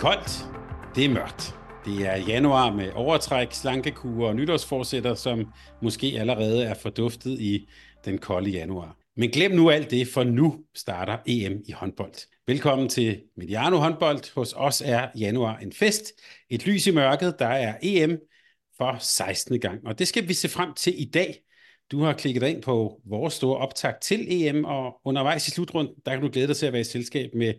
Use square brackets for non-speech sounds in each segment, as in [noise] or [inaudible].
Koldt. Det er mørkt. Det er januar med overtræk, slankekure og nytårsforsætter, som måske allerede er forduftet i den kolde januar. Men glem nu alt det, for nu starter EM i håndbold. Velkommen til Mediano håndbold. Hos os er januar en fest. Et lys i mørket. Der er EM for 16. gang. Og det skal vi se frem til i dag. Du har klikket ind på vores store optag til EM, og undervejs i slutrunden, der kan du glæde dig til at være i selskab med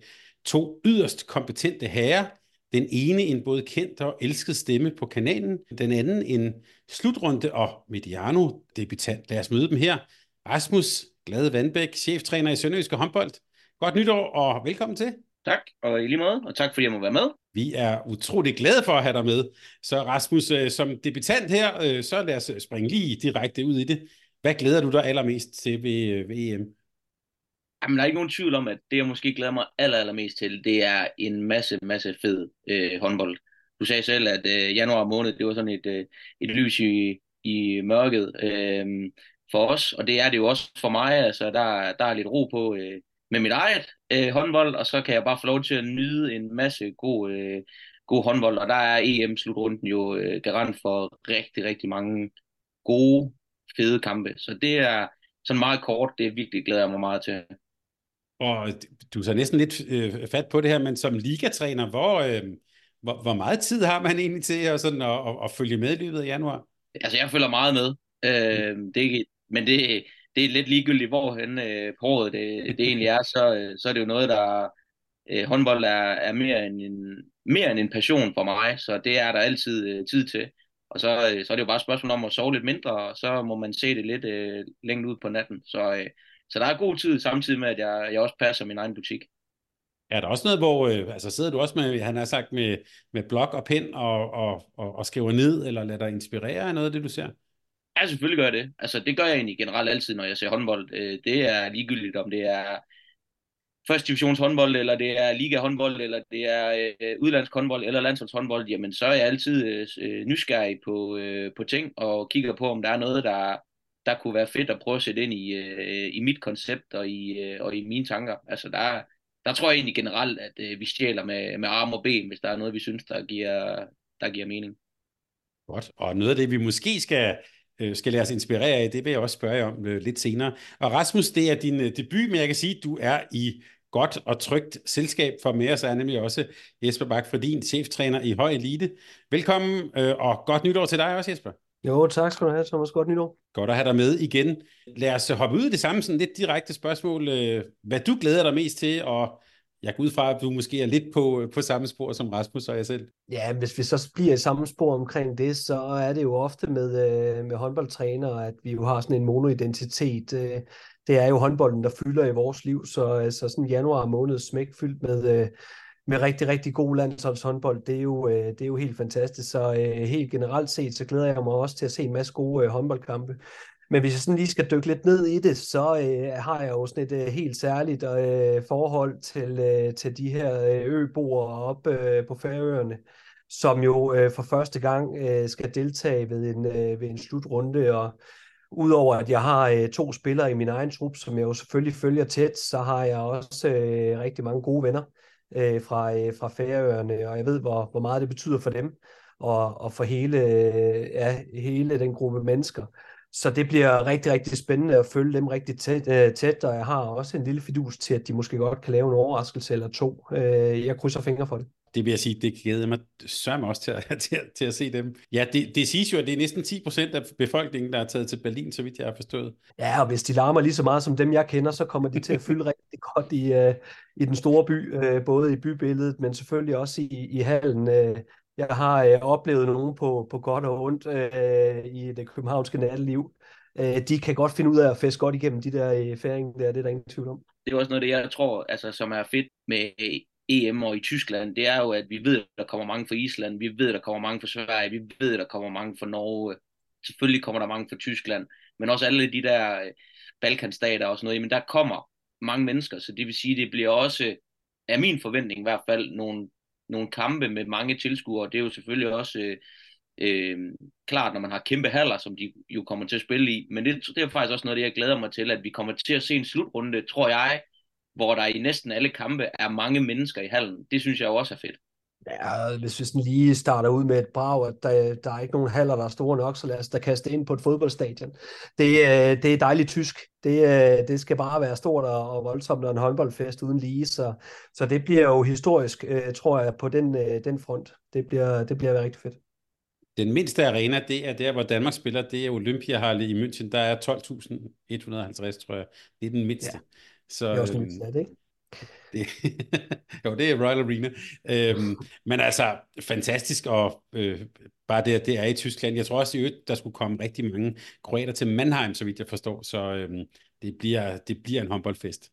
to yderst kompetente herrer. Den ene en både kendt og elsket stemme på kanalen, den anden en slutrunde og Mediano debutant. Lad os møde dem her. Rasmus Glade Vandbæk, cheftræner i Sønderjyske håndbold. Godt nytår og velkommen til. Tak, og i lige måde, og tak fordi jeg må være med. Vi er utrolig glade for at have dig med. Så Rasmus, øh, som debutant her, øh, så lad os springe lige direkte ud i det. Hvad glæder du dig allermest til ved, øh, EM? Jamen, der er ikke nogen tvivl om, at det, jeg måske glæder mig aller, allermest til, det er en masse, masse fed øh, håndbold. Du sagde selv, at øh, januar måned, det var sådan et, øh, et lys i, i mørket øh, for os, og det er det jo også for mig. Altså, der, der er lidt ro på øh, med mit eget øh, håndbold, og så kan jeg bare få lov til at nyde en masse god, øh, god håndbold, og der er EM-slutrunden jo øh, garant for rigtig, rigtig mange gode, fede kampe. Så det er sådan meget kort, det er virkelig glæder jeg mig meget til. Og du tager næsten lidt øh, fat på det her, men som ligatræner, hvor, øh, hvor, hvor meget tid har man egentlig til at, sådan, at, at, at følge med i løbet af januar? Altså, jeg følger meget med. Øh, det, men det, det er lidt ligegyldigt, hvor hen øh, på året det, det egentlig er, så, så er det jo noget, der øh, håndbold er, er mere, end en, mere end en passion for mig, så det er der altid øh, tid til. Og så, øh, så er det jo bare et spørgsmål om at sove lidt mindre, og så må man se det lidt øh, længe ud på natten. Så, øh, så der er god tid samtidig med, at jeg, jeg også passer min egen butik. Er der også noget, hvor øh, altså sidder du også med, han har sagt, med, med blok og pen og, og, og, og skriver ned, eller lader dig inspirere af noget af det, du ser? Ja, selvfølgelig gør jeg det. Altså, det gør jeg egentlig generelt altid, når jeg ser håndbold. Øh, det er ligegyldigt, om det er første divisions håndbold, eller det er liga håndbold, eller det er øh, udlandsk håndbold, eller landsholds håndbold, jamen så er jeg altid øh, nysgerrig på, øh, på ting, og kigger på, om der er noget, der, der kunne være fedt at prøve at sætte ind i, øh, i mit koncept og i, øh, og i mine tanker. Altså der, der tror jeg egentlig generelt, at øh, vi stjæler med, med arm og ben, hvis der er noget, vi synes, der giver, der giver mening. Godt, og noget af det, vi måske skal, øh, skal lade os inspirere af, det vil jeg også spørge jer om øh, lidt senere. Og Rasmus, det er din øh, debut, men jeg kan sige, at du er i godt og trygt selskab for med os, er nemlig også Jesper Bak, for din cheftræner i høj elite. Velkommen, øh, og godt nytår til dig også, Jesper. Jo, tak skal du have, Thomas. Godt nytår. Godt at have dig med igen. Lad os hoppe ud i det samme sådan lidt direkte spørgsmål. Øh, hvad du glæder dig mest til, og jeg går ud fra, at du måske er lidt på, på samme spor som Rasmus og jeg selv. Ja, hvis vi så bliver i samme spor omkring det, så er det jo ofte med, øh, med håndboldtrænere, at vi jo har sådan en monoidentitet. Øh, det er jo håndbolden, der fylder i vores liv, så, så sådan januar måned smæk fyldt med, med rigtig, rigtig god landsholdshåndbold, det er jo, øh, det er jo helt fantastisk. Så øh, helt generelt set, så glæder jeg mig også til at se en masse gode øh, håndboldkampe. Men hvis jeg sådan lige skal dykke lidt ned i det, så øh, har jeg jo sådan et øh, helt særligt øh, forhold til, øh, til de her øh, øboere oppe øh, på Færøerne, som jo øh, for første gang øh, skal deltage ved en, øh, ved en slutrunde, og Udover at jeg har øh, to spillere i min egen trup, som jeg jo selvfølgelig følger tæt, så har jeg også øh, rigtig mange gode venner øh, Øh, fra, øh, fra Færøerne, og jeg ved, hvor, hvor meget det betyder for dem, og, og for hele, øh, ja, hele den gruppe mennesker. Så det bliver rigtig, rigtig spændende at følge dem rigtig tæt, øh, tæt, og jeg har også en lille fidus til, at de måske godt kan lave en overraskelse eller to. Øh, jeg krydser fingre for det. Det vil jeg sige, det glæder mig sørme også til at, [laughs] til, til at se dem. Ja, det, det siges jo, at det er næsten 10 procent af befolkningen, der er taget til Berlin, så vidt jeg har forstået. Ja, og hvis de larmer lige så meget som dem, jeg kender, så kommer de til at fylde [laughs] rigtig godt i, uh, i den store by, uh, både i bybilledet, men selvfølgelig også i, i hallen. Uh, jeg har uh, oplevet nogen på, på godt og ondt uh, i det københavnske natteliv, øh, de kan godt finde ud af at fæste godt igennem de der øh, færinger der, det er der ingen tvivl om. Det er også noget, det jeg tror, altså, som er fedt med EM og i Tyskland, det er jo, at vi ved, at der kommer mange fra Island, vi ved, at der kommer mange fra Sverige, vi ved, at der kommer mange fra Norge, selvfølgelig kommer der mange fra Tyskland, men også alle de der øh, Balkanstater og sådan noget, men der kommer mange mennesker, så det vil sige, det bliver også, er min forventning i hvert fald, nogle, nogle kampe med mange tilskuere, det er jo selvfølgelig også øh, øh, klart, når man har kæmpe haller, som de jo kommer til at spille i, men det, det er faktisk også noget, det jeg glæder mig til, at vi kommer til at se en slutrunde, tror jeg, hvor der i næsten alle kampe er mange mennesker i hallen. Det synes jeg også er fedt. Ja, hvis vi sådan lige starter ud med et brag, at der, der er ikke nogen haller, der er store nok, så lad os da kaste ind på et fodboldstadion. Det, øh, det er dejligt tysk. Det, øh, det skal bare være stort og, og voldsomt og en håndboldfest uden lige, så, så det bliver jo historisk, øh, tror jeg, på den, den front. Det bliver, det bliver rigtig fedt. Den mindste arena, det er der, hvor Danmark spiller, det er Olympiahalle i München. Der er 12.150, tror jeg. Det er den mindste. Ja. Så, det er også øhm, sat, ikke? [laughs] Det, jo, det er Royal Arena. Øhm, men altså, fantastisk, og øh, bare det, det er i Tyskland. Jeg tror også i øvrigt, der skulle komme rigtig mange kroater til Mannheim, så vidt jeg forstår, så øhm, det, bliver, det bliver en håndboldfest.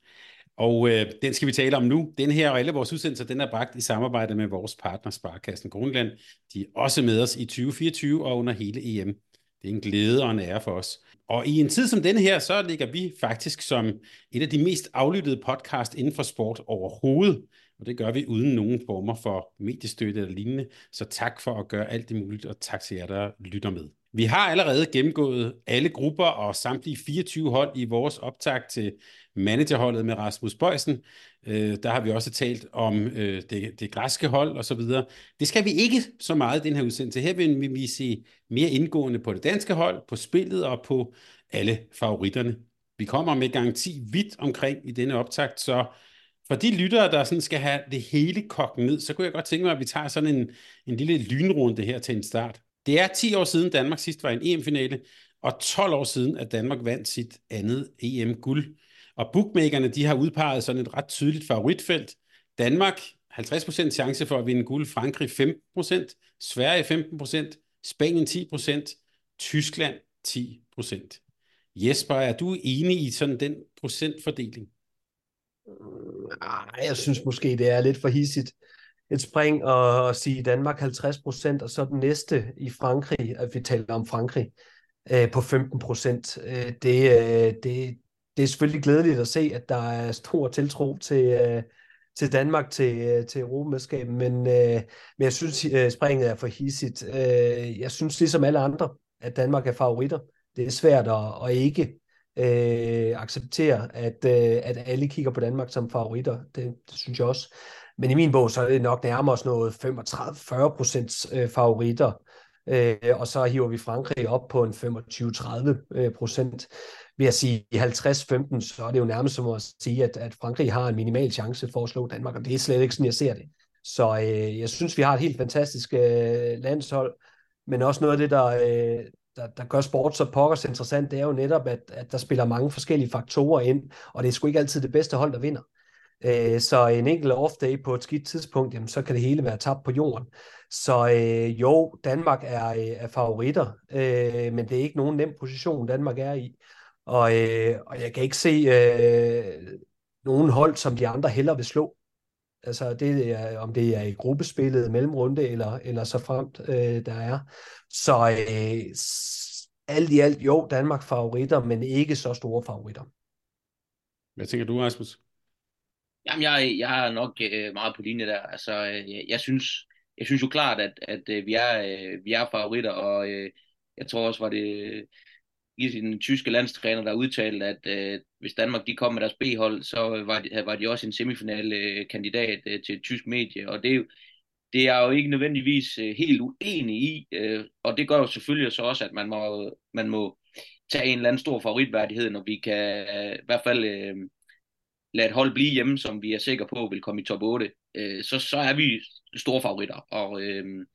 Og øh, den skal vi tale om nu. Den her og alle vores udsendelser, den er bragt i samarbejde med vores partner Sparkassen Grundland. De er også med os i 2024 og under hele EM. Det er en glæde og en ære for os. Og i en tid som denne her, så ligger vi faktisk som et af de mest aflyttede podcast inden for sport overhovedet. Og det gør vi uden nogen former for mediestøtte eller lignende. Så tak for at gøre alt det muligt, og tak til jer, der lytter med. Vi har allerede gennemgået alle grupper og samtlige 24 hold i vores optag til managerholdet med Rasmus Bøjsen. Øh, der har vi også talt om øh, det, det græske hold og så videre. Det skal vi ikke så meget i den her udsendelse. Her vil vi se mere indgående på det danske hold, på spillet og på alle favoritterne. Vi kommer med garanti vidt omkring i denne optakt, så for de lyttere, der sådan skal have det hele kogt ned, så kunne jeg godt tænke mig, at vi tager sådan en, en lille lynrunde her til en start. Det er 10 år siden Danmark sidst var i en EM-finale, og 12 år siden, at Danmark vandt sit andet EM-guld. Og bookmakerne, de har udpeget sådan et ret tydeligt favoritfelt. Danmark 50% chance for at vinde guld, Frankrig 15%, Sverige 15%, Spanien 10%, Tyskland 10%. Jesper, er du enig i sådan den procentfordeling? Ah, jeg synes måske, det er lidt for hissigt et spring og, sige Danmark 50 procent, og så den næste i Frankrig, at vi taler om Frankrig, øh, på 15 procent. Øh, det, øh, det, det er selvfølgelig glædeligt at se, at der er stor tiltro til, øh, til Danmark til, øh, til Europamesterskabet, men, øh, men jeg synes, øh, springet er for hissigt. Øh, jeg synes ligesom alle andre, at Danmark er favoritter. Det er svært at, at ikke øh, acceptere, at, øh, at alle kigger på Danmark som favoritter. Det, det synes jeg også. Men i min bog, så er det nok nærmere sådan noget 35-40 procents øh, favoritter. Øh, og så hiver vi Frankrig op på en 25-30 øh, procent. Ved at sige 50-15, så er det jo nærmest som at sige, at, at Frankrig har en minimal chance for at slå Danmark, og det er slet ikke sådan, jeg ser det. Så øh, jeg synes, vi har et helt fantastisk øh, landshold, men også noget af det, der, øh, der, der gør sport så pokkers interessant, det er jo netop, at, at der spiller mange forskellige faktorer ind, og det er sgu ikke altid det bedste hold, der vinder. Øh, så en enkelt off-day på et skidt tidspunkt, jamen, så kan det hele være tabt på jorden. Så øh, jo, Danmark er, øh, er favoritter, øh, men det er ikke nogen nem position, Danmark er i. Og, øh, og jeg kan ikke se øh, nogen hold, som de andre heller vil slå. Altså det er, om det er i gruppespillet, mellemrunde eller, eller så fremt øh, der er. Så øh, alt i alt, jo, Danmark favoritter, men ikke så store favoritter. Hvad tænker du, Rasmus? Jamen, jeg, jeg er nok øh, meget på linje der. Altså, øh, jeg, jeg, synes, jeg synes jo klart, at, at øh, vi, er, øh, vi er favoritter, og øh, jeg tror også, var det den tyske landstræner, der udtalte, at øh, hvis Danmark de kom med deres B-hold, så øh, var de, var de også en semifinale øh, kandidat øh, til et tysk medie, og det, det er jo ikke nødvendigvis øh, helt uenig i, øh, og det gør jo selvfølgelig så også, at man må, man må tage en eller anden stor favoritværdighed, når vi kan øh, i hvert fald øh, lade et hold blive hjemme, som vi er sikre på vil komme i top 8, øh, så, så er vi store favoritter. Og, øh,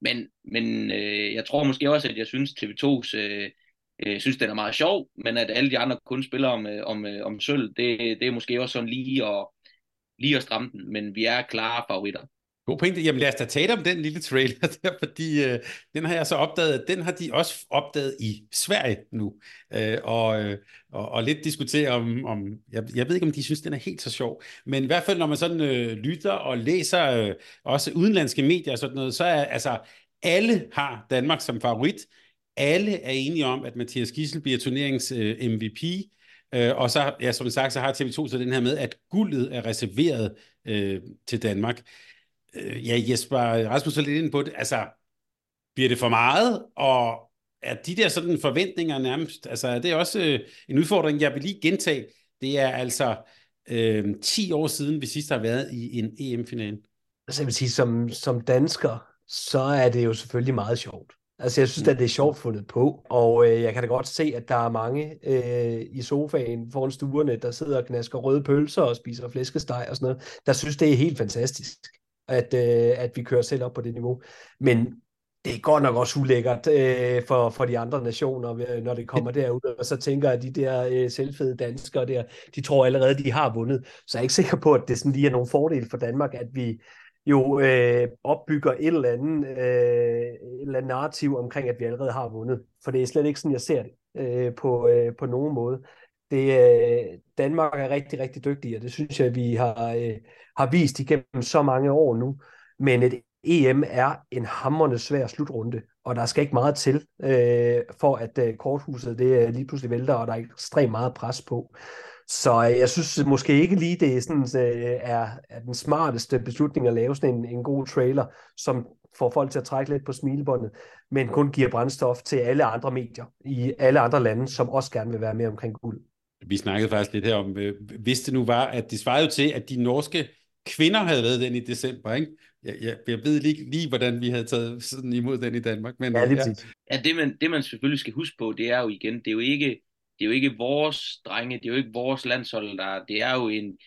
men men øh, jeg tror måske også, at jeg synes, TV2's øh, øh, synes, den er meget sjov, men at alle de andre kun spiller om, øh, om, øh, om sølv, det, det er måske også sådan lige at, lige at stramme den, men vi er klare favoritter. God pointe. Jamen lad os da tale om den lille trailer [laughs] der, fordi øh, den har jeg så opdaget, den har de også opdaget i Sverige nu. Øh, og, øh, og, og lidt diskutere om, om jeg, jeg ved ikke om de synes, den er helt så sjov, men i hvert fald når man sådan øh, lytter og læser øh, også udenlandske medier og sådan noget, så er altså alle har Danmark som favorit. Alle er enige om, at Mathias Gissel bliver turneringens øh, MVP. Øh, og så, ja, som sagt, så har TV2 så den her med, at guldet er reserveret øh, til Danmark. Øh, ja, Jesper Rasmus er lidt inde på det. Altså, bliver det for meget? Og er de der sådan forventninger nærmest, altså det er også øh, en udfordring, jeg vil lige gentage. Det er altså øh, 10 år siden, vi sidst har været i en EM-finale. Altså jeg vil sige, som, som dansker, så er det jo selvfølgelig meget sjovt. Altså jeg synes, at det er sjovt fundet på, og øh, jeg kan da godt se, at der er mange øh, i sofaen foran stuerne, der sidder og knasker røde pølser og spiser flæskesteg og sådan noget, der synes, det er helt fantastisk at, øh, at vi kører selv op på det niveau. Men det er godt nok også ulækkert øh, for, for de andre nationer, øh, når det kommer derud, og så tænker jeg, at de der øh, selvfede danskere der, de tror allerede, de har vundet. Så jeg er ikke sikker på, at det sådan lige er nogen fordel for Danmark, at vi jo øh, opbygger et eller, andet, øh, et eller andet narrativ omkring, at vi allerede har vundet. For det er slet ikke sådan, jeg ser det øh, på, øh, på nogen måde. Det, øh, Danmark er rigtig, rigtig dygtig, og det synes jeg, vi har, øh, har vist igennem så mange år nu. Men et EM er en hammerende svær slutrunde, og der skal ikke meget til, øh, for at øh, korthuset det øh, lige pludselig vælter, og der er ekstremt meget pres på. Så øh, jeg synes måske ikke lige, det er, sådan, øh, er, er den smarteste beslutning at lave sådan en, en god trailer, som får folk til at trække lidt på smilebåndet, men kun giver brændstof til alle andre medier i alle andre lande, som også gerne vil være med omkring guld. Vi snakkede faktisk lidt her om, øh, hvis det nu var, at det svarede jo til, at de norske kvinder havde været den i december, ikke? Jeg, jeg, jeg ved lige, lige, hvordan vi havde taget sådan imod den i Danmark. Men, ja, det, ja. ja det, man, det man selvfølgelig skal huske på, det er jo igen, det er jo ikke, det er jo ikke vores drenge, det er jo ikke vores landshold, der, det er jo en,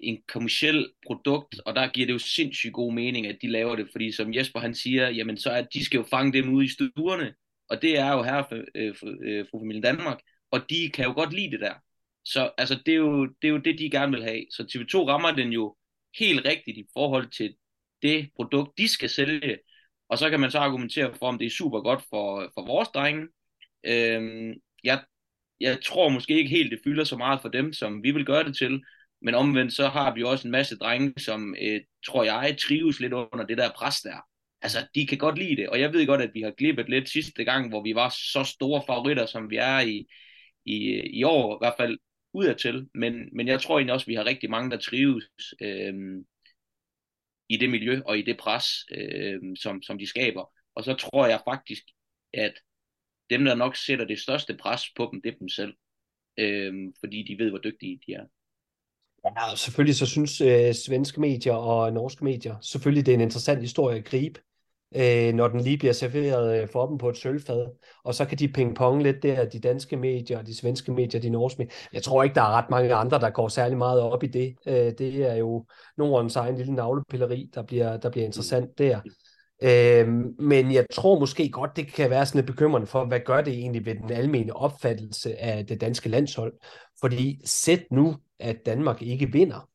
en kommersiel produkt, og der giver det jo sindssygt god mening, at de laver det, fordi som Jesper han siger, jamen så er de skal jo fange dem ude i stuerne, og det er jo her fra øh, for, øh, familien Danmark, og de kan jo godt lide det der. Så altså, det, er jo, det er jo det, de gerne vil have. Så TV2 rammer den jo helt rigtigt i forhold til det produkt, de skal sælge. Og så kan man så argumentere for, om det er super godt for, for vores drenge. Øhm, jeg, jeg tror måske ikke helt, det fylder så meget for dem, som vi vil gøre det til. Men omvendt så har vi også en masse drenge, som øh, tror jeg trives lidt under det der pres der. Altså, de kan godt lide det, og jeg ved godt, at vi har glippet lidt sidste gang, hvor vi var så store favoritter, som vi er i, i, i år, i hvert fald udadtil, men, men jeg tror egentlig også, at vi har rigtig mange, der trives øh, i det miljø og i det pres, øh, som, som de skaber. Og så tror jeg faktisk, at dem, der nok sætter det største pres på dem, det er dem selv. Øh, fordi de ved, hvor dygtige de er. Ja, selvfølgelig så synes øh, svenske medier og norske medier, selvfølgelig det er en interessant historie at gribe øh, når den lige bliver serveret øh, for dem på et sølvfad. Og så kan de pingpong lidt der, de danske medier, de svenske medier, de norske medier. Jeg tror ikke, der er ret mange andre, der går særlig meget op i det. Øh, det er jo Nordens egen lille navlepilleri, der bliver, der bliver interessant der. Øh, men jeg tror måske godt, det kan være sådan lidt bekymrende for, hvad gør det egentlig ved den almene opfattelse af det danske landshold? Fordi sæt nu, at Danmark ikke vinder,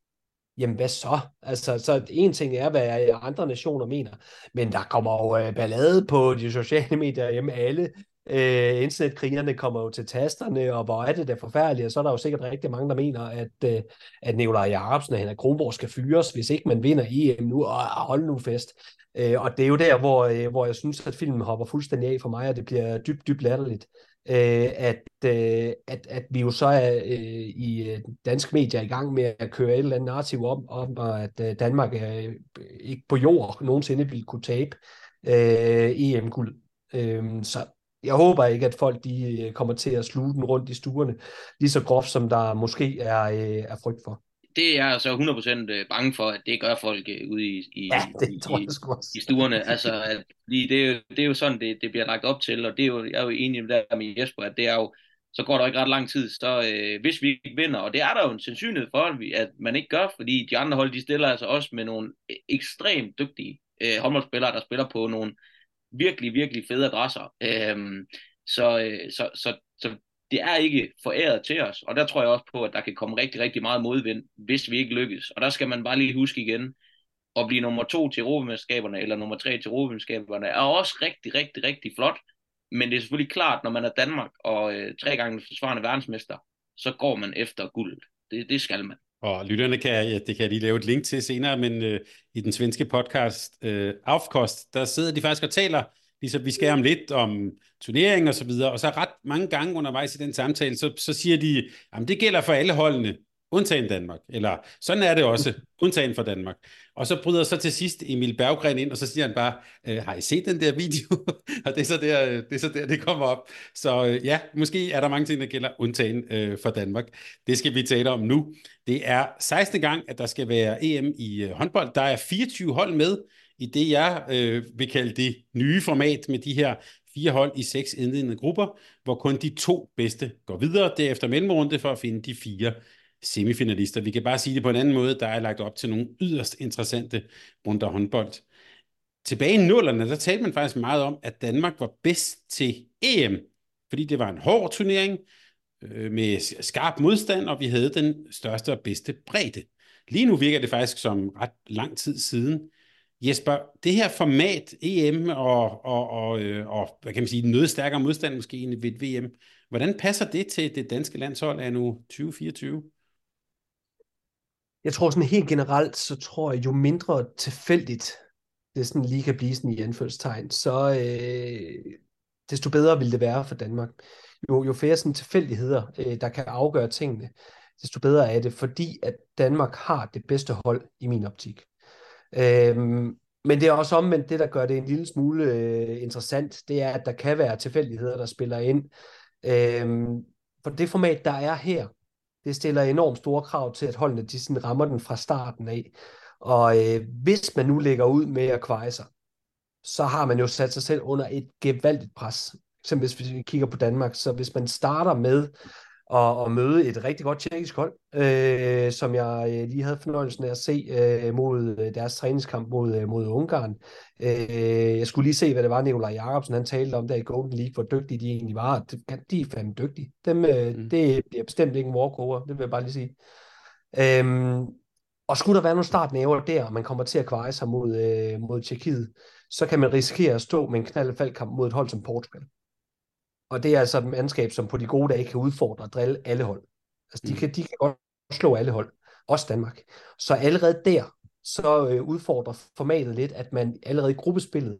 jamen hvad så? Altså, så en ting er, hvad andre nationer mener, men der kommer jo øh, ballade på de sociale medier hjemme alle. Øh, internetkrigerne kommer jo til tasterne, og hvor er det da forfærdeligt, og så er der jo sikkert rigtig mange, der mener, at, øh, at Nikolaj Jacobsen og Henrik Kronborg skal fyres, hvis ikke man vinder EM nu, og hold nu fest. Øh, og det er jo der, hvor, øh, hvor jeg synes, at filmen hopper fuldstændig af for mig, og det bliver dybt, dybt latterligt øh, at, øh, at, at vi jo så er øh, i dansk danske medier i gang med at køre et eller andet narrativ om, om at øh, Danmark øh, ikke på jord nogensinde ville kunne tabe øh, EM-guld. Øh, så jeg håber ikke, at folk de øh, kommer til at sluge den rundt i stuerne lige så groft, som der måske er, øh, er frygt for det er jeg så 100% øh, bange for, at det gør folk øh, ude i, i, ja, det i, tror jeg i, i stuerne. Altså, at, fordi det, er jo, det er jo sådan, det, det bliver lagt op til, og det er jo, jeg er jo enig med, der med Jesper, at det er jo, så går der ikke ret lang tid, så øh, hvis vi ikke vinder, og det er der jo en sandsynlighed for, at man ikke gør, fordi de andre hold, de stiller altså også med nogle ekstremt dygtige øh, håndboldspillere, der spiller på nogle virkelig, virkelig fede adresser. Øh, så, øh, så, så, så det er ikke foræret til os, og der tror jeg også på, at der kan komme rigtig, rigtig meget modvind, hvis vi ikke lykkes. Og der skal man bare lige huske igen, at blive nummer to til Europamesterskaberne, eller nummer tre til Europamesterskaberne, er også rigtig, rigtig, rigtig flot. Men det er selvfølgelig klart, når man er Danmark og øh, tre gange forsvarende verdensmester, så går man efter guld. Det, det skal man. Og lytterne kan, ja, det kan jeg lige lave et link til senere, men øh, i den svenske podcast øh, Afkost, der sidder de faktisk og taler, ligesom vi skal om lidt, om turnering og så videre, og så ret mange gange undervejs i den samtale, så, så siger de, at det gælder for alle holdene, undtagen Danmark. Eller sådan er det også, undtagen for Danmark. Og så bryder så til sidst Emil Berggren ind, og så siger han bare, øh, har I set den der video? [laughs] og det er, så der, øh, det er så der, det kommer op. Så øh, ja, måske er der mange ting, der gælder undtagen øh, for Danmark. Det skal vi tale om nu. Det er 16. gang, at der skal være EM i øh, håndbold. Der er 24 hold med i det, jeg øh, vil kalde det nye format med de her fire hold i seks indledende grupper, hvor kun de to bedste går videre. Derefter mellemrunde for at finde de fire semifinalister. Vi kan bare sige det på en anden måde. Der er lagt op til nogle yderst interessante runder håndbold. Tilbage i nullerne, der talte man faktisk meget om, at Danmark var bedst til EM, fordi det var en hård turnering øh, med skarp modstand, og vi havde den største og bedste bredde. Lige nu virker det faktisk som ret lang tid siden. Jesper, det her format EM og, og, og, øh, og hvad kan man sige, nødstærkere modstand måske end ved et VM, hvordan passer det til det danske landshold af nu 2024? Jeg tror sådan helt generelt, så tror jeg, jo mindre tilfældigt det sådan lige kan blive sådan i anførselstegn, så øh, desto bedre vil det være for Danmark. Jo, jo flere sådan tilfældigheder, øh, der kan afgøre tingene, desto bedre er det, fordi at Danmark har det bedste hold i min optik. Øhm, men det er også omvendt det, der gør det en lille smule øh, interessant, det er, at der kan være tilfældigheder, der spiller ind. Øhm, for det format, der er her, det stiller enormt store krav til, at holdene de sådan rammer den fra starten af. Og øh, hvis man nu lægger ud med at kveje sig, så har man jo sat sig selv under et gevaldigt pres. Eksempel hvis vi kigger på Danmark, så hvis man starter med og, og møde et rigtig godt tjekkisk hold, øh, som jeg øh, lige havde fornøjelsen af at se øh, mod øh, deres træningskamp mod, øh, mod Ungarn. Øh, jeg skulle lige se, hvad det var, Nikolaj Jacobsen han talte om der i Golden League, hvor dygtige de egentlig var. De er fandme dygtige. Dem, øh, mm. Det bliver bestemt ikke en walkover, det vil jeg bare lige sige. Øh, og skulle der være nogle startnæver der, og man kommer til at kveje sig mod, øh, mod Tjekkiet, så kan man risikere at stå med en knaldfaldkamp mod et hold som Portugal. Og det er altså et mandskab, som på de gode dage kan udfordre og drille alle hold. Altså, de, mm. kan, de kan godt slå alle hold, også Danmark. Så allerede der, så øh, udfordrer formatet lidt, at man allerede i gruppespillet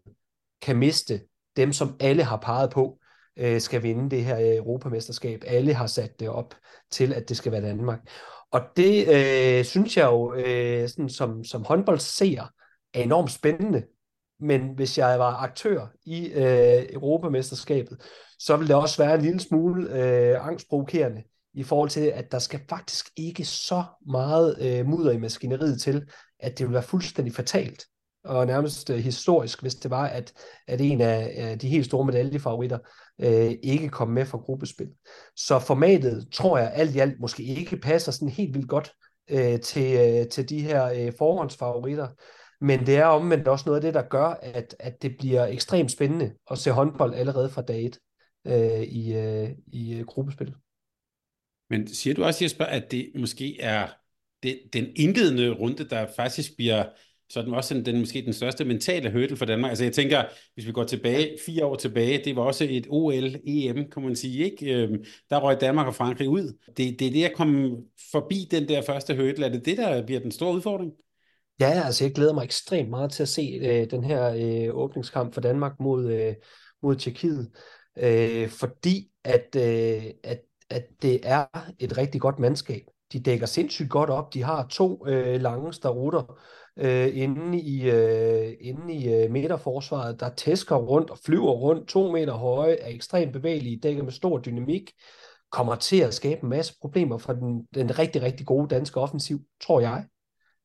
kan miste dem, som alle har peget på, øh, skal vinde det her øh, Europamesterskab. Alle har sat det op til, at det skal være Danmark. Og det øh, synes jeg jo, øh, sådan som, som håndboldseer, er enormt spændende. Men hvis jeg var aktør i øh, Europamesterskabet, så vil det også være en lille smule øh, angstprovokerende i forhold til, at der skal faktisk ikke så meget øh, mudder i maskineriet til, at det vil være fuldstændig fatalt og nærmest øh, historisk, hvis det var, at, at en af, øh, de helt store medaljefavoritter øh, ikke kom med fra gruppespil. Så formatet, tror jeg, alt i alt måske ikke passer sådan helt vildt godt øh, til, øh, til de her øh, forhåndsfavoritter. Men det er omvendt også noget af det, der gør, at, at det bliver ekstremt spændende at se håndbold allerede fra dag 1 øh, i, øh, i øh, gruppespil. Men siger du også, Jesper, at det måske er det, den indledende runde, der faktisk bliver sådan også den, den måske den største mentale hurdle for Danmark. Altså jeg tænker, hvis vi går tilbage, fire år tilbage, det var også et OL, EM, kan man sige, ikke? Øhm, der røg Danmark og Frankrig ud. Det, det er det at komme forbi den der første hurdle. Er det det, der bliver den store udfordring? Ja, altså jeg glæder mig ekstremt meget til at se øh, den her øh, åbningskamp for Danmark mod, øh, mod Tjekkiet øh, fordi at, øh, at, at det er et rigtig godt mandskab. De dækker sindssygt godt op. De har to øh, lange starutter øh, inde i, øh, inde i øh, midterforsvaret, der tæsker rundt og flyver rundt, to meter høje, er ekstremt bevægelige, dækker med stor dynamik, kommer til at skabe en masse problemer for den, den rigtig, rigtig gode danske offensiv, tror jeg.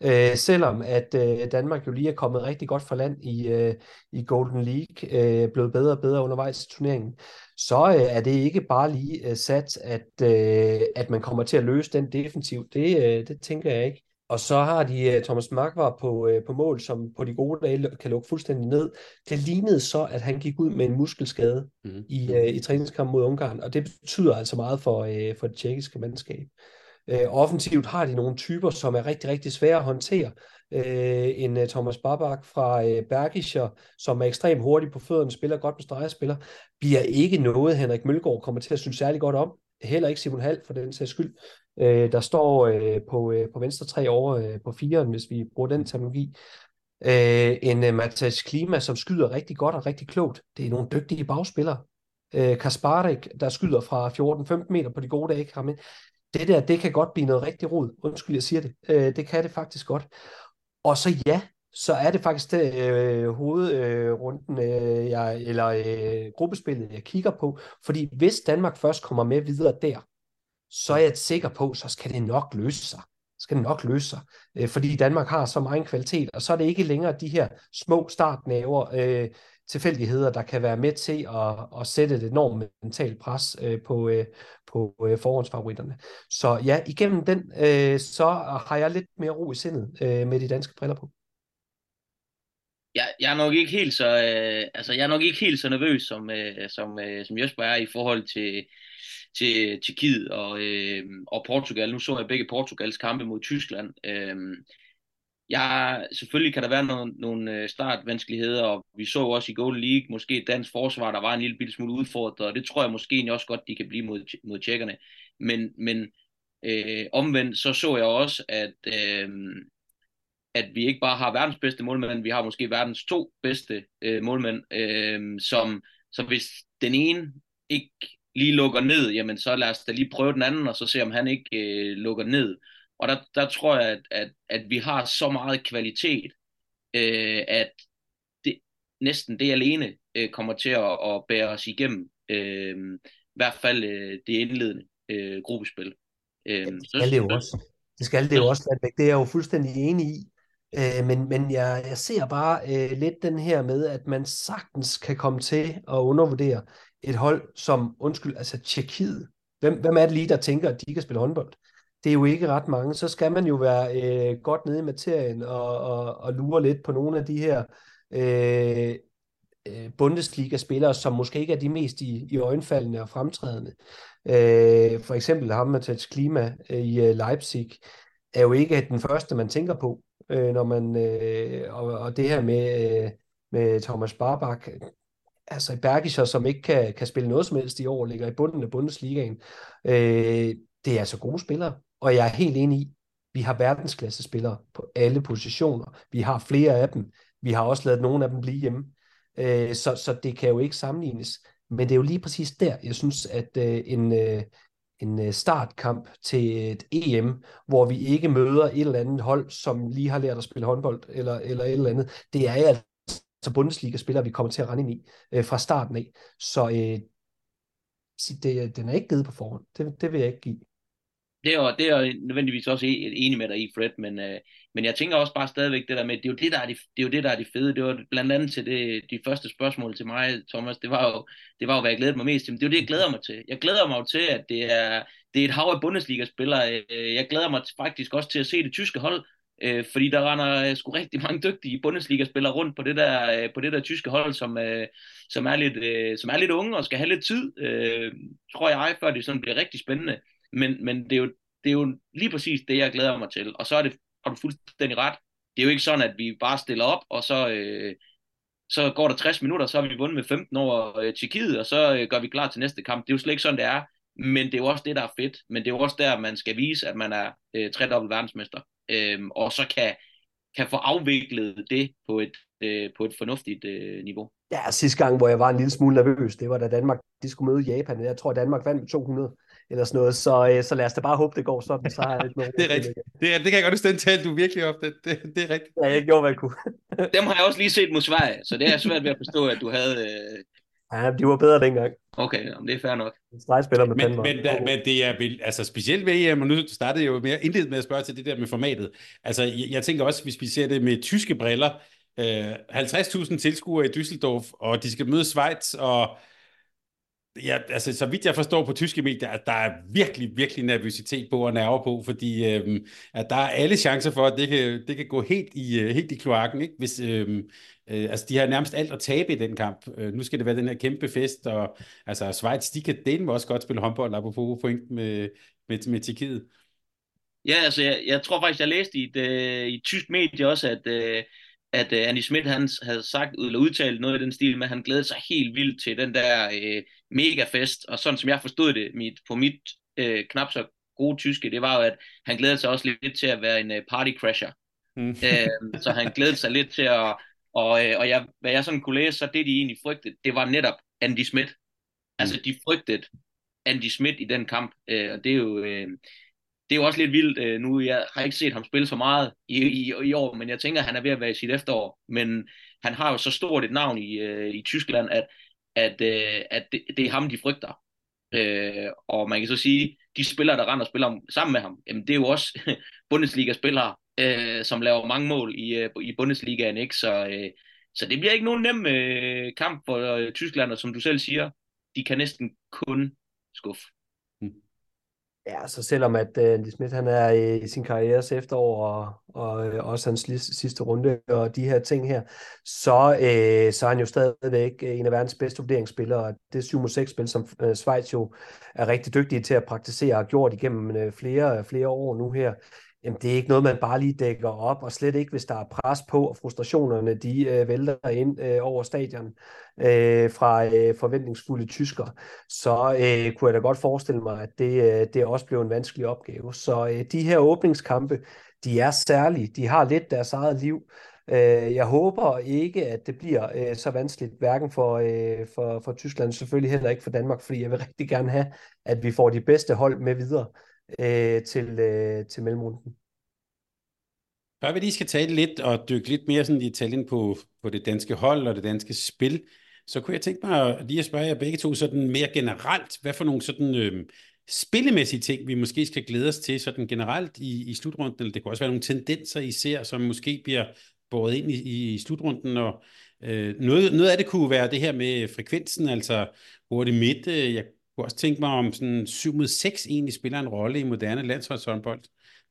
Øh, selvom at øh, Danmark jo lige er kommet rigtig godt for land i, øh, i Golden League, øh, blevet bedre og bedre undervejs i turneringen, så øh, er det ikke bare lige øh, sat, at, øh, at man kommer til at løse den defensiv. Det, øh, det tænker jeg ikke. Og så har de uh, Thomas Markvar på, uh, på mål, som på de gode dage kan lukke fuldstændig ned. Det lignede så, at han gik ud med en muskelskade mm. i, uh, i træningskampen mod Ungarn, og det betyder altså meget for, uh, for det tjekkiske mandskab. Øh, offensivt har de nogle typer, som er rigtig, rigtig svære at håndtere. Øh, en øh, Thomas Babak fra øh, Bergischer, som er ekstremt hurtig på fødderne, spiller godt på spiller, bliver ikke noget, Henrik Mølgaard kommer til at synes særlig godt om. Heller ikke Simon Hall for den sags skyld. Øh, der står øh, på, øh, på venstre tre over øh, på firen, hvis vi bruger den terminologi. Øh, en øh, Matas Klima, som skyder rigtig godt og rigtig klogt. Det er nogle dygtige bagspillere. Øh, Kasparek, der skyder fra 14-15 meter på de gode dage, kan det der, det kan godt blive noget rigtig rod. Undskyld, jeg siger det. Øh, det kan det faktisk godt. Og så ja, så er det faktisk det øh, hovedrunden, øh, jeg, eller øh, gruppespillet, jeg kigger på. Fordi hvis Danmark først kommer med videre der, så er jeg sikker på, så skal det nok løse sig. Skal det nok løse sig. Øh, fordi Danmark har så meget kvalitet, og så er det ikke længere de her små startnæver, øh, tilfældigheder, der kan være med til at, at sætte et enormt mentalt pres øh, på, øh, på øh, forhåndsfavoritterne. Så ja, igennem den, øh, så har jeg lidt mere ro i sindet øh, med de danske briller på. Jeg, jeg er nok ikke helt så øh, altså jeg er nok ikke helt så nervøs som øh, som øh, som Jesper er i forhold til til Tjekkiet og øh, og Portugal. Nu så jeg begge Portugals kampe mod Tyskland. Øh, Ja, selvfølgelig kan der være nogle, nogle øh, startvanskeligheder, og vi så også i Golden League, måske dansk forsvar, der var en lille bitte smule udfordret, og det tror jeg måske også godt, de kan blive mod, mod tjekkerne. Men, men øh, omvendt, så så jeg også, at, øh, at vi ikke bare har verdens bedste målmænd, vi har måske verdens to bedste øh, målmænd, øh, som, så hvis den ene ikke lige lukker ned, jamen så lad os da lige prøve den anden, og så se om han ikke øh, lukker ned. Og der, der tror jeg, at, at, at vi har så meget kvalitet, øh, at det, næsten det alene øh, kommer til at, at bære os igennem. Øh, I hvert fald øh, det indledende øh, gruppespil. Øh, ja, det skal det jo også. Det skal det jo også, Det er jeg jo fuldstændig enig i. Øh, men men jeg, jeg ser bare øh, lidt den her med, at man sagtens kan komme til at undervurdere et hold som, undskyld, altså Tjekkiet. Hvem, hvem er det lige, der tænker, at de kan spille håndbold? Det er jo ikke ret mange, så skal man jo være øh, godt nede i materien og, og, og lure lidt på nogle af de her øh, øh Bundesliga-spillere, som måske ikke er de mest i, i øjenfaldende og fremtrædende. Øh, for eksempel ham Matthias Klima øh, i øh, Leipzig er jo ikke den første, man tænker på, øh, når man øh, og, og det her med, øh, med Thomas Barbak, altså Bergischer, som ikke kan, kan spille noget som helst i år, ligger i bunden af Bundesligaen. Øh, det er altså gode spillere. Og jeg er helt enig i, vi har verdensklasse spillere på alle positioner. Vi har flere af dem. Vi har også lavet nogle af dem blive hjemme. Øh, så, så det kan jo ikke sammenlignes. Men det er jo lige præcis der, jeg synes, at øh, en, øh, en øh, startkamp til et EM, hvor vi ikke møder et eller andet hold, som lige har lært at spille håndbold, eller, eller et eller andet, det er altså, altså Bundesliga-spillere, vi kommer til at rende ind i øh, fra starten af. Så øh, det, den er ikke givet på forhånd. Det, det vil jeg ikke give det er, det er nødvendigvis også e- enig med dig i, Fred, men, øh, men jeg tænker også bare stadigvæk det der med, det er jo det, der er de, det er jo det, der er de fede. Det var blandt andet til det, de første spørgsmål til mig, Thomas, det var jo, det var jo hvad jeg glædede mig mest til. Men det er jo det, jeg glæder mig til. Jeg glæder mig jo til, at det er, det er et hav af Bundesliga-spillere. Øh, jeg glæder mig faktisk også til at se det tyske hold, øh, fordi der render øh, sgu rigtig mange dygtige Bundesliga-spillere rundt på det der, øh, på det der tyske hold, som, øh, som, er lidt, øh, som er lidt unge og skal have lidt tid, øh, tror jeg, før det sådan bliver rigtig spændende. Men, men det, er jo, det er jo lige præcis det, jeg glæder mig til. Og så er det, har du fuldstændig ret. Det er jo ikke sådan, at vi bare stiller op, og så, øh, så går der 60 minutter, så har vi vundet med 15 over øh, Tjekkiet, og så øh, gør vi klar til næste kamp. Det er jo slet ikke sådan, det er. Men det er jo også det, der er fedt. Men det er jo også der, man skal vise, at man er øh, tredobbelt verdensmester. Øh, og så kan, kan få afviklet det på et, øh, på et fornuftigt øh, niveau. Ja, sidste gang, hvor jeg var en lille smule nervøs, det var da Danmark de skulle møde Japan. Jeg tror, Danmark vandt med 200 eller sådan noget. Så, øh, så lad os da bare håbe, det går sådan. Så har jeg lidt [laughs] noget det er rigtigt. Det, er, det kan jeg godt huske, den tal, du virkelig op. Det, det, det er rigtigt. Ja, jeg gjorde, hvad jeg kunne. [laughs] Dem har jeg også lige set mod Sverige, så det er svært ved at forstå, at du havde... Øh... Ja, de var bedre dengang. Okay, det er fair nok. Stregspiller med men, men, da, men det er vel, altså specielt ved EM, og nu startede jeg jo mere indledt med at spørge til det der med formatet. Altså, jeg, jeg tænker også, hvis vi ser det med tyske briller, øh, 50.000 tilskuere i Düsseldorf, og de skal møde Schweiz, og Ja, altså, så vidt jeg forstår på tyske medier, at der er virkelig, virkelig nervøsitet på og nerver på, fordi øhm, at der er alle chancer for, at det kan, det kan gå helt i, øh, helt i kloakken, ikke? Hvis, øhm, øh, altså, de har nærmest alt at tabe i den kamp. Øh, nu skal det være den her kæmpe fest, og altså, Schweiz, de kan dele også godt spille håndbold, apropos point med, med, med Tjekkiet. Ja, altså jeg, jeg tror faktisk, jeg læste i et, øh, i et tysk medie også, at, øh, at øh, Andy Schmidt han havde sagt eller udtalt noget i den stil med, at han glædede sig helt vildt til den der øh, megafest, og sådan som jeg forstod det mit, på mit øh, knap så gode tyske, det var jo, at han glædede sig også lidt til at være en øh, party crasher. Mm. [laughs] øh, så han glædede sig lidt til at, og, øh, og jeg, hvad jeg sådan kunne læse, så det de egentlig frygtede, det var netop Andy Schmidt. Altså mm. de frygtede Andy Schmidt i den kamp, øh, og det er jo... Øh, det er jo også lidt vildt øh, nu. Jeg har ikke set ham spille så meget i, i, i år, men jeg tænker, at han er ved at være i sit efterår. Men han har jo så stort et navn i, øh, i Tyskland, at, at, øh, at det, det er ham, de frygter. Øh, og man kan så sige, de spillere, der render og spiller sammen med ham, jamen det er jo også [laughs] Bundesliga-spillere, øh, som laver mange mål i, øh, i Bundesligaen. Ikke? Så, øh, så det bliver ikke nogen nem øh, kamp for øh, Tyskland, og som du selv siger, de kan næsten kun skuffe. Ja, så selvom at uh, Andy Smith han er i, i sin karrieres efterår, og, og øh, også hans sidste runde, og de her ting her, så, uh, så er han jo stadigvæk en af verdens bedste vurderingsspillere, og det 7-6-spil, som uh, Schweiz jo er rigtig dygtige til at praktisere, og har gjort igennem uh, flere, flere år nu her, Jamen, det er ikke noget, man bare lige dækker op, og slet ikke, hvis der er pres på, og frustrationerne, de øh, vælter ind øh, over stadion øh, fra øh, forventningsfulde tysker, så øh, kunne jeg da godt forestille mig, at det, øh, det også blev en vanskelig opgave. Så øh, de her åbningskampe, de er særlige. De har lidt deres eget liv. Øh, jeg håber ikke, at det bliver øh, så vanskeligt, hverken for, øh, for, for Tyskland, selvfølgelig heller ikke for Danmark, fordi jeg vil rigtig gerne have, at vi får de bedste hold med videre øh, til, øh, til mellemrunden. Før vi lige skal tale lidt og dykke lidt mere sådan i detaljen på, på det danske hold og det danske spil, så kunne jeg tænke mig lige at spørge jer begge to sådan mere generelt, hvad for nogle sådan øh, spillemæssige ting, vi måske skal glæde os til sådan generelt i, i slutrunden, eller det kunne også være nogle tendenser, I ser, som måske bliver båret ind i, i slutrunden, og øh, noget, noget af det kunne være det her med frekvensen, altså hurtigt midt, øh, jeg kunne også tænke mig om sådan 7 mod 6 egentlig spiller en rolle i moderne landsholdshåndbold.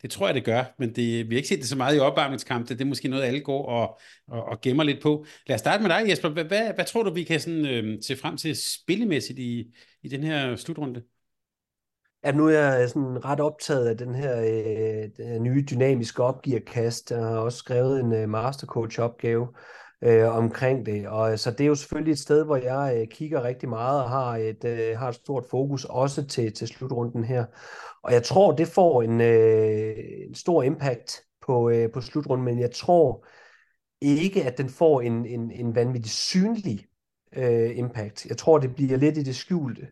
Det tror jeg, det gør, men det, vi har ikke set det så meget i opvarmningskampe. Det er måske noget, alle går og, og, og gemmer lidt på. Lad os starte med dig, Jesper. Hvad, hvad, hvad tror du, vi kan sådan, øh, se frem til spillemæssigt i, i den her slutrunde? Ja, nu er jeg sådan ret optaget af den her øh, nye dynamiske opgearkast. Jeg har også skrevet en øh, mastercoach-opgave, øh, omkring det. Og øh, så det er jo selvfølgelig et sted, hvor jeg øh, kigger rigtig meget og har et, øh, har et stort fokus også til, til slutrunden her. Og jeg tror, det får en, øh, en stor impact på, øh, på slutrunden, men jeg tror ikke, at den får en, en, en vanvittig synlig øh, impact. Jeg tror, det bliver lidt i det skjulte.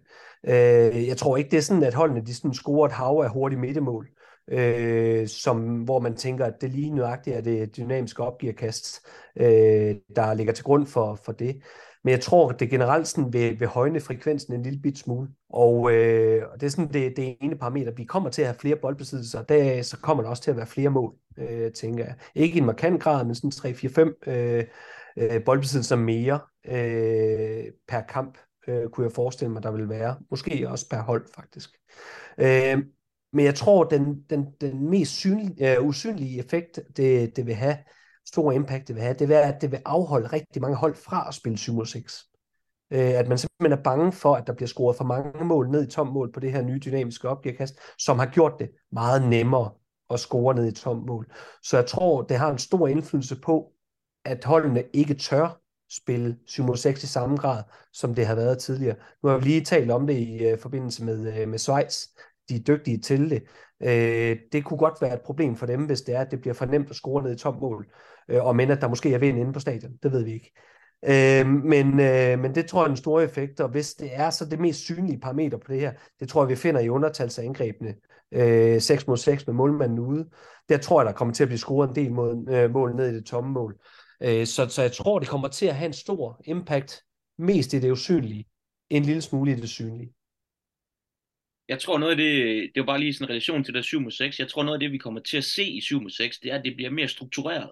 Øh, jeg tror ikke, det er sådan, at holdene de sådan scorer et hav af hurtige midtemål øh, som, hvor man tænker, at det lige nøjagtigt er det dynamiske opgearkast, øh, der ligger til grund for, for det. Men jeg tror, at det generelt sådan vil, vil højne frekvensen en lille bit smule. Og øh, det er sådan det, det ene parameter. Vi kommer til at have flere boldbesiddelser, der så kommer der også til at være flere mål, øh, tænker jeg. Ikke i en markant grad, men sådan 3-4-5 øh, øh, boldbesiddelser mere øh, per kamp, øh, kunne jeg forestille mig, der vil være. Måske også per hold, faktisk. Øh, men jeg tror, den, den, den mest synlige, uh, øh, usynlige effekt, det, det vil have, stor impact det vil have, det vil være, at det vil afholde rigtig mange hold fra at spille 7 6. Uh, at man simpelthen er bange for, at der bliver scoret for mange mål ned i tom mål på det her nye dynamiske opgivekast, som har gjort det meget nemmere at score ned i tom mål. Så jeg tror, det har en stor indflydelse på, at holdene ikke tør spille 7 6 i samme grad, som det har været tidligere. Nu har vi lige talt om det i uh, forbindelse med, uh, med Schweiz, de er dygtige til det. Øh, det kunne godt være et problem for dem, hvis det er, at det bliver for nemt at score ned i tom mål, øh, og men at der måske er vind inde på stadion. Det ved vi ikke. Øh, men, øh, men det tror jeg er en stor effekt, og hvis det er så det mest synlige parameter på det her, det tror jeg, vi finder i undertalsangrebene. Øh, 6 mod 6 med målmanden ude. Der tror jeg, der kommer til at blive scoret en del mod, øh, mål ned i det tomme mål. Øh, så, så jeg tror, det kommer til at have en stor impact, mest i det usynlige, en lille smule i det synlige jeg tror noget af det, det er bare lige sådan en relation til det 7 mod 6, jeg tror noget af det, vi kommer til at se i 7 mod 6, det er, at det bliver mere struktureret.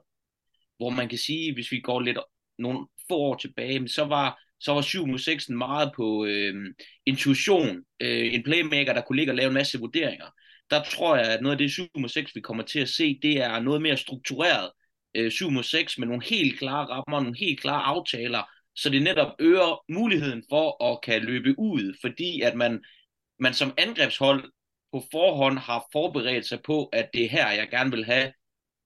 Hvor man kan sige, hvis vi går lidt nogle få år tilbage, så var, så var 7 mod 6 meget på øh, intuition, øh, en playmaker, der kunne ligge og lave en masse vurderinger. Der tror jeg, at noget af det 7 mod 6, vi kommer til at se, det er noget mere struktureret øh, 7 6 med nogle helt klare rammer, nogle helt klare aftaler, så det netop øger muligheden for at kan løbe ud, fordi at man man som angrebshold på forhånd har forberedt sig på, at det er her, jeg gerne vil have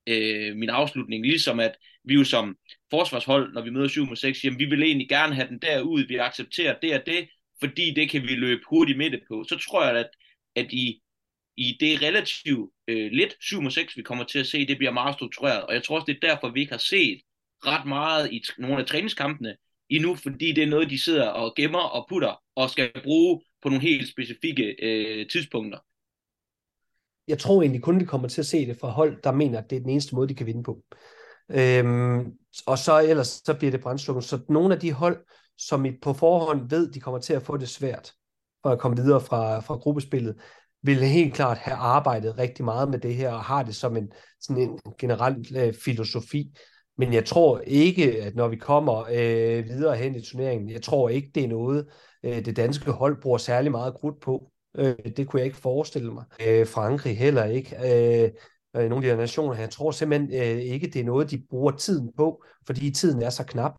øh, min afslutning. Ligesom at vi jo som forsvarshold, når vi møder 7 mod 6, jamen vi vil egentlig gerne have den derud, vi accepterer det og det, fordi det kan vi løbe hurtigt med det på. Så tror jeg, at, at i, i det relativt øh, lidt 7 mod 6, vi kommer til at se, det bliver meget struktureret. Og jeg tror også, det er derfor, vi ikke har set ret meget i nogle af træningskampene endnu, fordi det er noget, de sidder og gemmer og putter og skal bruge på nogle helt specifikke øh, tidspunkter. Jeg tror egentlig kun, vi kommer til at se det fra hold, der mener, at det er den eneste måde, de kan vinde på. Øhm, og så ellers så bliver det brændslukken. Så nogle af de hold, som I på forhånd ved, de kommer til at få det svært for at komme videre fra, fra gruppespillet, vil helt klart have arbejdet rigtig meget med det her, og har det som en, sådan en generel øh, filosofi. Men jeg tror ikke, at når vi kommer øh, videre hen i turneringen, jeg tror ikke, det er noget, øh, det danske hold bruger særlig meget krudt på. Øh, det kunne jeg ikke forestille mig. Øh, Frankrig heller ikke. Øh, nogle af de her nationer. Jeg tror simpelthen øh, ikke, det er noget, de bruger tiden på, fordi tiden er så knap.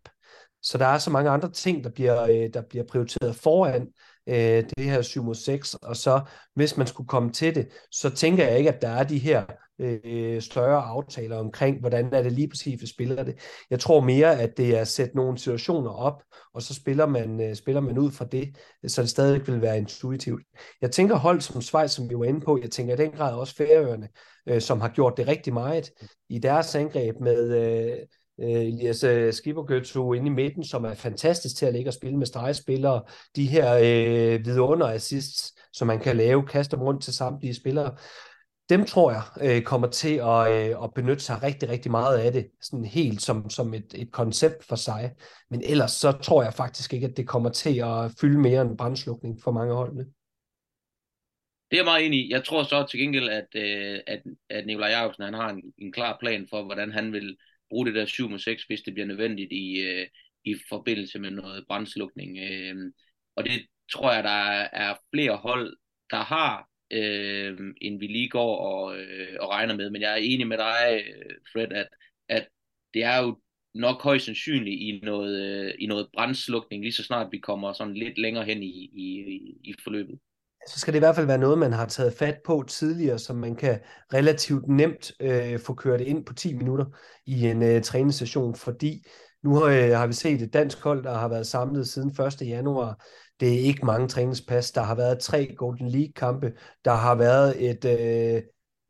Så der er så mange andre ting, der bliver, øh, der bliver prioriteret foran øh, det her 7 mod 6, og så hvis man skulle komme til det, så tænker jeg ikke, at der er de her øh, større aftaler omkring, hvordan er det lige præcis, vi spiller det. Jeg tror mere, at det er at sætte nogle situationer op, og så spiller man, øh, spiller man ud fra det, så det stadig vil være intuitivt. Jeg tænker hold som Schweiz, som vi var inde på, jeg tænker i den grad også Færøerne, øh, som har gjort det rigtig meget i deres angreb med... Øh, øh Elias øh, inde i midten, som er fantastisk til at ligge og spille med stregspillere. De her øh, vidunder assists, som man kan lave, kaster rundt til samtlige spillere. Dem tror jeg øh, kommer til at, øh, at benytte sig rigtig, rigtig meget af det, sådan helt som, som et, et koncept for sig. Men ellers så tror jeg faktisk ikke, at det kommer til at fylde mere end brandslukning for mange holdene. Det er jeg meget enig i. Jeg tror så til gengæld, at, øh, at, at Nikolaj Jacobsen han har en, en klar plan for, hvordan han vil bruge det der 7 mod 6, hvis det bliver nødvendigt i, øh, i forbindelse med noget brandslukning. Øh, og det tror jeg, der er flere hold, der har, øh, end vi lige går og, øh, og regner med. Men jeg er enig med dig, Fred, at, at det er jo nok højst sandsynligt i noget, øh, i noget brandslukning, lige så snart vi kommer sådan lidt længere hen i, i, i forløbet så skal det i hvert fald være noget, man har taget fat på tidligere, som man kan relativt nemt øh, få kørt ind på 10 minutter i en øh, træningssession, fordi nu har, øh, har vi set et dansk hold, der har været samlet siden 1. januar. Det er ikke mange træningspas. Der har været tre Golden League-kampe. Der har været et, øh,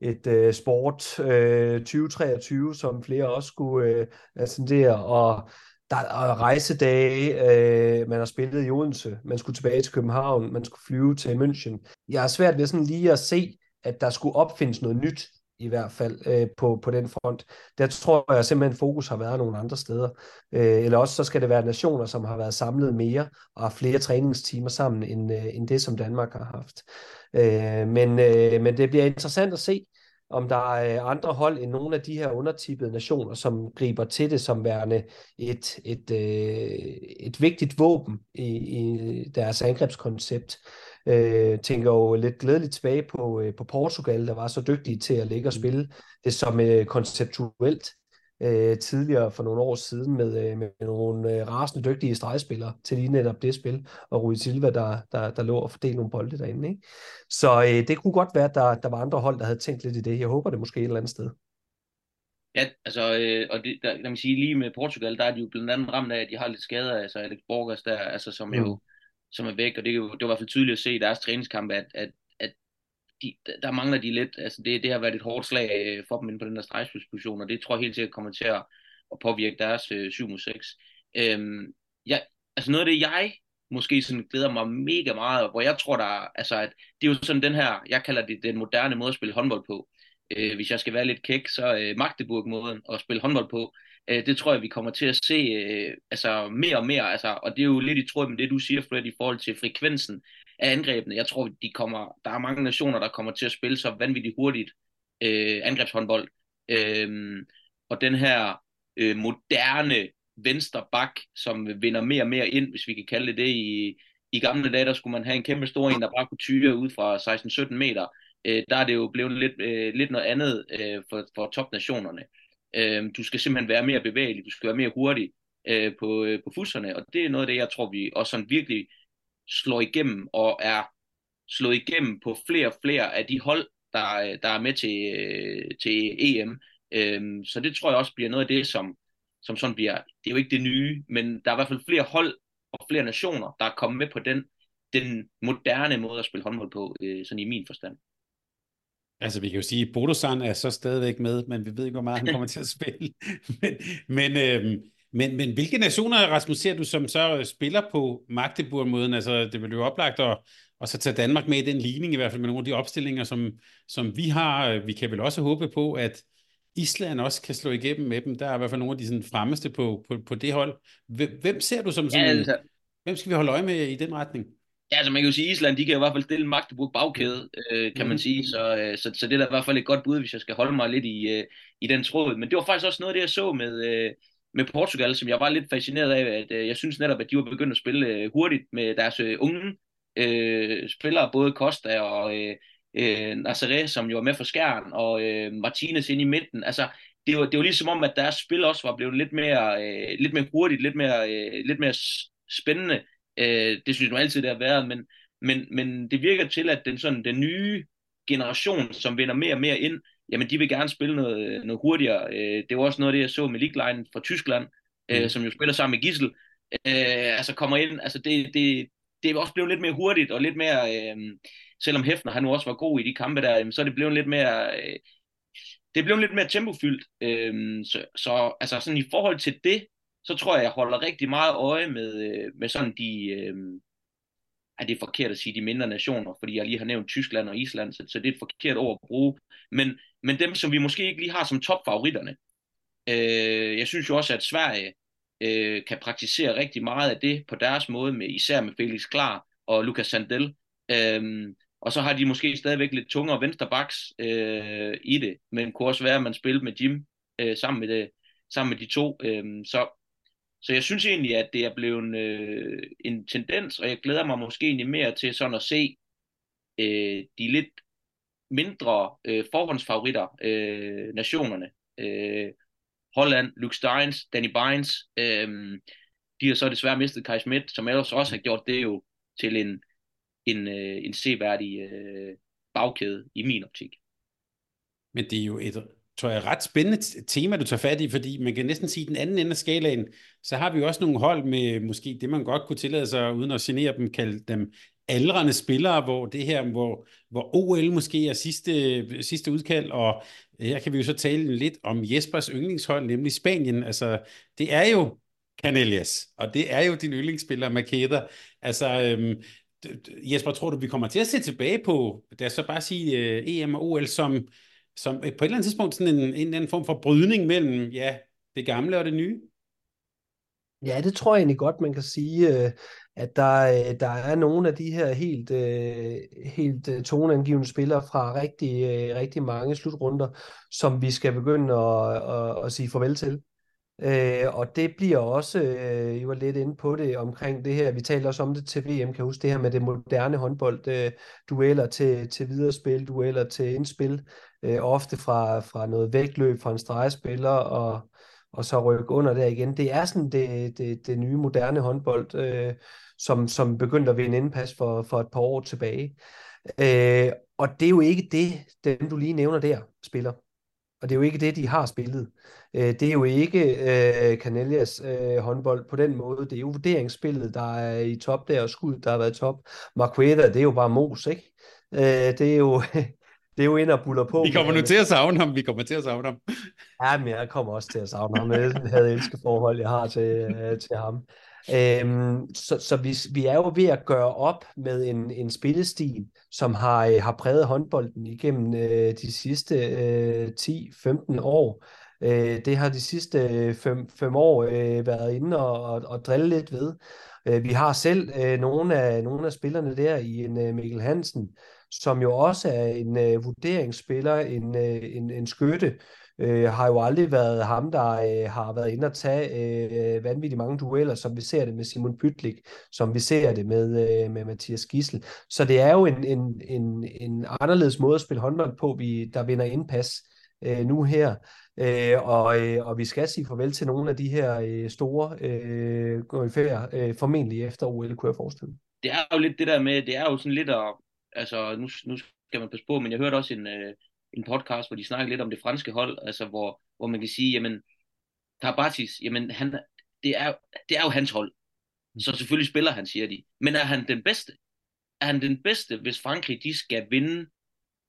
et øh, sport øh, 2023, som flere også skulle øh, ascendere, og der er rejsedage, øh, man har spillet i Odense, man skulle tilbage til København, man skulle flyve til München. Jeg har svært ved sådan lige at se, at der skulle opfindes noget nyt, i hvert fald øh, på, på den front. Der tror jeg simpelthen, fokus har været nogle andre steder. Øh, eller også så skal det være nationer, som har været samlet mere og har flere træningstimer sammen, end, øh, end det, som Danmark har haft. Øh, men, øh, men det bliver interessant at se, om der er andre hold end nogle af de her undertippede nationer, som griber til det som værende et, et, øh, et vigtigt våben i, i deres angrebskoncept. Øh, tænker jo lidt glædeligt tilbage på, øh, på Portugal, der var så dygtige til at ligge og spille det som øh, konceptuelt øh, tidligere for nogle år siden med, øh, med nogle øh, rasende dygtige stregspillere til lige netop det spil, og Rui Silva, der, der, der lå og fordelte nogle bolde derinde. Ikke? Så øh, det kunne godt være, at der, der var andre hold, der havde tænkt lidt i det. Jeg håber det måske et eller andet sted. Ja, altså, øh, og det, der, lad mig sige, lige med Portugal, der er de jo blandt andet ramt af, at de har lidt skader, altså Alex Borgers der, altså, som mm. jo som er væk, og det, det var i hvert fald tydeligt at se i deres træningskamp, at, at de, der mangler de lidt, altså det, det har været et hårdt slag øh, for dem ind på den der stregspidsposition, og det tror jeg helt sikkert kommer til at, at påvirke deres øh, 7 6. Øhm, jeg, altså noget af det, jeg måske sådan glæder mig mega meget, hvor jeg tror, der altså at det er jo sådan den her, jeg kalder det den moderne måde at spille håndbold på. Øh, hvis jeg skal være lidt kæk, så øh, Magdeburg-måden at spille håndbold på, øh, det tror jeg, vi kommer til at se øh, altså mere og mere, altså, og det er jo lidt i tråd med det, du siger, Fred, i forhold til frekvensen af angrebene. Jeg tror, de kommer, der er mange nationer, der kommer til at spille så vanvittigt hurtigt øh, angrebshåndbold. Øh, og den her øh, moderne venstre bak, som vinder mere og mere ind, hvis vi kan kalde det det. I, i gamle dage, der skulle man have en kæmpe stor en, der bare kunne tyre ud fra 16-17 meter. Øh, der er det jo blevet lidt, øh, lidt noget andet øh, for, for topnationerne. Øh, du skal simpelthen være mere bevægelig, du skal være mere hurtig øh, på, øh, på fusserne, og det er noget af det, jeg tror, vi også sådan virkelig slår igennem og er slået igennem på flere og flere af de hold, der, der er med til, øh, til EM. Øh, så det tror jeg også bliver noget af det, som, som sådan bliver, det er jo ikke det nye, men der er i hvert fald flere hold og flere nationer, der er kommet med på den, den moderne måde at spille håndbold på, øh, sådan i min forstand. Altså, vi kan jo sige, at Bodosan er så stadigvæk med, men vi ved ikke, hvor meget han kommer [laughs] til at spille. [laughs] men, men, øh, men, men hvilke nationer, Rasmus, ser du som så spiller på Magdeburg-måden? Altså, det vil jo oplagt at, og så tage Danmark med i den ligning, i hvert fald med nogle af de opstillinger, som, som vi har. Vi kan vel også håbe på, at Island også kan slå igennem med dem. Der er i hvert fald nogle af de sådan, fremmeste på, på, på det hold. Hvem ser du som sådan, ja, altså, hvem skal vi holde øje med i den retning? Ja, altså man kan jo sige, at Island, de kan i hvert fald stille Magdeburg bagkæde, øh, kan man mm. sige. Så, øh, så, så det er da i hvert fald et godt bud, hvis jeg skal holde mig lidt i, øh, i den tråd. Men det var faktisk også noget af det, jeg så med, øh, med Portugal, som jeg var lidt fascineret af. At, øh, jeg synes netop, at de var begyndt at spille øh, hurtigt med deres øh, unge øh, spillere, både Costa og øh, øh, Nazaré, som jo var med for skærn, og øh, Martinez ind i midten. Altså, det var, det var ligesom om, at deres spil også var blevet lidt mere, øh, lidt mere hurtigt, lidt mere, øh, lidt mere spændende. Øh, det synes jeg nu altid, det har været, men, men, men det virker til, at den, sådan, den nye generation, som vinder mere og mere ind, jamen de vil gerne spille noget, noget hurtigere. Øh, det var også noget af det, jeg så med Liglein fra Tyskland, øh, mm. som jo spiller sammen med Gissel. Øh, altså kommer ind, altså det, det, det er også blevet lidt mere hurtigt og lidt mere, øh, selvom Hefner han nu også var god i de kampe der, så er det blevet lidt mere, øh, det er blevet lidt mere tempofyldt. Øh, så, så altså sådan i forhold til det, så tror jeg, jeg holder rigtig meget øje med, øh, med sådan de, øh, er det forkert at sige de mindre nationer, fordi jeg lige har nævnt Tyskland og Island, så, så det er et forkert ord at bruge. Men, men dem, som vi måske ikke lige har som topfavoritterne. Øh, jeg synes jo også, at Sverige øh, kan praktisere rigtig meget af det på deres måde, med især med Felix Klar og Lukas Sandel. Øh, og så har de måske stadigvæk lidt tungere vensterbaks øh, i det, men kunne også være, at man spillede med Jim øh, sammen, med det, sammen med de to. Øh, så så jeg synes egentlig, at det er blevet øh, en tendens, og jeg glæder mig måske egentlig mere til sådan at se øh, de lidt mindre øh, forhåndsfavoritter, øh, nationerne. Øh, Holland, Luke Steins, Danny Bynes, øh, de har så desværre mistet Kai Schmidt, som ellers også har gjort det jo til en, en, øh, en seværdig øh, bagkæde i min optik. Men det er jo et tror jeg, ret spændende tema, du tager fat i, fordi man kan næsten sige, at den anden ende af skalaen, så har vi også nogle hold med måske det, man godt kunne tillade sig, uden at genere dem, kalde dem aldrende spillere, hvor det her, hvor, hvor OL måske er sidste, sidste udkald, og her kan vi jo så tale lidt om Jespers yndlingshold, nemlig Spanien. Altså, det er jo Canelias, og det er jo din yndlingsspiller, Makeda. Altså, øhm, Jesper, tror du, vi kommer til at se tilbage på, lad os så bare sige øh, EM og OL som som på et eller andet tidspunkt sådan en, en eller anden form for brydning mellem ja, det gamle og det nye? Ja, det tror jeg egentlig godt, man kan sige, øh, at der, øh, der er nogle af de her helt, øh, helt toneangivende spillere fra rigtig, rigtig mange slutrunder, som vi skal begynde at, at, at sige farvel til. Øh, og det bliver også, øh, I var lidt inde på det omkring det her, vi talte også om det til VM, kan jeg huske det her med det moderne håndbold, øh, dueller til, til viderespil, dueller til indspil, øh, ofte fra, fra noget vægtløb fra en stregspiller, og, og så rykke under der igen. Det er sådan det, det, det nye moderne håndbold, øh, som, som begyndte at vinde indpas for, for et par år tilbage. Øh, og det er jo ikke det, dem du lige nævner der, spiller. Og det er jo ikke det, de har spillet. Øh, det er jo ikke øh, Canelias øh, håndbold på den måde. Det er jo vurderingsspillet, der er i top der, og skud, der har været top. Marqueta, det er jo bare mos, ikke? Øh, det er jo... [laughs] det er jo ind og buller på. Vi kommer nu til at savne ham, vi kommer til at savne ham. Ja, men jeg kommer også til at savne ham. Jeg havde elsket forhold, jeg har til, øh, til ham. Øhm, så så vi, vi er jo ved at gøre op med en, en spillestil, som har, øh, har præget håndbolden igennem øh, de sidste øh, 10-15 år. Øh, det har de sidste 5 år øh, været inde og, og, og drille lidt ved. Øh, vi har selv øh, nogle, af, nogle af spillerne der i en øh, Mikkel Hansen, som jo også er en øh, vurderingsspiller, en, øh, en, en skytte, øh, har jo aldrig været ham, der øh, har været inde og tage øh, vanvittigt mange dueller, som vi ser det med Simon Pytlik, som vi ser det med, øh, med Mathias Gissel. Så det er jo en, en, en, en anderledes måde at spille håndbold på, vi, der vinder indpas øh, nu her. Øh, og, øh, og vi skal sige farvel til nogle af de her øh, store øh, færd, øh, formentlig efter OL, kunne jeg forestille Det er jo lidt det der med, det er jo sådan lidt at Altså, nu, nu skal man passe på, men jeg hørte også en, øh, en podcast, hvor de snakkede lidt om det franske hold, altså hvor, hvor man kan sige, jamen, Karabatis, jamen, han, det, er, det er jo hans hold. Så selvfølgelig spiller han, siger de. Men er han den bedste? Er han den bedste, hvis Frankrig de skal vinde?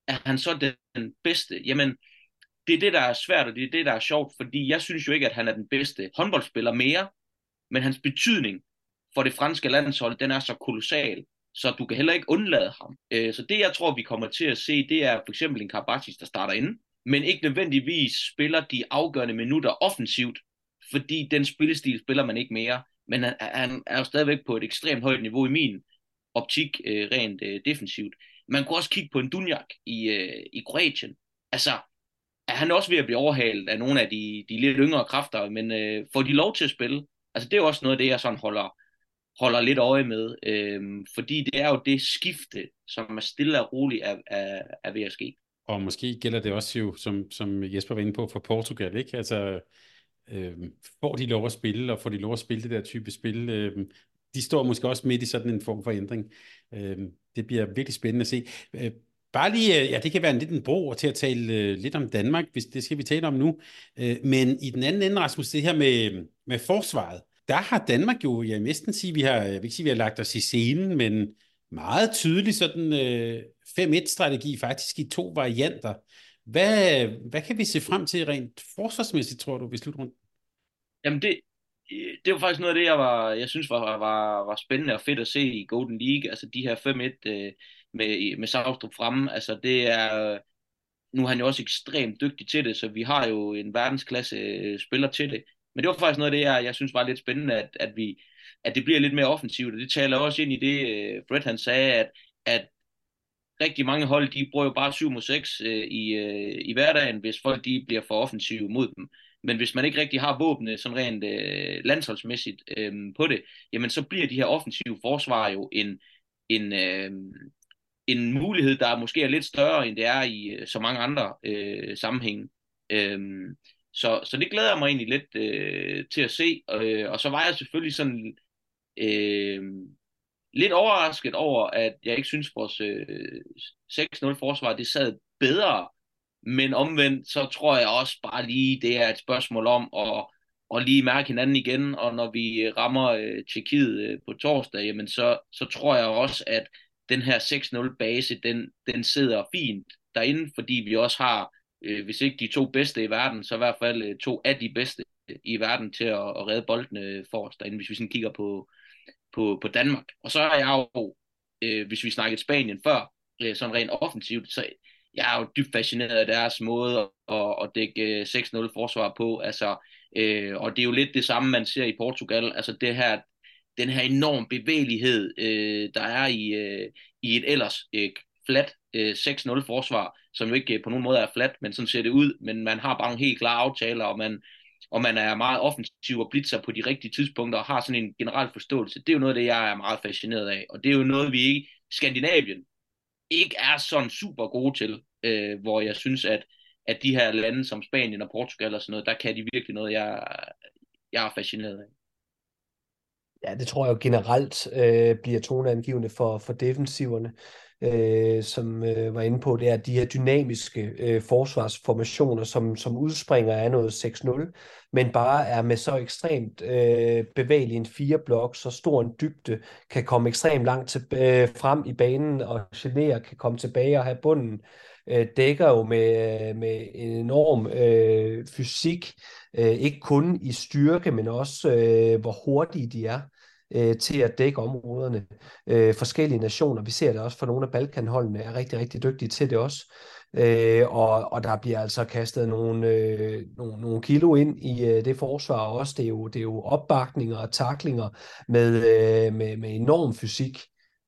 Er han så den bedste? Jamen, det er det, der er svært, og det er det, der er sjovt, fordi jeg synes jo ikke, at han er den bedste håndboldspiller mere, men hans betydning for det franske landshold, den er så kolossal, så du kan heller ikke undlade ham. Øh, så det, jeg tror, vi kommer til at se, det er for eksempel en Karabatis, der starter inde, men ikke nødvendigvis spiller de afgørende minutter offensivt, fordi den spillestil spiller man ikke mere. Men han, han er jo stadigvæk på et ekstremt højt niveau i min optik, øh, rent øh, defensivt. Man kunne også kigge på en Dunjak i, øh, i Kroatien. Altså, er han også ved at blive overhalet af nogle af de, de lidt yngre kræfter, men øh, får de lov til at spille? Altså, det er også noget af det, jeg sådan holder, holder lidt øje med, øh, fordi det er jo det skifte, som er stille og roligt er, er, er ved at ske. Og måske gælder det også jo, som, som Jesper var inde på, for Portugal, ikke? Altså, øh, får de lov at spille, og får de lov at spille det der type spil, øh, de står måske også midt i sådan en form for ændring. Øh, det bliver virkelig spændende at se. Øh, bare lige, øh, ja, det kan være en lidt en bro til at tale øh, lidt om Danmark, hvis det skal vi tale om nu. Øh, men i den anden ende, Rasmus, det her med, med forsvaret, der har Danmark jo, jeg næsten sige, vi har, jeg vil ikke sige, vi har lagt os i scenen, men meget tydelig sådan øh, 5-1-strategi faktisk i to varianter. Hvad, hvad kan vi se frem til rent forsvarsmæssigt, tror du, ved slutrunden? Jamen det, det var faktisk noget af det, jeg, var, jeg synes var, var, var spændende og fedt at se i Golden League. Altså de her 5-1 øh, med, med Savstrup fremme. Altså det er, nu er han jo også ekstremt dygtig til det, så vi har jo en verdensklasse øh, spiller til det. Men det var faktisk noget af det, jeg, jeg synes var lidt spændende, at, at, vi, at det bliver lidt mere offensivt. Og det taler også ind i det, øh, Fred han sagde, at, at rigtig mange hold, de bruger jo bare 7 mod 6 øh, i, øh, i hverdagen, hvis folk de bliver for offensive mod dem. Men hvis man ikke rigtig har våbne sådan rent øh, landsholdsmæssigt øh, på det, jamen så bliver de her offensive forsvar jo en, en, øh, en mulighed, der måske er lidt større, end det er i øh, så mange andre øh, sammenhænge. Øh, så, så det glæder jeg mig egentlig lidt øh, til at se. Øh, og så var jeg selvfølgelig sådan øh, lidt overrasket over, at jeg ikke synes, vores øh, 6-0 forsvar, det sad bedre. Men omvendt, så tror jeg også bare lige, det er et spørgsmål om at, at lige mærke hinanden igen. Og når vi rammer øh, Tjekkiet øh, på torsdag, jamen så, så tror jeg også, at den her 6-0 base, den, den sidder fint derinde, fordi vi også har øh, hvis ikke de to bedste i verden, så i hvert fald øh, to af de bedste i verden til at, at redde boldene for os derinde, hvis vi sådan kigger på, på, på Danmark. Og så er jeg jo, øh, hvis vi snakkede Spanien før, øh, sådan rent offensivt, så jeg er jo dybt fascineret af deres måde at, at dække øh, 6-0 forsvar på, altså, øh, og det er jo lidt det samme, man ser i Portugal, altså det her, den her enorm bevægelighed, øh, der er i, øh, i et ellers øh, flat øh, 6-0 forsvar, som jo ikke øh, på nogen måde er flat, men sådan ser det ud, men man har bare nogle helt klare aftaler, og man, og man er meget offensiv og blitzer på de rigtige tidspunkter, og har sådan en generel forståelse. Det er jo noget af det, jeg er meget fascineret af, og det er jo noget, vi ikke, Skandinavien ikke er sådan super gode til, øh, hvor jeg synes, at, at de her lande som Spanien og Portugal og sådan noget, der kan de virkelig noget, jeg, jeg er fascineret af. Ja, det tror jeg jo generelt øh, bliver toneangivende for, for defensiverne øh, som øh, var inde på, det er de her dynamiske øh, forsvarsformationer, som, som udspringer af noget 6-0, men bare er med så ekstremt øh, bevægelig en fire blok, så stor en dybde, kan komme ekstremt langt til, øh, frem i banen, og genere kan komme tilbage og have bunden, øh, dækker jo med, øh, med en enorm øh, fysik, øh, ikke kun i styrke, men også øh, hvor hurtige de er øh, til at dække områderne. Øh, forskellige nationer, vi ser det også for nogle af Balkanholdene, er rigtig, rigtig dygtige til det også. Øh, og, og der bliver altså kastet nogle, øh, nogle, nogle kilo ind i øh, det forsvar også. Det er jo, det er jo opbakninger og taklinger med, øh, med, med enorm fysik.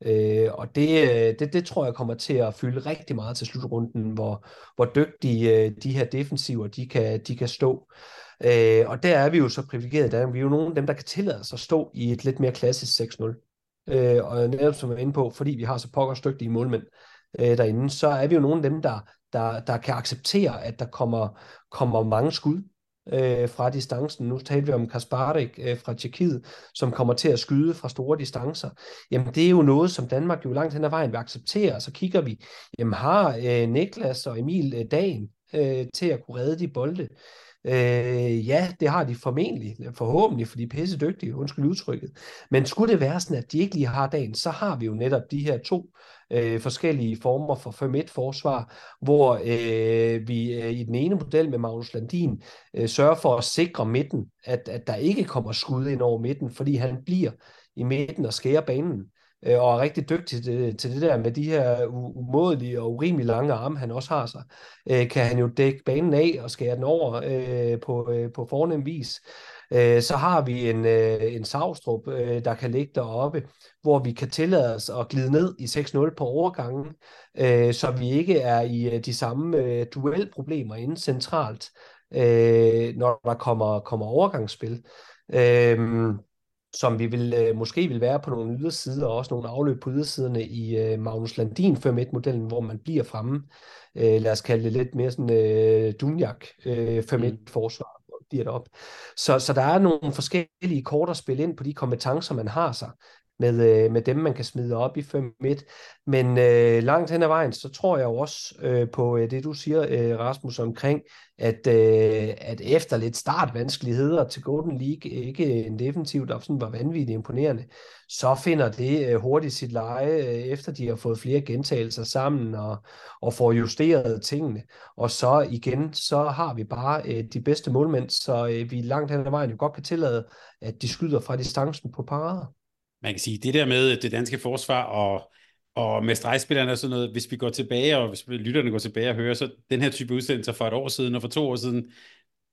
Øh, og det, øh, det, det tror jeg kommer til at fylde rigtig meget til slutrunden, hvor, hvor dygtige øh, de her defensiver de kan, de kan stå. Øh, og der er vi jo så privilegeret, der vi er jo nogle af dem, der kan tillade sig at stå i et lidt mere klassisk 6-0. Øh, og netop som jeg er inde på, fordi vi har så pokkers dygtige målmænd øh, derinde, så er vi jo nogle af dem, der, der, der kan acceptere, at der kommer, kommer mange skud øh, fra distancen. Nu talte vi om Kasparik øh, fra Tjekkiet, som kommer til at skyde fra store distancer. Jamen det er jo noget, som Danmark jo langt hen ad vejen vil acceptere. Så kigger vi, jamen har øh, Niklas og Emil øh, dagen øh, til at kunne redde de bolde? Øh, ja, det har de formentlig, forhåbentlig, for de er pisse dygtige, undskyld udtrykket. Men skulle det være sådan, at de ikke lige har dagen, så har vi jo netop de her to øh, forskellige former for 5-1-forsvar, hvor øh, vi øh, i den ene model med Magnus Landin øh, sørger for at sikre midten, at, at der ikke kommer skud ind over midten, fordi han bliver i midten og skærer banen øh, og er rigtig dygtig til, til det der med de her umådelige og urimelig lange arme, han også har sig, øh, kan han jo dække banen af og skære den over øh, på, øh, på fornem vis. Øh, så har vi en, øh, en Savstrup, øh, der kan ligge deroppe, hvor vi kan tillade os at glide ned i 6-0 på overgangen, øh, så vi ikke er i øh, de samme øh, duelproblemer inde centralt, øh, når der kommer, kommer overgangsspil. Øh, som vi vil, øh, måske vil være på nogle ydersider, og også nogle afløb på ydersiderne i øh, Magnus Landin 5-1-modellen, hvor man bliver fremme. Øh, lad os kalde det lidt mere sådan øh, Dunjak øh, 5-1-forsvar bliver det op. Så, så der er nogle forskellige kort at spille ind på de kompetencer, man har sig med, øh, med dem, man kan smide op i 5-1. Men øh, langt hen ad vejen, så tror jeg jo også øh, på øh, det, du siger, øh, Rasmus, omkring, at, øh, at efter lidt startvanskeligheder til Golden League, ikke en defensiv, der sådan var vanvittigt imponerende, så finder det øh, hurtigt sit leje, øh, efter de har fået flere gentagelser sammen og, og får justeret tingene. Og så igen, så har vi bare øh, de bedste målmænd, så øh, vi langt hen ad vejen jo godt kan tillade, at de skyder fra distancen på parader man kan sige, det der med det danske forsvar og, og med stregspillerne og sådan noget, hvis vi går tilbage, og hvis lytterne går tilbage og hører, så den her type udsendelser for et år siden og for to år siden,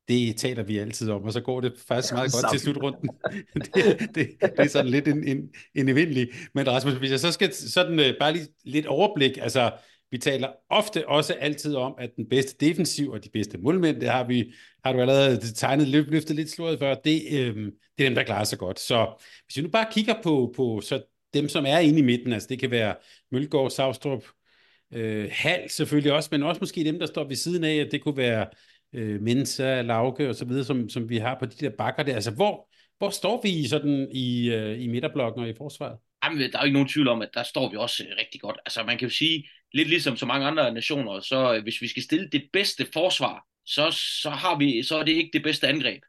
det taler vi altid om, og så går det faktisk meget godt til slutrunden. [laughs] det, det, det er sådan lidt en, en, en evindelig. Men Rasmus, hvis jeg så skal sådan uh, bare lige lidt overblik, altså vi taler ofte også altid om, at den bedste defensiv og de bedste målmænd, det har, vi, har du allerede tegnet, løftet lidt slået før, det, øh, det er dem, der klarer sig godt. Så hvis vi nu bare kigger på, på så dem, som er inde i midten, altså det kan være Mølgaard, Savstrup, øh, Hal selvfølgelig også, men også måske dem, der står ved siden af, at det kunne være øh, Mensa, Lauke og så videre, som, som vi har på de der bakker der. Altså hvor, hvor står vi sådan i, øh, i midterblokken og i forsvaret? Jamen, der er jo ikke nogen tvivl om, at der står vi også øh, rigtig godt. Altså man kan jo sige, lidt ligesom så mange andre nationer, så øh, hvis vi skal stille det bedste forsvar, så, så, har vi, så er det ikke det bedste angreb.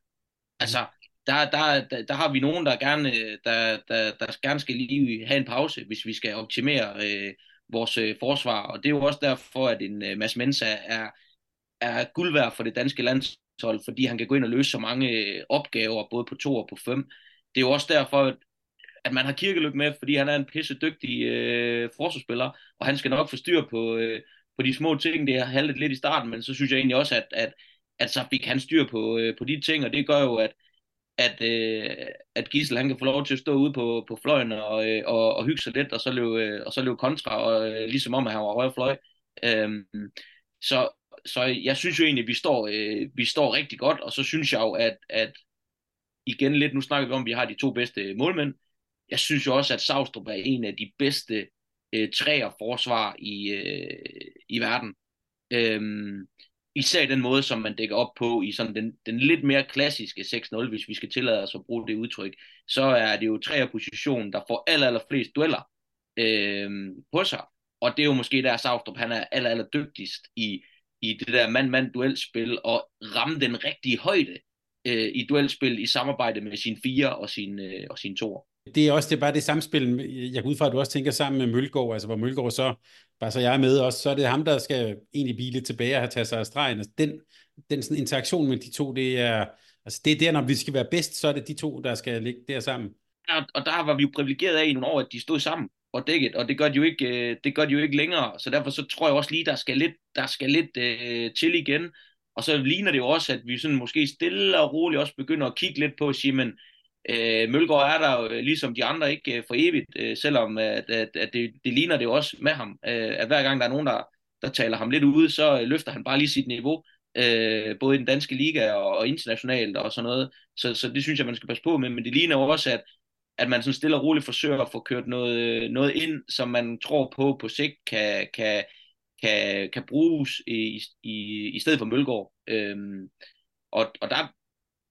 Altså, der, der, der, der har vi nogen, der gerne, øh, der, der, der gerne skal lige have en pause, hvis vi skal optimere øh, vores øh, forsvar. Og det er jo også derfor, at en øh, Mads Mensa er, er guld værd for det danske landshold, fordi han kan gå ind og løse så mange øh, opgaver, både på to og på fem. Det er jo også derfor, at man har Kirkeløk med, fordi han er en pisse dygtig øh, forsvarsspiller, og han skal nok få styr på, øh, på de små ting. Det har haltet lidt i starten, men så synes jeg egentlig også, at, at, at så fik han styr på, øh, på de ting, og det gør jo, at, at, øh, at Gissel han kan få lov til at stå ude på, på fløjen og, øh, og, og hygge sig lidt, og så løbe, øh, og så løbe kontra, og, øh, ligesom om, at han var højre fløj. Øhm, så, så jeg synes jo egentlig, at vi står, øh, vi står rigtig godt, og så synes jeg jo, at, at igen lidt, nu snakker vi om, at vi har de to bedste målmænd, jeg synes jo også, at Savstrup er en af de bedste øh, træer forsvar i, øh, i verden. Øhm, især den måde, som man dækker op på i sådan den, den lidt mere klassiske 6-0, hvis vi skal tillade os at bruge det udtryk, så er det jo positionen, der får aller, aller flest dueller øh, på sig. Og det er jo måske der, Savstrup han er aller, aller dygtigst i, i det der mand-mand-duelspil og ramme den rigtige højde øh, i duelspil i samarbejde med sin fire og sin, øh, og sin toer det er også det er bare det samspil, jeg går ud fra, at du også tænker sammen med Mølgaard, altså hvor Mølgaard så, bare så jeg er med også, så er det ham, der skal egentlig blive lidt tilbage og have taget sig af stregen. Altså den, den sådan interaktion med de to, det er, altså det er der, når vi skal være bedst, så er det de to, der skal ligge der sammen. Ja, og der var vi jo privilegeret af i nogle år, at de stod sammen og dækket, og det gør de jo ikke, øh, det gør de jo ikke længere, så derfor så tror jeg også lige, der skal lidt, der skal lidt øh, til igen, og så ligner det jo også, at vi sådan måske stille og roligt også begynder at kigge lidt på at sige, men Øh, Mølgaard er der jo øh, ligesom de andre ikke øh, for evigt, øh, selvom øh, at, at, at det, det ligner det jo også med ham, øh, at hver gang der er nogen, der, der taler ham lidt ude, så øh, løfter han bare lige sit niveau, øh, både i den danske liga og, og internationalt og sådan noget. Så, så det synes jeg, man skal passe på med, men det ligner jo også, at, at man sådan stille og roligt forsøger at få kørt noget, noget ind, som man tror på på sigt kan, kan, kan, kan bruges i, i, i stedet for Mølgaard. Øh, og, og der,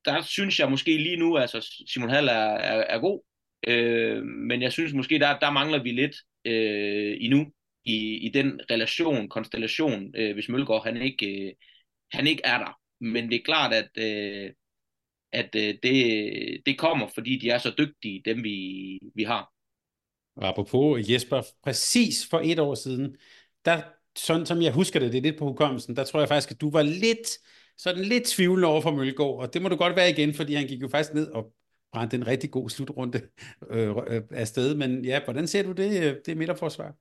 der synes jeg måske lige nu, altså Simon Hall er, er, er god, øh, men jeg synes måske, der, der mangler vi lidt øh, endnu i, i den relation, konstellation, øh, hvis Mølgaard han ikke, øh, han ikke er der. Men det er klart, at, øh, at øh, det, det kommer, fordi de er så dygtige, dem vi, vi har. Og apropos Jesper, præcis for et år siden, der, sådan som jeg husker det, det er lidt på hukommelsen, der tror jeg faktisk, at du var lidt, sådan lidt tvivl over for Mølgaard, og det må du godt være igen, fordi han gik jo faktisk ned og brændte en rigtig god slutrunde øh, øh, afsted. Men ja, hvordan ser du det, øh, det midterforsvar?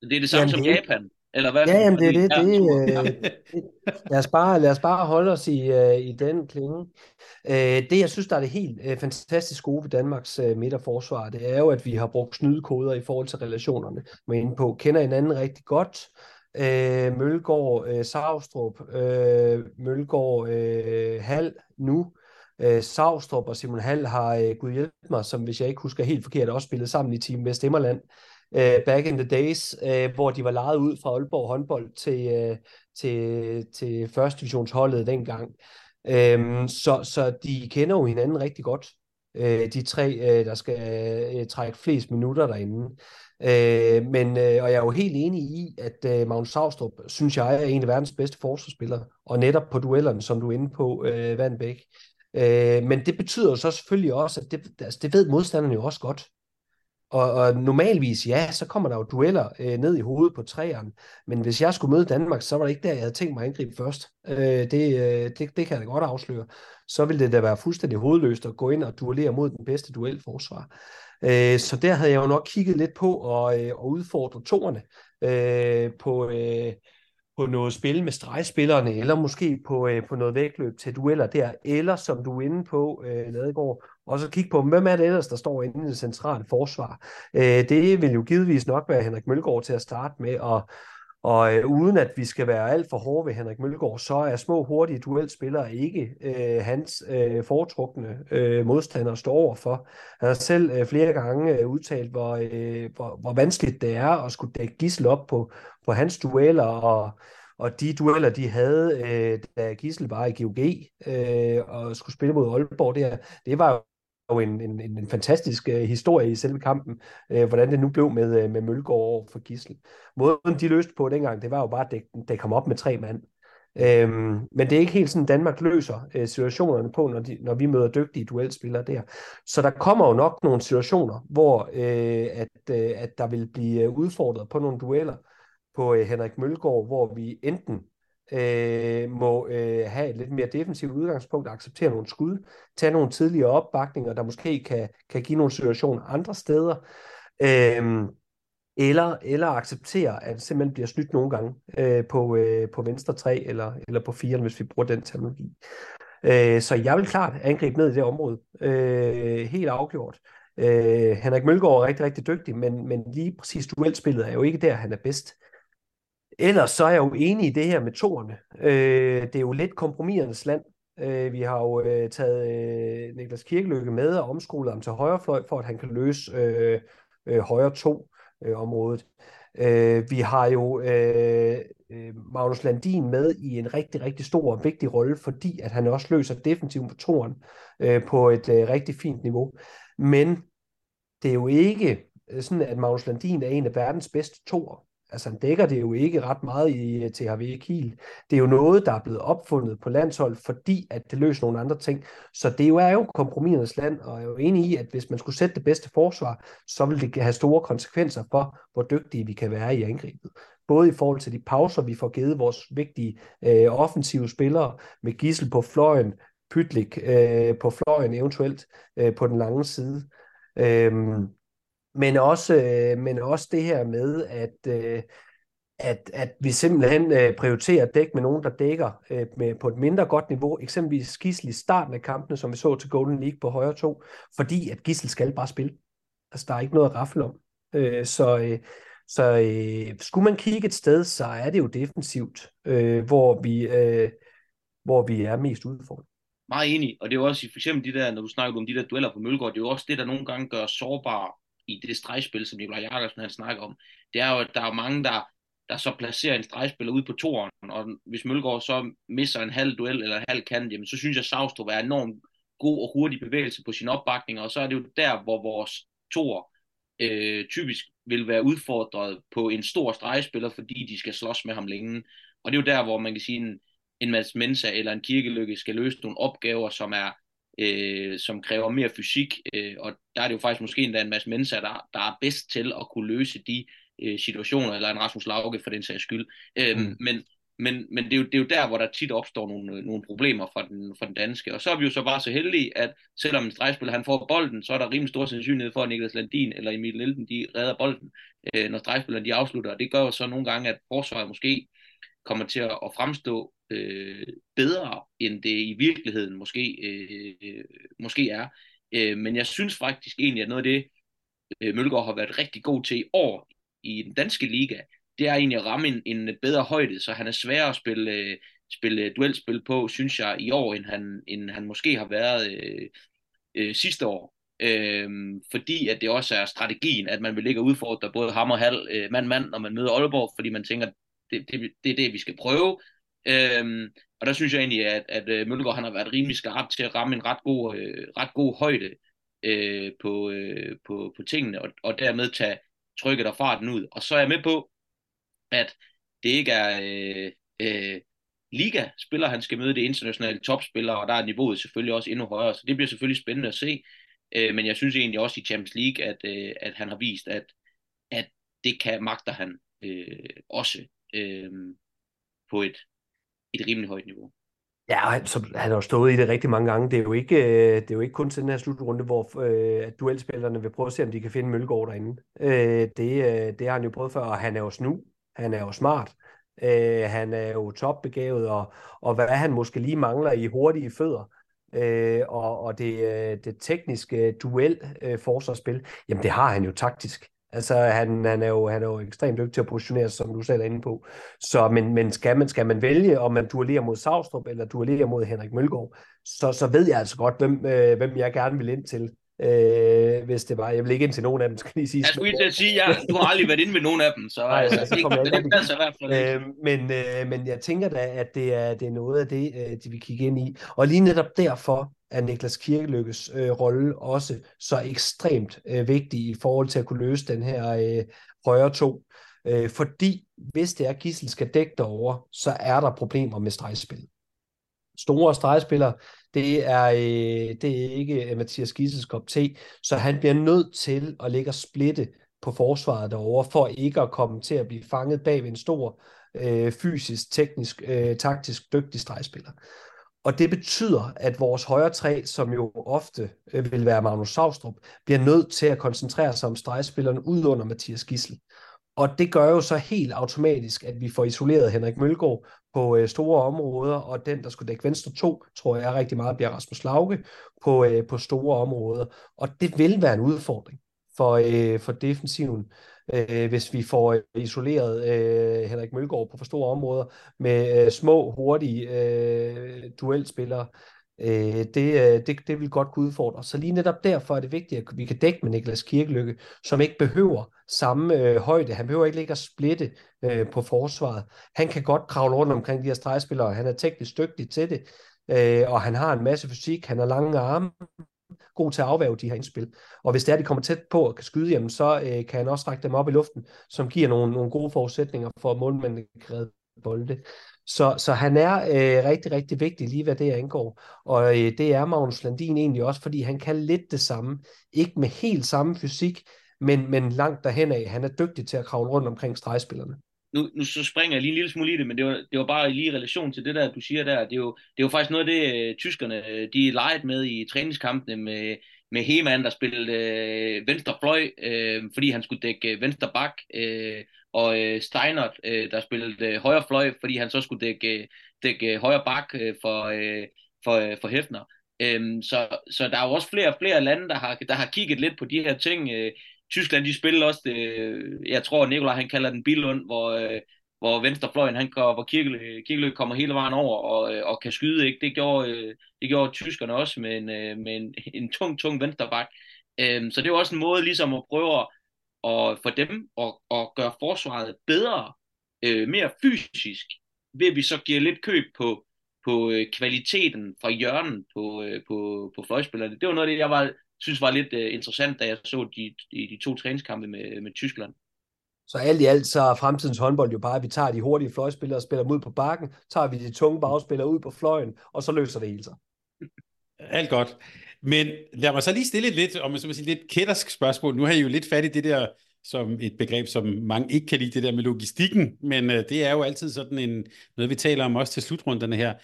Det er det samme jamen, som. Japan, eller hvad? Ja, jamen det er det. det, [laughs] det, lad, os bare, lad os bare holde os i, uh, i den klinge. Uh, det, jeg synes, der er det helt uh, fantastisk gode ved Danmarks uh, midterforsvar, det er jo, at vi har brugt snydekoder i forhold til relationerne. Er inde på, kender hinanden rigtig godt øh, Mølgaard, øh, Savstrup, øh, Mølgaard, øh, Hal nu. øh, Savstrup og Simon Hall har, øh, gud hjælp mig, som hvis jeg ikke husker helt forkert, også spillet sammen i Team Vestemmerland øh, back in the days, øh, hvor de var lejet ud fra Aalborg håndbold til, øh, til, til første divisionsholdet dengang. Øh, så, så de kender jo hinanden rigtig godt, øh, de tre, øh, der skal øh, trække flest minutter derinde. Øh, men, øh, og jeg er jo helt enig i, at øh, Magnus Savstrup, synes jeg, er en af verdens bedste forsvarsspillere, og netop på duellerne, som du er inde på, øh, uh, Vandbæk. Øh, men det betyder jo så selvfølgelig også, at det, altså, det ved modstanderne jo også godt. Og, og normalvis, ja, så kommer der jo dueller øh, ned i hovedet på træerne. Men hvis jeg skulle møde Danmark, så var det ikke der, jeg havde tænkt mig at angribe først. Øh, det, øh, det, det kan jeg da godt afsløre. Så ville det da være fuldstændig hovedløst at gå ind og duellere mod den bedste duelforsvar. Øh, så der havde jeg jo nok kigget lidt på og, øh, og udfordre toerne øh, på, øh, på noget spil med stregspillerne, eller måske på, øh, på noget vægtløb til dueller der, eller som du er inde på, øh, Ladegaard, og så kigge på, hvem er det ellers, der står inde i det centrale forsvar. Øh, det vil jo givetvis nok være Henrik Mølgaard til at starte med, og, og øh, uden at vi skal være alt for hårde ved Henrik Mølgaard, så er små, hurtige duelspillere ikke øh, hans øh, foretrukne øh, modstander står overfor. Han har selv øh, flere gange øh, udtalt, hvor, øh, hvor, hvor vanskeligt det er at skulle dække Gissel op på, på hans dueller, og, og de dueller, de havde, øh, da Gissel var i GOG øh, og skulle spille mod Aalborg, der, det var jo en, en, en fantastisk øh, historie i selve kampen, øh, hvordan det nu blev med, øh, med Mølgaard over for Gissel. Måden de løste på dengang, det var jo bare at det, det kom op med tre mand. Øhm, men det er ikke helt sådan, Danmark løser øh, situationerne på, når, de, når vi møder dygtige duelspillere der. Så der kommer jo nok nogle situationer, hvor øh, at, øh, at der vil blive øh, udfordret på nogle dueller på øh, Henrik Mølgaard, hvor vi enten øh, må øh, have et lidt mere defensivt udgangspunkt, acceptere nogle skud, tage nogle tidligere opbakninger, der måske kan, kan give nogle situationer andre steder, øh, eller, eller acceptere, at det simpelthen bliver snydt nogle gange øh, på, øh, på venstre 3 eller, eller på 4, hvis vi bruger den terminologi. Øh, så jeg vil klart angribe ned i det område. Øh, helt afgjort. Øh, Henrik Mølgaard er rigtig, rigtig dygtig, men, men lige præcis duelspillet er jo ikke der, han er bedst. Ellers så er jeg jo enig i det her med toerne. Øh, det er jo lidt kompromisernes land. Øh, vi har jo øh, taget øh, Niklas Kirkeløkke med og omskolet ham til højrefløj, for at han kan løse øh, øh, højre to øh, området. Øh, vi har jo øh, øh Magnus Landin med i en rigtig, rigtig stor og vigtig rolle, fordi at han også løser defensiven på toren øh, på et øh, rigtig fint niveau. Men det er jo ikke øh, sådan, at Magnus Landin er en af verdens bedste toer. Altså han dækker det jo ikke ret meget i øh, THV Kiel. Det er jo noget, der er blevet opfundet på landshold, fordi at det løser nogle andre ting. Så det jo er jo kompromisernes land, og jeg er jo enig i, at hvis man skulle sætte det bedste forsvar, så vil det have store konsekvenser for, hvor dygtige vi kan være i angrebet. Både i forhold til de pauser, vi får givet vores vigtige øh, offensive spillere, med Gissel på fløjen, Pytlik øh, på fløjen eventuelt øh, på den lange side. Øh, men også, øh, men også det her med, at, øh, at, at vi simpelthen øh, prioriterer dæk med nogen, der dækker øh, med, på et mindre godt niveau, eksempelvis Gissel i starten af kampene, som vi så til Golden League på højre to, fordi at Gissel skal bare spille. Altså, der er ikke noget at rafle om. Øh, så øh, så øh, skulle man kigge et sted, så er det jo defensivt, øh, hvor, vi, øh, hvor vi er mest udfordret. Meget enig, og det er jo også for eksempel de der, når du snakker om de der dueller på Mølgaard, det er jo også det, der nogle gange gør sårbare i det stregspil, som Nikolaj Jakobsen han snakker om, det er jo, at der er mange, der, der så placerer en stregspiller ud på toren, og hvis Mølgaard så misser en halv duel eller en halv kant, jamen, så synes jeg, at Savstrup er enormt god og hurtig bevægelse på sin opbakning, og så er det jo der, hvor vores tor øh, typisk vil være udfordret på en stor stregspiller, fordi de skal slås med ham længe. Og det er jo der, hvor man kan sige, en, en Mads Mensa eller en kirkelykke skal løse nogle opgaver, som er øh, som kræver mere fysik, øh, og der er det jo faktisk måske endda en Mads Mensa, der, der er bedst til at kunne løse de øh, situationer, eller en Rasmus Lauke for den sags skyld. Øh, mm. Men, men, men det, er jo, det er jo der, hvor der tit opstår nogle, nogle problemer for den, for den danske. Og så er vi jo så bare så heldige, at selvom en stregspiller han får bolden, så er der rimelig stor sandsynlighed for, at Niklas Landin eller Emil Lilden, de redder bolden, øh, når stregspillerne de afslutter. Og det gør jo så nogle gange, at forsvaret måske kommer til at fremstå øh, bedre, end det i virkeligheden måske, øh, måske er. Øh, men jeg synes faktisk egentlig, at noget af det, øh, Mølgaard har været rigtig god til i år i den danske liga, det er egentlig at ramme en, en bedre højde, så han er sværere at spille, øh, spille duelspil på, synes jeg, i år, end han, end han måske har været øh, øh, sidste år. Øhm, fordi at det også er strategien, at man vil ligge og udfordre både ham og halv øh, mand-mand, når man møder Aalborg, fordi man tænker, det, det, det er det, vi skal prøve. Øhm, og der synes jeg egentlig, at, at øh, Mølgaard han har været rimelig skarp til at ramme en ret god, øh, ret god højde øh, på, øh, på, på tingene, og, og dermed tage trykket og farten ud. Og så er jeg med på, at det ikke er øh, øh, liga-spillere, han skal møde det internationale topspillere, og der er niveauet selvfølgelig også endnu højere, så det bliver selvfølgelig spændende at se. Øh, men jeg synes egentlig også i Champions League, at, øh, at han har vist, at, at det kan magter han øh, også øh, på et, et rimelig højt niveau. Ja, han, han har jo stået i det rigtig mange gange. Det er jo ikke, øh, det er jo ikke kun til den her slutrunde, hvor øh, duelspillerne vil prøve at se, om de kan finde Mølgaard derinde. Øh, det, øh, det har han jo prøvet før, og han er jo snu. Han er jo smart. Øh, han er jo topbegavet, og, og hvad han måske lige mangler i hurtige fødder, øh, og, og det, øh, det tekniske duel øh, forsvarsspil, jamen det har han jo taktisk. Altså, han, han, er jo, han er jo ekstremt dygtig til at positionere sig, som du selv er inde på. Så, men, men skal, man, skal man vælge, om man duellerer mod Savstrup, eller duellerer mod Henrik Mølgaard, så, så ved jeg altså godt, hvem, øh, hvem jeg gerne vil ind til. Øh, hvis det var. Jeg vil ikke ind til nogen af dem, skal lige sige. Jeg skulle ikke sige, ja, du har aldrig været inde med nogen af dem, så, Nej, altså, så kommer jeg ikke det i hvert fald øh, men, øh, men jeg tænker da, at det er, det er noget af det, øh, de vil kigge ind i. Og lige netop derfor er Niklas Kirkelykkes øh, rolle også så ekstremt øh, vigtig i forhold til at kunne løse den her øh, højre to. Øh, fordi hvis det er, at Gissel skal dække derover, så er der problemer med stregspil. Store stregspillere, det er, øh, det er ikke øh, Mathias Gissels kop te, så han bliver nødt til at ligge og splitte på forsvaret derovre, for ikke at komme til at blive fanget bag ved en stor øh, fysisk, teknisk, øh, taktisk dygtig stregspiller. Og det betyder, at vores højre træ, som jo ofte øh, vil være Magnus Saustrup, bliver nødt til at koncentrere sig om stregspillerne ud under Mathias Gissel. Og det gør jo så helt automatisk, at vi får isoleret Henrik Mølgaard på øh, store områder, og den, der skulle dække venstre to, tror jeg rigtig meget bliver Rasmus Lauke på, øh, på store områder. Og det vil være en udfordring for, øh, for defensiven, øh, hvis vi får øh, isoleret øh, Henrik Mølgaard på for store områder med øh, små, hurtige øh, duelspillere. Øh, det, øh, det, det vil godt kunne udfordre. Så lige netop derfor er det vigtigt, at vi kan dække med Niklas Kirkelykke, som ikke behøver samme øh, højde. Han behøver ikke ligge og splitte øh, på forsvaret. Han kan godt kravle rundt omkring de her stregspillere. Han er teknisk dygtig til det, øh, og han har en masse fysik. Han har lange arme god til at afværge de her indspil. Og hvis det er, de kommer tæt på og kan skyde, jamen, så øh, kan han også række dem op i luften, som giver nogle, nogle gode forudsætninger for, at målmanden kan redde bolde. Så, så han er øh, rigtig, rigtig vigtig lige hvad det angår. Og øh, det er Magnus Landin egentlig også, fordi han kan lidt det samme. Ikke med helt samme fysik, men, men langt derhen af. Han er dygtig til at kravle rundt omkring stregspillerne. Nu, nu så springer jeg lige en lille smule i det, men det var, det var bare lige i relation til det der, du siger der. Det er jo, det er jo faktisk noget af det, øh, tyskerne øh, de leget med i træningskampene med, med Heman, der spillede øh, venstre fløj, øh, fordi han skulle dække øh, venstre bak. Øh, og øh, Steinert, øh, der spillede øh, højre fløj, fordi han så skulle dække, øh, dække højre bak øh, for, øh, for, øh, for Hefner. Øhm, så, så der er jo også flere og flere lande, der har, der har kigget lidt på de her ting. Øh, Tyskland, de spillede også det, jeg tror Nikolaj han kalder den Bilund, hvor, øh, hvor venstrefløjen, han går, hvor Kirkelø, Kirkelø kommer hele vejen over og, øh, og kan skyde. Ikke? Det, gjorde, øh, det gjorde tyskerne også med en, øh, med en, [laughs] en tung, tung venstrebak. Øhm, så det er også en måde ligesom at prøve at få for dem at, at gøre forsvaret bedre øh, mere fysisk, ved at vi så giver lidt køb på, på øh, kvaliteten fra hjørnen på, øh, på, på fløjspillerne. Det var noget af det, jeg var, synes var lidt øh, interessant, da jeg så de, de, de to træningskampe med, med Tyskland. Så alt i alt, så er fremtidens håndbold jo bare, at vi tager de hurtige fløjspillere og spiller dem ud på bakken, tager vi de tunge bagspillere ud på fløjen, og så løser det hele sig. [laughs] Alt godt. Men lad mig så lige stille et lidt, om man så sige, lidt kættersk spørgsmål. Nu har I jo lidt fat i det der, som et begreb, som mange ikke kan lide, det der med logistikken, men øh, det er jo altid sådan en, noget, vi taler om også til slutrunderne her.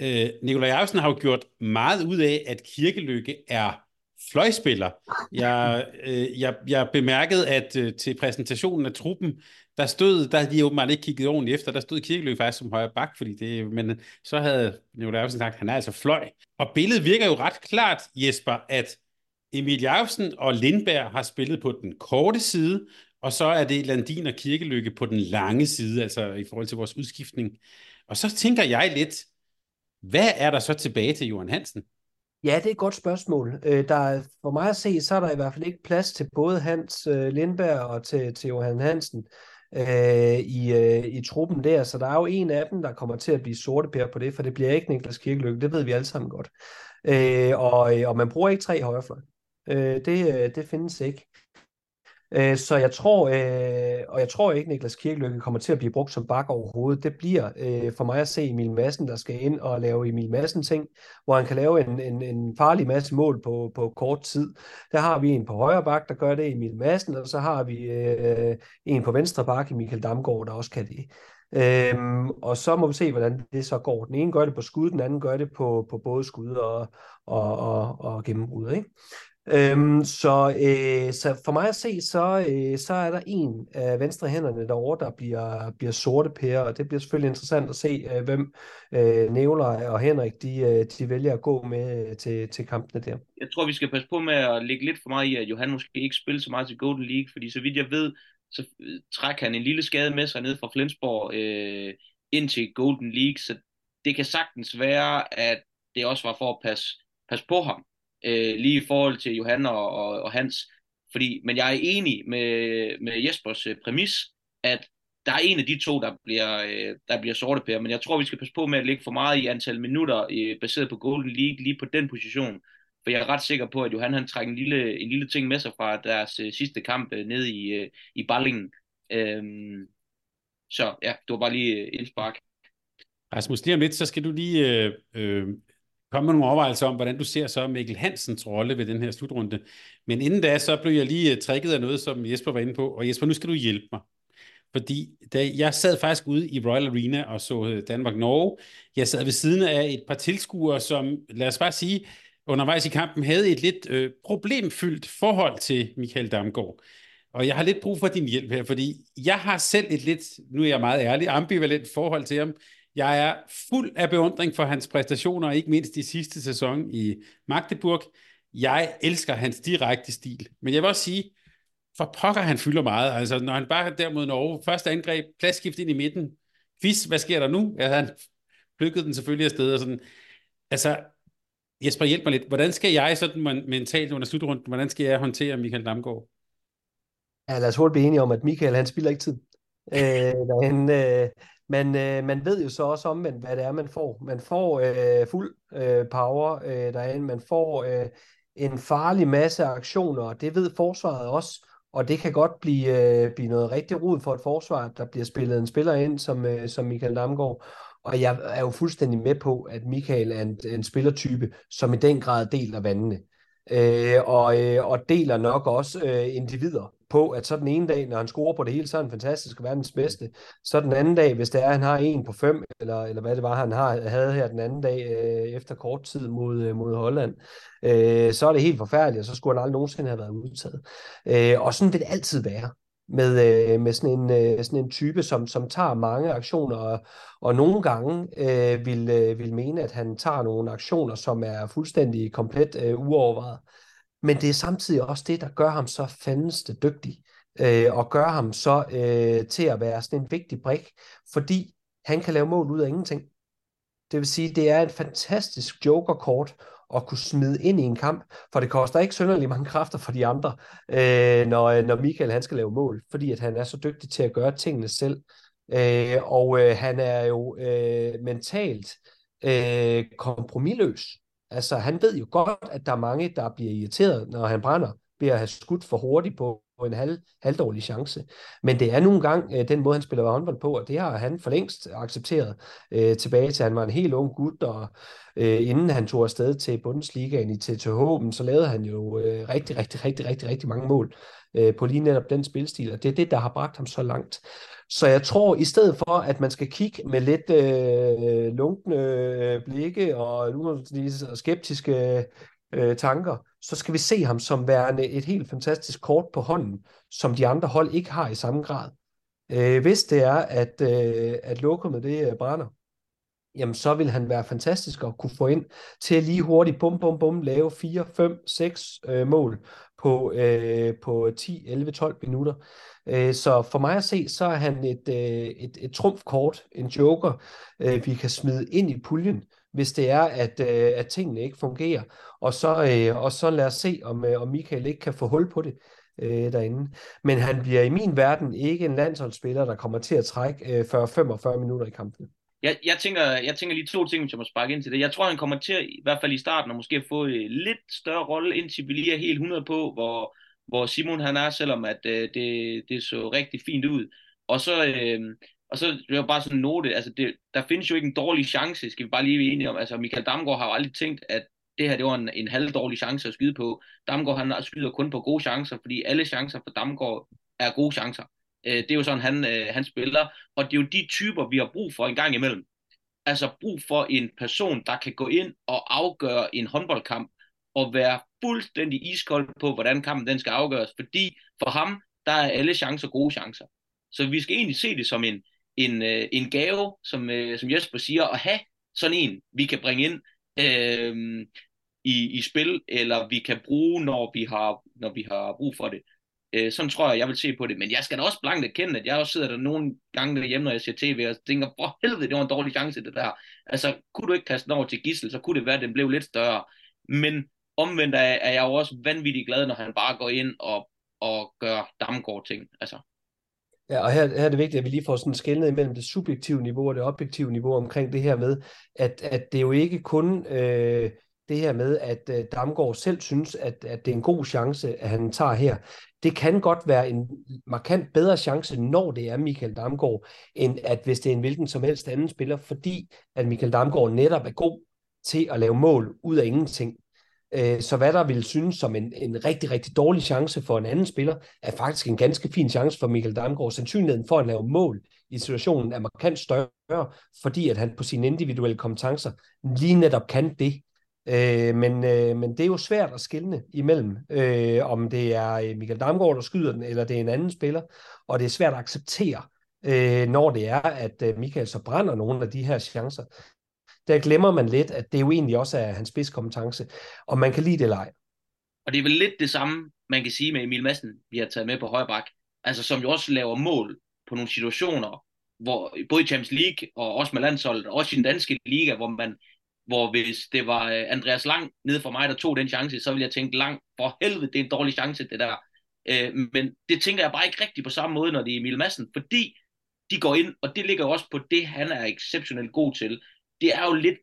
Øh, Nikolaj Jacobsen har jo gjort meget ud af, at Kirkelykke er fløjspiller. Jeg, øh, jeg, jeg bemærkede, at øh, til præsentationen af truppen, der stod, der havde de åbenbart ikke kigget ordentligt efter, der stod Kirkeløb faktisk som højre bak, fordi det, men øh, så havde Nicolai Jacobsen sagt, at han er altså fløj. Og billedet virker jo ret klart, Jesper, at Emil Jacobsen og Lindberg har spillet på den korte side, og så er det Landin og Kirkeløkke på den lange side, altså i forhold til vores udskiftning. Og så tænker jeg lidt, hvad er der så tilbage til Johan Hansen? Ja, det er et godt spørgsmål. Øh, der er, for mig at se, så er der i hvert fald ikke plads til både Hans øh, Lindberg og til, til Johan Hansen øh, i, øh, i truppen der. Så der er jo en af dem, der kommer til at blive sorte pære på det, for det bliver ikke Niklas Kirkeløkke. Det ved vi alle sammen godt. Øh, og, øh, og man bruger ikke tre højrefløj. Øh, det, øh, det findes ikke. Øh, så jeg tror, øh, og jeg tror ikke, Niklas Kirkeløkke kommer til at blive brugt som bak overhovedet. Det bliver øh, for mig at se Emil Madsen, der skal ind og lave Emil Madsen ting, hvor han kan lave en, en, en farlig masse mål på, på kort tid. Der har vi en på højre bak, der gør det, Emil Madsen, og så har vi øh, en på venstre bak, Michael Damgaard, der også kan det. Øhm, og så må vi se, hvordan det så går. Den ene gør det på skud, den anden gør det på, på både skud og, og, og, og gennembrud. Ikke? Øhm, så, øh, så for mig at se, så, øh, så er der en af venstre hænderne derovre, der bliver, bliver sorte pære, og det bliver selvfølgelig interessant at se, øh, hvem øh, Nævler og Henrik, de, øh, de vælger at gå med øh, til, til kampene der. Jeg tror, vi skal passe på med at lægge lidt for meget i, at Johan måske ikke spiller så meget til Golden League, fordi så vidt jeg ved, så øh, træk trækker han en lille skade med sig ned fra Flensborg øh, ind til Golden League, så det kan sagtens være, at det også var for at passe, passe på ham øh, lige i forhold til Johan og, og, og Hans. Fordi, men jeg er enig med, med Jespers øh, præmis, at der er en af de to, der bliver, øh, der bliver sorte pære, men jeg tror, vi skal passe på med at lægge for meget i antal minutter øh, baseret på Golden League lige på den position. For jeg er ret sikker på, at Johan han trækker en lille, en lille ting med sig fra deres øh, sidste kamp øh, nede i, øh, i Ballingen. Øhm, så ja, det var bare lige øh, indspark. Rasmus, lige om lidt, så skal du lige øh, øh komme med nogle overvejelser om, hvordan du ser så Mikkel Hansens rolle ved den her slutrunde. Men inden da, så blev jeg lige øh, trækket af noget, som Jesper var inde på. Og Jesper, nu skal du hjælpe mig. Fordi da jeg sad faktisk ude i Royal Arena og så øh, Danmark-Norge. Jeg sad ved siden af et par tilskuere, som, lad os bare sige, undervejs i kampen havde et lidt øh, problemfyldt forhold til Michael Damgaard. Og jeg har lidt brug for din hjælp her, fordi jeg har selv et lidt, nu er jeg meget ærlig, ambivalent forhold til ham. Jeg er fuld af beundring for hans præstationer, ikke mindst i sidste sæson i Magdeburg. Jeg elsker hans direkte stil. Men jeg vil også sige, for pokker han fylder meget. Altså, når han bare der mod Norge, første angreb, pladsskift ind i midten, quiz, hvad sker der nu? Ja, han plukkede den selvfølgelig afsted og sådan. Altså, Jesper, hjælp mig lidt. Hvordan skal jeg sådan mentalt under slutrunden, hvordan skal jeg håndtere Michael Damgaard? Ja, lad os hurtigt blive enige om, at Michael, han spiller ikke tid. Øh, han, øh, men øh, man ved jo så også omvendt, hvad det er, man får. Man får øh, fuld øh, power øh, derinde. Man får øh, en farlig masse aktioner, og det ved forsvaret også. Og det kan godt blive, øh, blive noget rigtig rod for et forsvar, der bliver spillet en spiller ind som, øh, som Michael Damgaard. Og jeg er jo fuldstændig med på, at Michael er en, en spillertype, som i den grad deler vandene. Øh, og, øh, og deler nok også øh, individer på, at så den ene dag, når han scorer på det hele, så er han fantastisk og verdens bedste. Så den anden dag, hvis det er, at han har en på fem, eller, eller hvad det var, han har, havde her den anden dag øh, efter kort tid mod, øh, mod Holland, øh, så er det helt forfærdeligt, og så skulle han aldrig nogensinde have været udtaget. Øh, og sådan vil det altid være med, øh, med sådan, en, øh, sådan en type, som, som tager mange aktioner, og, og nogle gange øh, vil, øh, vil mene, at han tager nogle aktioner, som er fuldstændig komplet øh, uovervejet. Men det er samtidig også det, der gør ham så fandeste dygtig, øh, og gør ham så øh, til at være sådan en vigtig brik, fordi han kan lave mål ud af ingenting. Det vil sige, det er et fantastisk jokerkort at kunne smide ind i en kamp, for det koster ikke synderligt mange kræfter for de andre, øh, når, øh, når Michael han skal lave mål, fordi at han er så dygtig til at gøre tingene selv. Øh, og øh, han er jo øh, mentalt øh, kompromilløs. Altså, han ved jo godt, at der er mange, der bliver irriteret, når han brænder, ved at have skudt for hurtigt på en halv, halvdårlig chance. Men det er nogle gange øh, den måde, han spiller håndbold på, og det har han for længst accepteret øh, tilbage til, han var en helt ung gut, og øh, inden han tog afsted til Bundesligaen i TTH, så lavede han jo øh, rigtig, rigtig, rigtig, rigtig, rigtig mange mål øh, på lige netop den spilstil, og det er det, der har bragt ham så langt. Så jeg tror, i stedet for, at man skal kigge med lidt øh, lunkne øh, blikke og, og skeptiske øh, tanker, så skal vi se ham som værende et helt fantastisk kort på hånden, som de andre hold ikke har i samme grad. Øh, hvis det er, at, øh, at lokummet det øh, brænder, jamen så vil han være fantastisk at kunne få ind til lige hurtigt, bum, bum, bum, lave 4, 5, 6 øh, mål på, øh, på 10, 11, 12 minutter. Øh, så for mig at se, så er han et, øh, et, et trumfkort, en joker, øh, vi kan smide ind i puljen, hvis det er, at, øh, at tingene ikke fungerer. Og så, øh, og så lad os se, om, øh, om Michael ikke kan få hul på det øh, derinde. Men han bliver i min verden ikke en landsholdsspiller, der kommer til at trække øh, 40-45 minutter i kampen. Jeg, jeg, tænker, jeg tænker lige to ting, som jeg må sparke ind til det. Jeg tror, han kommer til, i hvert fald i starten, at måske få en øh, lidt større rolle, indtil vi lige er helt 100 på, hvor, hvor Simon han er, selvom at øh, det, det så rigtig fint ud. Og så, øh, og så det var bare sådan note, altså det, der findes jo ikke en dårlig chance, skal vi bare lige være enige om. Altså Michael Damgaard har jo aldrig tænkt, at det her det var en, en halvdårlig chance at skyde på. Damgaard han skyder kun på gode chancer, fordi alle chancer for Damgaard er gode chancer. Øh, det er jo sådan, han, øh, han spiller, og det er jo de typer, vi har brug for en gang imellem. Altså brug for en person, der kan gå ind og afgøre en håndboldkamp, og være fuldstændig iskold på, hvordan kampen den skal afgøres, fordi for ham, der er alle chancer gode chancer. Så vi skal egentlig se det som en, en, øh, en gave, som, øh, som Jesper siger, at have sådan en, vi kan bringe ind øh, i, i spil, eller vi kan bruge, når vi har, når vi har brug for det. Øh, sådan tror jeg, jeg vil se på det. Men jeg skal da også blankt erkende, at jeg også sidder der nogle gange derhjemme, når jeg ser tv, og tænker, for helvede, det var en dårlig chance, det der. Altså, kunne du ikke kaste den over til Gissel, så kunne det være, at den blev lidt større. Men omvendt er, er jeg jo også vanvittigt glad, når han bare går ind og, og gør Damgaard ting. Altså. Ja, og her, her er det vigtigt, at vi lige får sådan skældnet imellem det subjektive niveau og det objektive niveau omkring det her med, at, at det er jo ikke kun øh, det her med, at øh, Damgaard selv synes, at, at det er en god chance, at han tager her. Det kan godt være en markant bedre chance, når det er Michael Damgaard, end at hvis det er en hvilken som helst anden spiller, fordi at Michael Damgaard netop er god til at lave mål ud af ingenting. Øh, så hvad der vil synes som en, en rigtig, rigtig dårlig chance for en anden spiller, er faktisk en ganske fin chance for Michael Damgaard. Sandsynligheden for at lave mål i situationen er markant større, fordi at han på sine individuelle kompetencer lige netop kan det. Øh, men, øh, men det er jo svært at skille imellem, øh, om det er øh, Michael Damgaard, der skyder den, eller det er en anden spiller, og det er svært at acceptere, øh, når det er, at øh, Michael så brænder nogle af de her chancer. Der glemmer man lidt, at det jo egentlig også er hans spidskompetence, og man kan lide det eller ej. Og det er vel lidt det samme, man kan sige med Emil Madsen, vi har taget med på højbak, altså som jo også laver mål på nogle situationer, hvor både i Champions League og også med landsholdet, og også i den danske liga, hvor man hvor hvis det var øh, Andreas Lang nede for mig, der tog den chance, så ville jeg tænke, Lang, for helvede, det er en dårlig chance, det der. Øh, men det tænker jeg bare ikke rigtigt på samme måde, når det er Emil Madsen, fordi de går ind, og det ligger også på det, han er exceptionelt god til det er jo lidt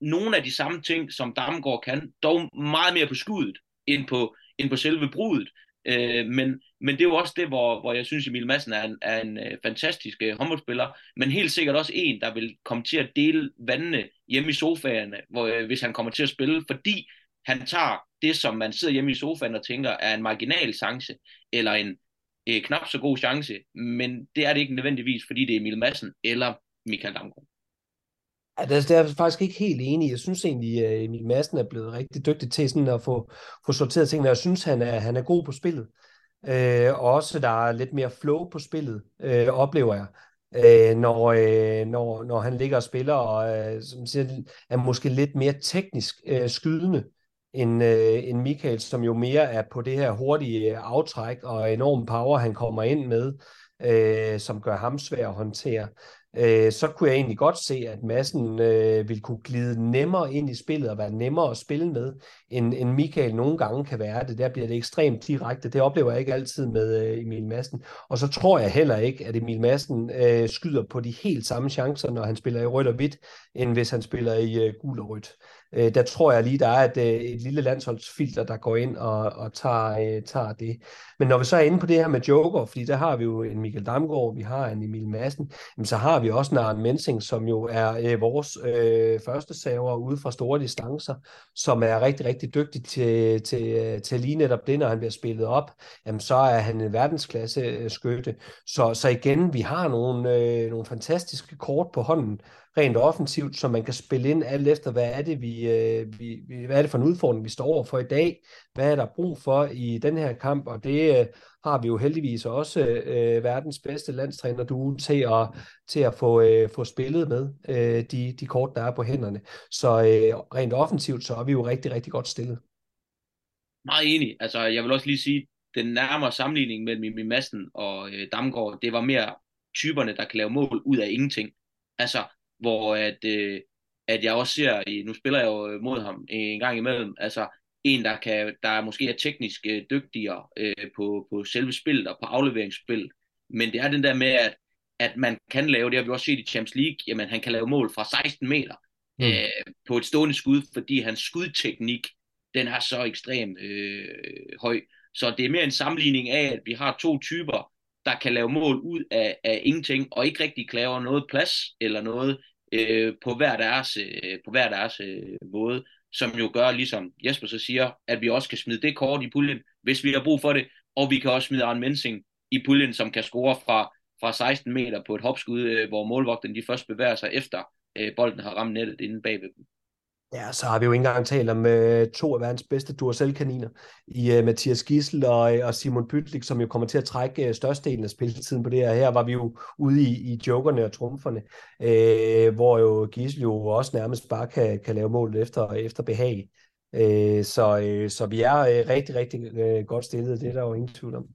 nogle af de samme ting, som Damgaard kan, dog meget mere på skuddet, end på, end på selve brudet. Øh, men, men det er jo også det, hvor, hvor jeg synes, Emil Madsen er en, er en øh, fantastisk øh, håndboldspiller, men helt sikkert også en, der vil komme til at dele vandene hjemme i sofaerne, hvor, øh, hvis han kommer til at spille, fordi han tager det, som man sidder hjemme i sofaen og tænker er en marginal chance, eller en øh, knap så god chance, men det er det ikke nødvendigvis, fordi det er Emil Madsen eller Michael Damgaard. Ja, det, er, jeg faktisk ikke helt enig. Jeg synes egentlig, at Emil Madsen er blevet rigtig dygtig til sådan at få, få sorteret tingene. Jeg synes, han er, han er god på spillet. Øh, også, der er lidt mere flow på spillet, øh, oplever jeg. Øh, når, øh, når, når han ligger og spiller, og øh, som siger, er måske lidt mere teknisk øh, skydende end, øh, end Michael, som jo mere er på det her hurtige øh, aftræk og enorm power, han kommer ind med, øh, som gør ham svær at håndtere øh, så kunne jeg egentlig godt se, at massen øh, ville kunne glide nemmere ind i spillet og være nemmere at spille med, end, end Michael nogle gange kan være det. Der bliver det ekstremt direkte. Det oplever jeg ikke altid med øh, Emil Massen. Og så tror jeg heller ikke, at Emil Massen øh, skyder på de helt samme chancer, når han spiller i rødt og hvidt, end hvis han spiller i øh, gul og rødt. Øh, der tror jeg lige, der er et, øh, et lille landsholdsfilter, der går ind og, og tager, øh, tager det. Men når vi så er inde på det her med Joker, fordi der har vi jo en Michael Damgaard, vi har en Emil Madsen, jamen så har vi også Naren Mensing, som jo er øh, vores øh, første saver ude fra store distancer, som er rigtig, rigtig dygtig til, til, øh, til lige netop det, når han bliver spillet op, jamen så er han en verdensklasse øh, skytte. Så, så igen, vi har nogle, øh, nogle fantastiske kort på hånden, rent offensivt, som man kan spille ind alt efter, hvad er det, vi, øh, vi, hvad er det for en udfordring, vi står over for i dag, hvad er der brug for i den her kamp, og det øh, har vi jo heldigvis også øh, verdens bedste landstræner du til at, til at få, øh, få spillet med øh, de, de kort, der er på hænderne. Så øh, rent offensivt, så er vi jo rigtig, rigtig godt stillet. Meget enig. Altså, jeg vil også lige sige, den nærmere sammenligning mellem Mimi Madsen og øh, Damgaard, det var mere typerne, der kan lave mål ud af ingenting. Altså, hvor at, øh, at jeg også ser, nu spiller jeg jo mod ham en gang imellem, altså en, der, kan, der måske er teknisk øh, dygtigere øh, på, på selve spillet og på afleveringsspil, men det er den der med, at, at man kan lave, det har vi også set i Champions League, jamen han kan lave mål fra 16 meter mm. øh, på et stående skud, fordi hans skudteknik, den er så ekstremt øh, høj. Så det er mere en sammenligning af, at vi har to typer, der kan lave mål ud af, af ingenting, og ikke rigtig kræver noget plads eller noget øh, på hver deres, øh, på hver deres øh, måde, som jo gør, ligesom Jesper så siger, at vi også kan smide det kort i puljen, hvis vi har brug for det, og vi kan også smide Arne Mensing i puljen, som kan score fra, fra 16 meter på et hopskud, øh, hvor målvogten de først bevæger sig efter øh, bolden har ramt nettet inden bagved dem. Ja, så har vi jo ikke engang talt om øh, to af verdens bedste Duracell-kaniner i øh, Mathias Gissel og, øh, og Simon Pytlik, som jo kommer til at trække øh, størstedelen af spilletiden på det her. Her var vi jo ude i, i jokerne og trumferne, øh, hvor jo Gissel jo også nærmest bare kan, kan lave mål efter, efter behag. Øh, så, øh, så vi er øh, rigtig, rigtig øh, godt stillet, det er der jo ingen tvivl om.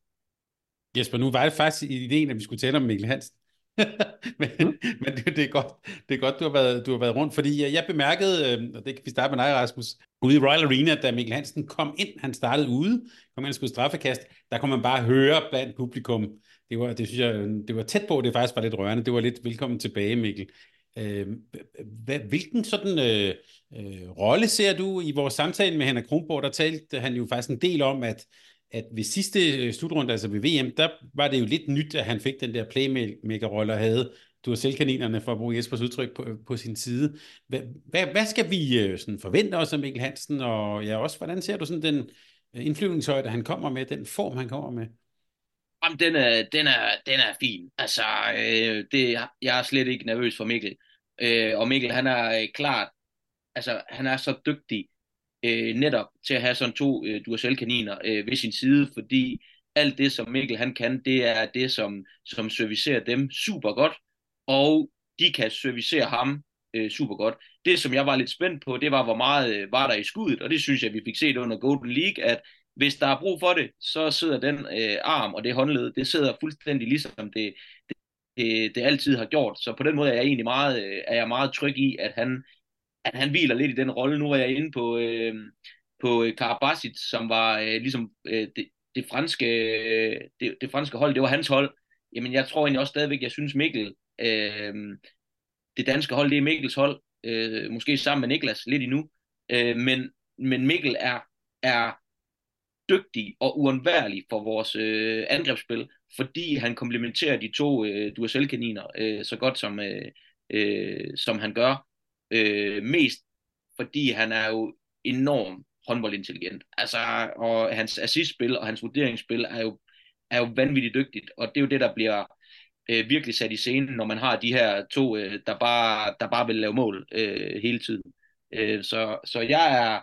Jesper, nu var det faktisk ideen, at vi skulle tale om Mikkel Hansen. [laughs] men mm. men det, det, er godt, det er godt, du har været, du har været rundt, fordi jeg, jeg bemærkede, øh, og det kan vi starte med dig, Rasmus, ude i Royal Arena, da Mikkel Hansen kom ind, han startede ude, kom ind og skulle straffekast, der kunne man bare høre blandt publikum, det var, det synes jeg, det var tæt på, det faktisk var lidt rørende, det var lidt velkommen tilbage, Mikkel. Øh, hvilken sådan øh, øh, rolle ser du i vores samtale med Henrik Kronborg, der talte han jo faktisk en del om, at at ved sidste øh, slutrunde, altså ved VM, der var det jo lidt nyt, at han fik den der playmaker-rolle og havde du har selvkaninerne, for at bruge Jespers udtryk, på, på sin side. Hvad, hvad, hvad skal vi øh, sådan forvente os af Mikkel Hansen, og ja, også, hvordan ser du sådan den øh, indflyvningshøjde, han kommer med, den form, han kommer med? Jamen, den er, den er, den er fin. Altså, øh, det, jeg er slet ikke nervøs for Mikkel. Øh, og Mikkel, han er øh, klart, altså, han er så dygtig øh, netop til at have sådan to øh, Duracell-kaniner øh, ved sin side, fordi alt det, som Mikkel han kan, det er det, som, som servicerer dem super godt, og de kan servicere ham øh, super godt. Det, som jeg var lidt spændt på, det var, hvor meget øh, var der i skuddet, og det synes jeg, vi fik set under Golden League, at hvis der er brug for det, så sidder den øh, arm og det håndled, det sidder fuldstændig ligesom det, det, det, det altid har gjort. Så på den måde er jeg egentlig meget, øh, er jeg meget tryg i, at han, at han hviler lidt i den rolle. Nu var jeg inde på, øh, på Karabasic, som var øh, ligesom øh, det, det, franske, øh, det, det franske hold, det var hans hold. Jamen jeg tror egentlig også stadigvæk, jeg synes Mikkel, øh, det danske hold, det er Mikkels hold, øh, måske sammen med Niklas lidt endnu, øh, men, men Mikkel er, er dygtig og uundværlig for vores øh, angrebsspil, fordi han komplementerer de to øh, Duracell-kaniner øh, så godt som, øh, øh, som han gør øh, mest fordi han er jo enormt håndboldintelligent. Altså, og hans assistspil og hans vurderingsspil er jo, er jo vanvittigt dygtigt, og det er jo det, der bliver øh, virkelig sat i scenen, når man har de her to, øh, der, bare, der bare vil lave mål øh, hele tiden. Øh, så, så jeg er,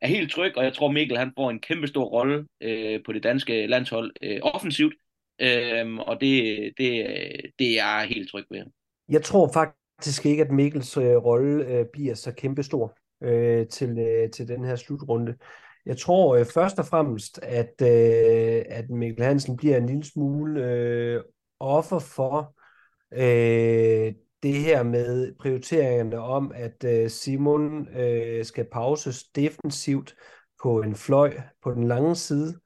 er helt tryg, og jeg tror Mikkel han får en kæmpe stor rolle øh, på det danske landshold øh, offensivt, øh, og det, det, øh, det er jeg helt tryg ved. Jeg tror faktisk, faktisk ikke, at Mikkels øh, rolle øh, bliver så kæmpestor øh, til, øh, til den her slutrunde. Jeg tror øh, først og fremmest, at, øh, at Mikkel Hansen bliver en lille smule øh, offer for øh, det her med prioriteringerne om, at øh, Simon øh, skal pauses defensivt på en fløj på den lange side,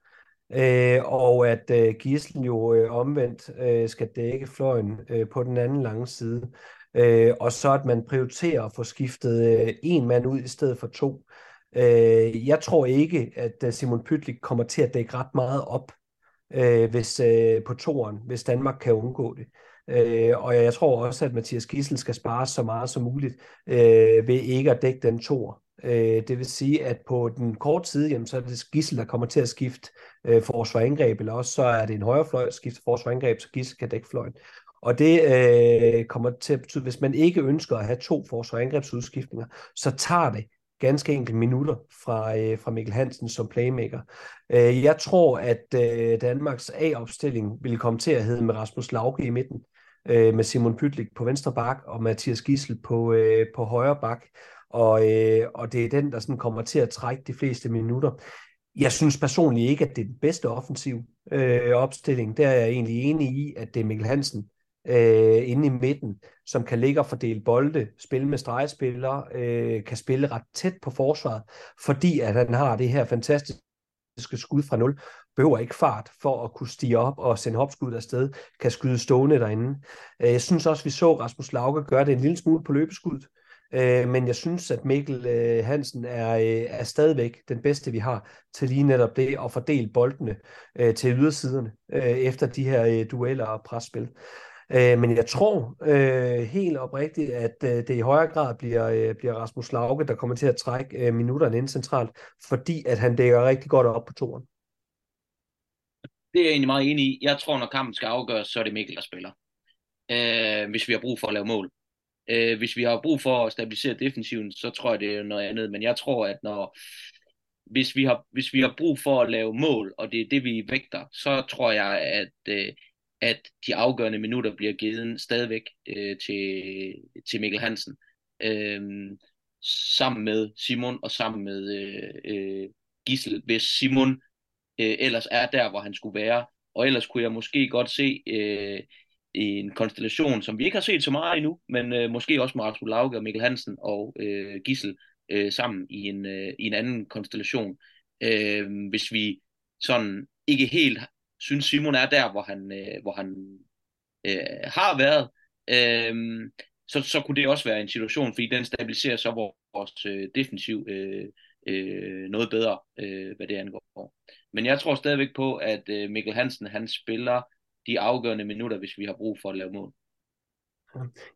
øh, og at øh, Gislen jo øh, omvendt øh, skal dække fløjen øh, på den anden lange side. Øh, og så at man prioriterer at få skiftet øh, en mand ud i stedet for to. Øh, jeg tror ikke, at øh, Simon Pytlik kommer til at dække ret meget op øh, hvis, øh, på toren, hvis Danmark kan undgå det. Øh, og jeg tror også, at Mathias Gissel skal spare så meget som muligt øh, ved ikke at dække den tor. Øh, det vil sige, at på den korte side, jamen, så er det Gissel, der kommer til at skifte øh, forsvarangreb, eller også så er det en højre fløj, der skifter forsvarangreb, så Gissel kan dække fløjen. Og det øh, kommer til at betyde, hvis man ikke ønsker at have to forsvarsangrebsudskiftninger, så tager det ganske enkelt minutter fra, øh, fra Mikkel Hansen som playmaker. Øh, jeg tror, at øh, Danmarks A-opstilling vil komme til at hedde med Rasmus Lauke i midten, øh, med Simon Pytlik på venstre bak og Mathias Gissel på, øh, på højre bak. Og, øh, og det er den, der sådan kommer til at trække de fleste minutter. Jeg synes personligt ikke, at det er den bedste offensiv øh, opstilling. Der er jeg egentlig enig i, at det er Mikkel Hansen, øh, inde i midten, som kan ligge og fordele bolde, spille med stregspillere, øh, kan spille ret tæt på forsvaret, fordi at han har det her fantastiske skud fra nul, behøver ikke fart for at kunne stige op og sende hopskud afsted, kan skyde stående derinde. Øh, jeg synes også, vi så Rasmus Lauke gøre det en lille smule på løbeskuddet, øh, men jeg synes, at Mikkel øh, Hansen er, øh, er stadigvæk den bedste, vi har til lige netop det at fordele boldene øh, til ydersiderne efter de her dueller og presspil. Øh, men jeg tror øh, helt oprigtigt, at øh, det i højere grad bliver, øh, bliver Rasmus Lauke, der kommer til at trække øh, minutterne ind centralt, fordi at han dækker rigtig godt op på toren. Det er jeg egentlig meget enig i. Jeg tror, når kampen skal afgøres, så er det Mikkel, der spiller. Øh, hvis vi har brug for at lave mål. Øh, hvis vi har brug for at stabilisere defensiven, så tror jeg, det er noget andet. Men jeg tror, at når, hvis vi har, hvis vi har brug for at lave mål, og det er det, vi vægter, så tror jeg, at, øh, at de afgørende minutter bliver givet stadigvæk øh, til, til Mikkel Hansen. Øh, sammen med Simon og sammen med øh, øh, Gissel, hvis Simon øh, ellers er der, hvor han skulle være. Og ellers kunne jeg måske godt se øh, en konstellation, som vi ikke har set så meget endnu, men øh, måske også med Rasmus Lauke og Mikkel Hansen og øh, Gissel øh, sammen i en, øh, i en anden konstellation. Øh, hvis vi sådan ikke helt synes Simon er der, hvor han, øh, hvor han øh, har været, øh, så, så kunne det også være en situation, fordi den stabiliserer så vores øh, defensiv øh, øh, noget bedre, øh, hvad det angår. Men jeg tror stadigvæk på, at øh, Mikkel Hansen han spiller de afgørende minutter, hvis vi har brug for at lave mål.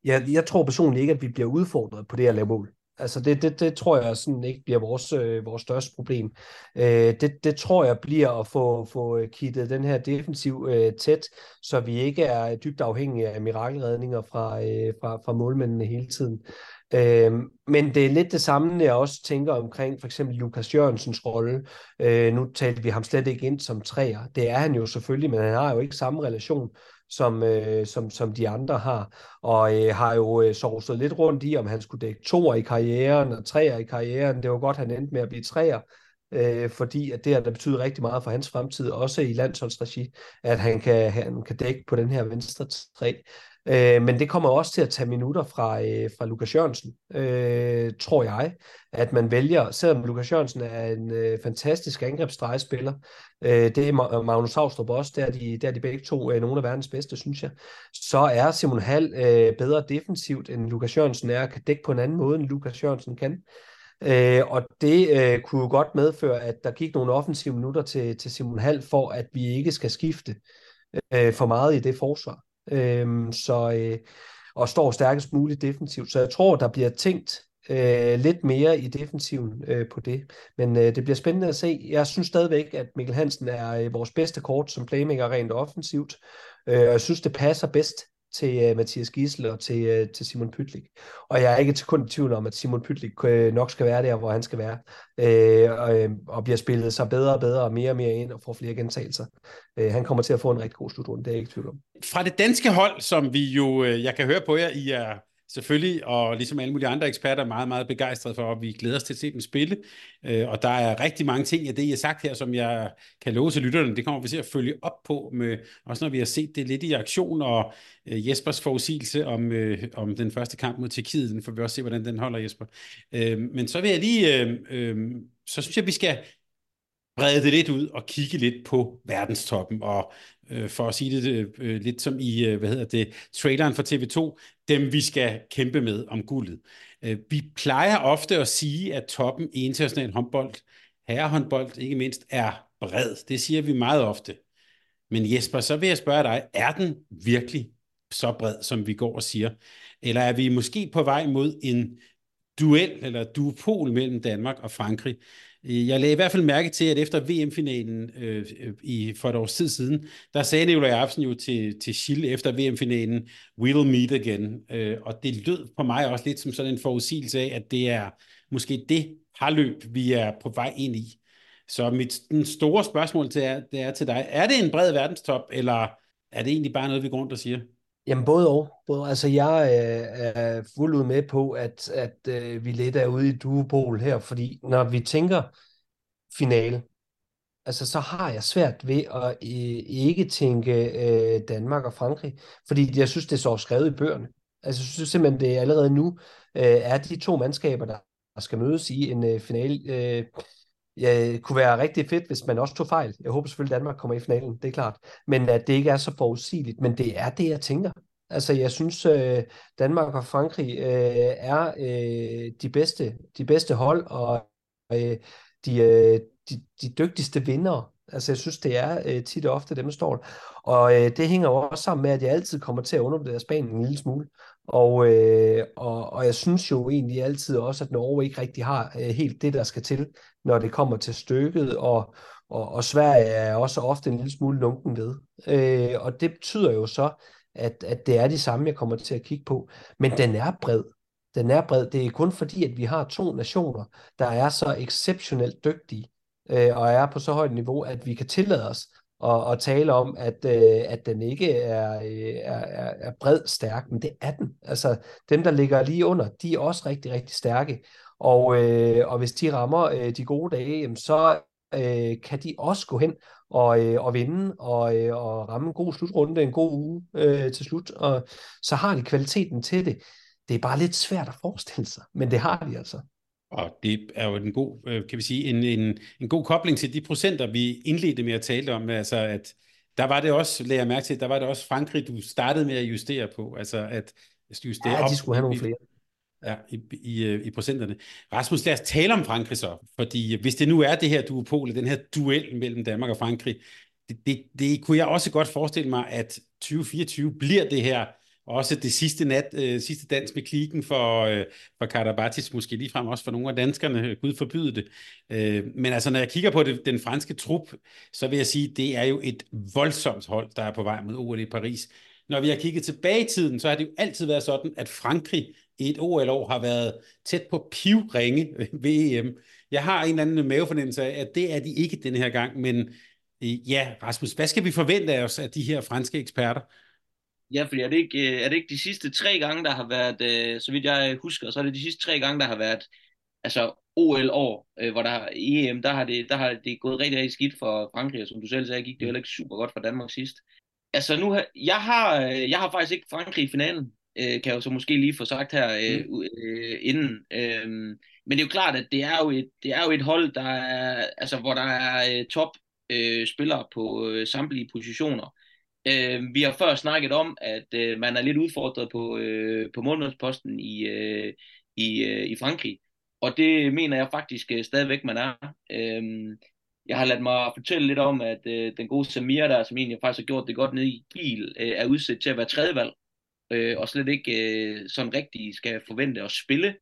Ja, jeg tror personligt ikke, at vi bliver udfordret på det at lave mål. Altså det, det, det tror jeg sådan ikke bliver vores, øh, vores største problem. Øh, det, det tror jeg bliver at få, få øh, kittet den her defensiv øh, tæt, så vi ikke er dybt afhængige af mirakelredninger fra, øh, fra, fra målmændene hele tiden. Øh, men det er lidt det samme, jeg også tænker omkring for eksempel Lukas Jørgensens rolle. Øh, nu talte vi ham slet ikke ind som træer. Det er han jo selvfølgelig, men han har jo ikke samme relation som, øh, som, som de andre har, og øh, har jo øh, sovset lidt rundt i, om han skulle dække toer i karrieren og treer i karrieren. Det var godt, han endte med at blive treer, øh, fordi at det har der betyder rigtig meget for hans fremtid, også i landsholdsregi, at han kan, han kan dække på den her venstre tre. Øh, men det kommer også til at tage minutter fra, øh, fra Lukas Jørgensen, øh, tror jeg, at man vælger, selvom Lukas Jørgensen er en øh, fantastisk angrebsdrejespiller, øh, det er Magnus Havstrup også, der er de, der er de begge to øh, nogle af verdens bedste, synes jeg, så er Simon Hall øh, bedre defensivt, end Lukas Jørgensen er, kan dække på en anden måde, end Lukas Jørgensen kan. Øh, og det øh, kunne jo godt medføre, at der gik nogle offensive minutter til, til Simon Hall, for at vi ikke skal skifte øh, for meget i det forsvar. Øhm, så, øh, og står stærkest muligt defensivt. Så jeg tror, der bliver tænkt øh, lidt mere i defensiven øh, på det. Men øh, det bliver spændende at se. Jeg synes stadigvæk, at Mikkel Hansen er øh, vores bedste kort som playmaker rent offensivt. Øh, og jeg synes, det passer bedst til uh, Mathias Gissel og til, uh, til Simon Pytlik. Og jeg er ikke til kun i tvivl om, at Simon Pytlik uh, nok skal være der, hvor han skal være, uh, og, uh, og bliver spillet sig bedre og bedre og mere og mere ind og får flere gentagelser. Uh, han kommer til at få en rigtig god slutrunde, det er jeg ikke tvivl om. Fra det danske hold, som vi jo, uh, jeg kan høre på jer, I er selvfølgelig, og ligesom alle mulige andre eksperter, meget, meget begejstret for, og vi glæder os til at se dem spille. Øh, og der er rigtig mange ting af det, jeg har sagt her, som jeg kan love til lytterne. Det kommer vi til at følge op på, med, også når vi har set det lidt i aktion, og øh, Jespers forudsigelse om, øh, om den første kamp mod Tjekkiet, den får vi også se, hvordan den holder, Jesper. Øh, men så vil jeg lige, øh, øh, så synes jeg, vi skal brede det lidt ud og kigge lidt på verdenstoppen. Og øh, for at sige det øh, lidt som i, øh, hvad hedder det, traileren for TV2, dem vi skal kæmpe med om guldet. Øh, vi plejer ofte at sige, at toppen i international håndbold, herrehåndbold ikke mindst, er bred. Det siger vi meget ofte. Men Jesper, så vil jeg spørge dig, er den virkelig så bred, som vi går og siger? Eller er vi måske på vej mod en duel eller duopol mellem Danmark og Frankrig? Øh, jeg lagde i hvert fald mærke til, at efter VM-finalen øh, i, for et års tid siden, der sagde Nikolaj Arfsen jo til, til Schill efter VM-finalen, we'll meet again. Øh, og det lød på mig også lidt som sådan en forudsigelse af, at det er måske det parløb, vi er på vej ind i. Så mit den store spørgsmål til er, det er til dig, er det en bred verdenstop, eller er det egentlig bare noget, vi går rundt og siger? Jamen både og. Både, altså jeg øh, er fuldt ud med på, at, at øh, vi lidt er ude i duopol her, fordi når vi tænker finale, altså så har jeg svært ved at øh, ikke tænke øh, Danmark og Frankrig, fordi jeg synes, det står skrevet i bøgerne. Altså jeg synes simpelthen, det er allerede nu øh, er de to mandskaber, der skal mødes i en øh, finale. Øh, ja, kunne være rigtig fedt, hvis man også tog fejl. Jeg håber selvfølgelig, at Danmark kommer i finalen, det er klart. Men at det ikke er så forudsigeligt. Men det er det, jeg tænker. Altså, jeg synes, øh, Danmark og Frankrig øh, er øh, de, bedste, de bedste hold, og øh, de, øh, de, de dygtigste vinder. Altså, jeg synes, det er øh, tit og ofte dem, der står Og øh, det hænger jo også sammen med, at jeg altid kommer til at undervurdere Spanien en lille smule. Og, øh, og, og jeg synes jo egentlig altid også, at Norge ikke rigtig har øh, helt det, der skal til, når det kommer til stykket, og, og, og Sverige er også ofte en lille smule lunken ved. Øh, og det betyder jo så, at, at det er de samme, jeg kommer til at kigge på. Men den er bred. Den er bred. Det er kun fordi, at vi har to nationer, der er så exceptionelt dygtige, øh, og er på så højt niveau, at vi kan tillade os og, og tale om, at, øh, at den ikke er, øh, er, er, er bred stærk, men det er den. Altså dem, der ligger lige under, de er også rigtig, rigtig stærke. Og, øh, og hvis de rammer øh, de gode dage, jamen, så øh, kan de også gå hen og, øh, og vinde og, øh, og ramme en god slutrunde, en god uge øh, til slut. Og så har de kvaliteten til det. Det er bare lidt svært at forestille sig, men det har de altså. Og det er jo en god, øh, kan vi sige, en, en, en god kobling til de procenter, vi indledte med at tale om, altså at der var det også, lagde jeg mærke til, der var det også Frankrig, du startede med at justere på, altså at justere ja, op. de skulle have nogle flere. Ja, i, i, øh, i procenterne. Rasmus, lad os tale om Frankrig så, fordi øh, hvis det nu er det her duopol, den her duel mellem Danmark og Frankrig, det, det, det kunne jeg også godt forestille mig, at 2024 bliver det her også det sidste, nat, øh, sidste dans med klikken for, øh, for Karabatis, måske ligefrem også for nogle af danskerne, øh, Gud forbyde det. Øh, men altså, når jeg kigger på det, den franske trup, så vil jeg sige, det er jo et voldsomt hold, der er på vej mod OL i Paris. Når vi har kigget tilbage i tiden, så har det jo altid været sådan, at Frankrig et OL-år har været tæt på pivringe [laughs] ved EM. Jeg har en eller anden mavefornemmelse af, at det er de ikke den her gang, men øh, ja, Rasmus, hvad skal vi forvente af os af de her franske eksperter? Ja, fordi er det ikke, øh, er det ikke de sidste tre gange, der har været, øh, så vidt jeg husker, så er det de sidste tre gange, der har været altså OL-år, øh, hvor der EM, der har, det, der har det gået rigtig, rigtig skidt for Frankrig, og som du selv sagde, gik det heller ikke super godt for Danmark sidst. Altså nu, jeg har, øh, jeg har faktisk ikke Frankrig i finalen, kan jeg jo så måske lige få sagt her mm. øh, inden. Øh, men det er jo klart, at det er jo et, det er jo et hold, der er, altså, hvor der er top øh, spillere på øh, samtlige positioner. Øh, vi har før snakket om, at øh, man er lidt udfordret på, øh, på målmandsposten i, øh, i, øh, i Frankrig. Og det mener jeg faktisk øh, stadigvæk, man er. Øh, jeg har ladet mig fortælle lidt om, at øh, den gode Samir der, som egentlig faktisk har gjort det godt ned i bil, øh, er udsat til at være tredjevalg, øh, og slet ikke øh, sådan rigtig skal forvente at spille.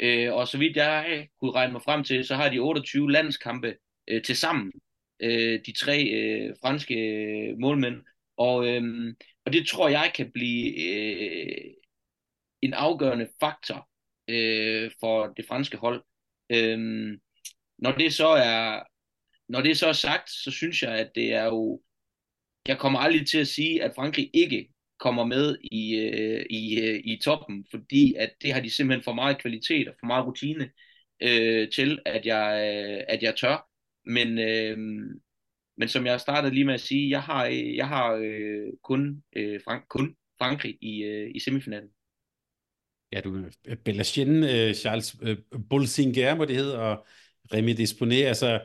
Øh, og så vidt jeg kunne regne mig frem til, så har de 28 landskampe øh, til sammen, øh, de tre øh, franske øh, målmænd. Og, øh, og det tror jeg kan blive øh, en afgørende faktor øh, for det franske hold. Øh, når det så er når det så er sagt, så synes jeg, at det er jo jeg kommer aldrig til at sige, at Frankrig ikke kommer med i, øh, i, øh, i toppen, fordi at det har de simpelthen for meget kvalitet og for meget rutine øh, til, at jeg, øh, at jeg tør. Men, øh, men som jeg startede lige med at sige, jeg har, øh, jeg har øh, kun, øh, Frank, kun Frankrig i, øh, i semifinalen. Ja, du øh, Bellachien, øh, Charles øh, Bolsinger, må det hedde, og Remy Disponé, altså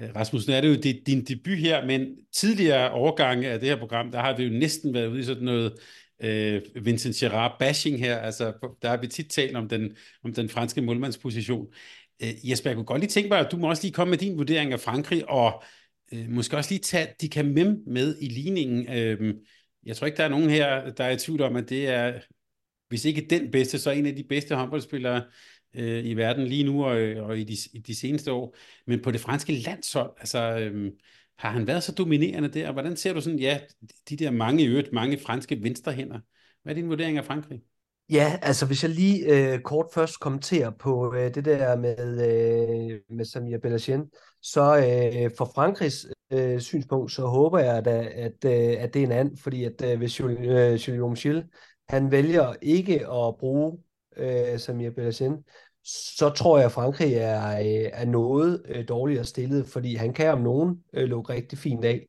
Øh, Rasmus, nu er det jo det, din debut her, men tidligere overgange af det her program, der har det jo næsten været ude i sådan noget øh, Vincent Gerard bashing her, altså der har vi tit talt om den, om den franske målmandsposition. Øh, Jesper, jeg kunne godt lige tænke mig, at du må også lige komme med din vurdering af Frankrig, og øh, måske også lige tage de kan med i ligningen. Øh, jeg tror ikke, der er nogen her, der er i tvivl om, at det er, hvis ikke den bedste, så en af de bedste håndboldspillere øh, i verden lige nu og, og i, de, i de seneste år. Men på det franske landshold, altså, øh, har han været så dominerende der? Hvordan ser du sådan, ja, de der mange øvrigt, mange franske venstrehænder? Hvad er din vurdering af Frankrig? Ja, altså hvis jeg lige øh, kort først kommenterer på øh, det der med, øh, med Samir Belachien, så øh, for Frankrigs øh, synspunkt, så håber jeg da, at, øh, at det er en anden, fordi at øh, hvis øh, Julien øh, Michel, han vælger ikke at bruge øh, Samir Belachien, så tror jeg, at Frankrig er, øh, er noget øh, dårligere stillet, fordi han kan om nogen øh, lukke rigtig fint af.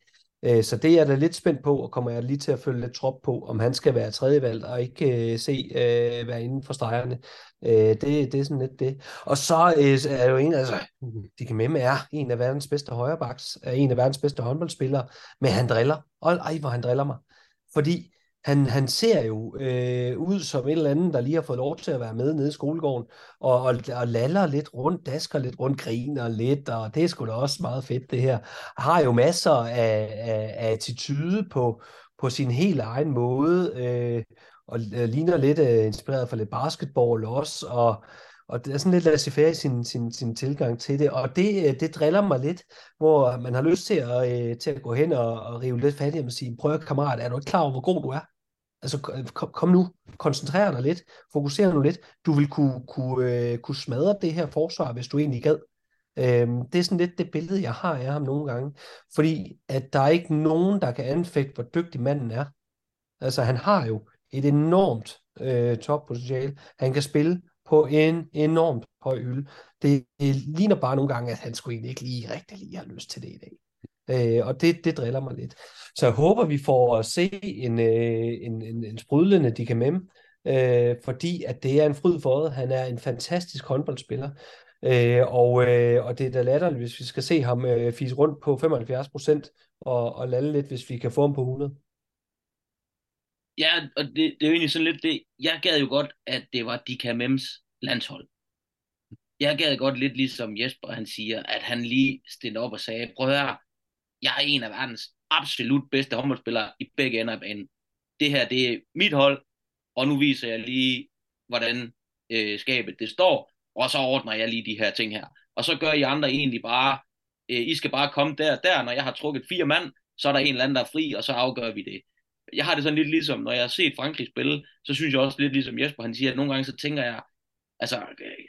Så det er jeg da lidt spændt på, og kommer jeg lige til at følge lidt trop på, om han skal være tredjevalg og ikke øh, se øh, være inden for stregerne. Øh, det, det er sådan lidt det. Og så øh, er jo en, altså, de kan med er en af verdens bedste højrebacks, er en af verdens bedste håndboldspillere, men han driller. Og ej, hvor han driller mig. Fordi han, han ser jo øh, ud som en eller anden, der lige har fået lov til at være med nede i skolegården, og, og, og laller lidt rundt, dasker lidt rundt, griner lidt, og det er sgu da også meget fedt det her. Har jo masser af, af, af attitude på, på sin helt egen måde, øh, og øh, ligner lidt øh, inspireret fra lidt basketball også, og, og det er sådan lidt laissez-faire i sin, sin, sin tilgang til det, og det, øh, det driller mig lidt, hvor man har lyst til at, øh, til at gå hen og, og rive lidt fat i og sige, prøv kammerat, er du ikke klar over, hvor god du er? Altså kom, kom nu, koncentrer dig lidt, fokuser nu lidt. Du vil kunne, kunne, øh, kunne smadre det her forsvar, hvis du egentlig gad. Øhm, det er sådan lidt det billede, jeg har af ham nogle gange. Fordi at der er ikke nogen, der kan anfægte, hvor dygtig manden er. Altså han har jo et enormt øh, toppotentiale. Han kan spille på en enormt høj hylde. Det, det ligner bare nogle gange, at han skulle egentlig ikke lige rigtig lige have lyst til det i dag. Øh, og det, det driller mig lidt. Så jeg håber, vi får at se en, øh, en, en, en sprudlende Dikamem, øh, fordi at det er en fryd for øjet. Han er en fantastisk håndboldspiller. Øh, og, øh, og det er da latterligt, hvis vi skal se ham øh, fise rundt på 75 procent og, og lande lidt, hvis vi kan få ham på 100. Ja, og det, det er jo egentlig sådan lidt det. Jeg gad jo godt, at det var Dikamems landshold. Jeg gad godt lidt ligesom Jesper, han siger, at han lige stillede op og sagde, prøv at høre, jeg er en af verdens absolut bedste håndboldspillere i begge ender af banen. Det her, det er mit hold, og nu viser jeg lige, hvordan øh, skabet det står, og så ordner jeg lige de her ting her. Og så gør I andre egentlig bare, øh, I skal bare komme der der, når jeg har trukket fire mand, så er der en eller anden, der er fri, og så afgør vi det. Jeg har det sådan lidt ligesom, når jeg har set Frankrig spille, så synes jeg også lidt ligesom Jesper, han siger, at nogle gange så tænker jeg, altså, øh,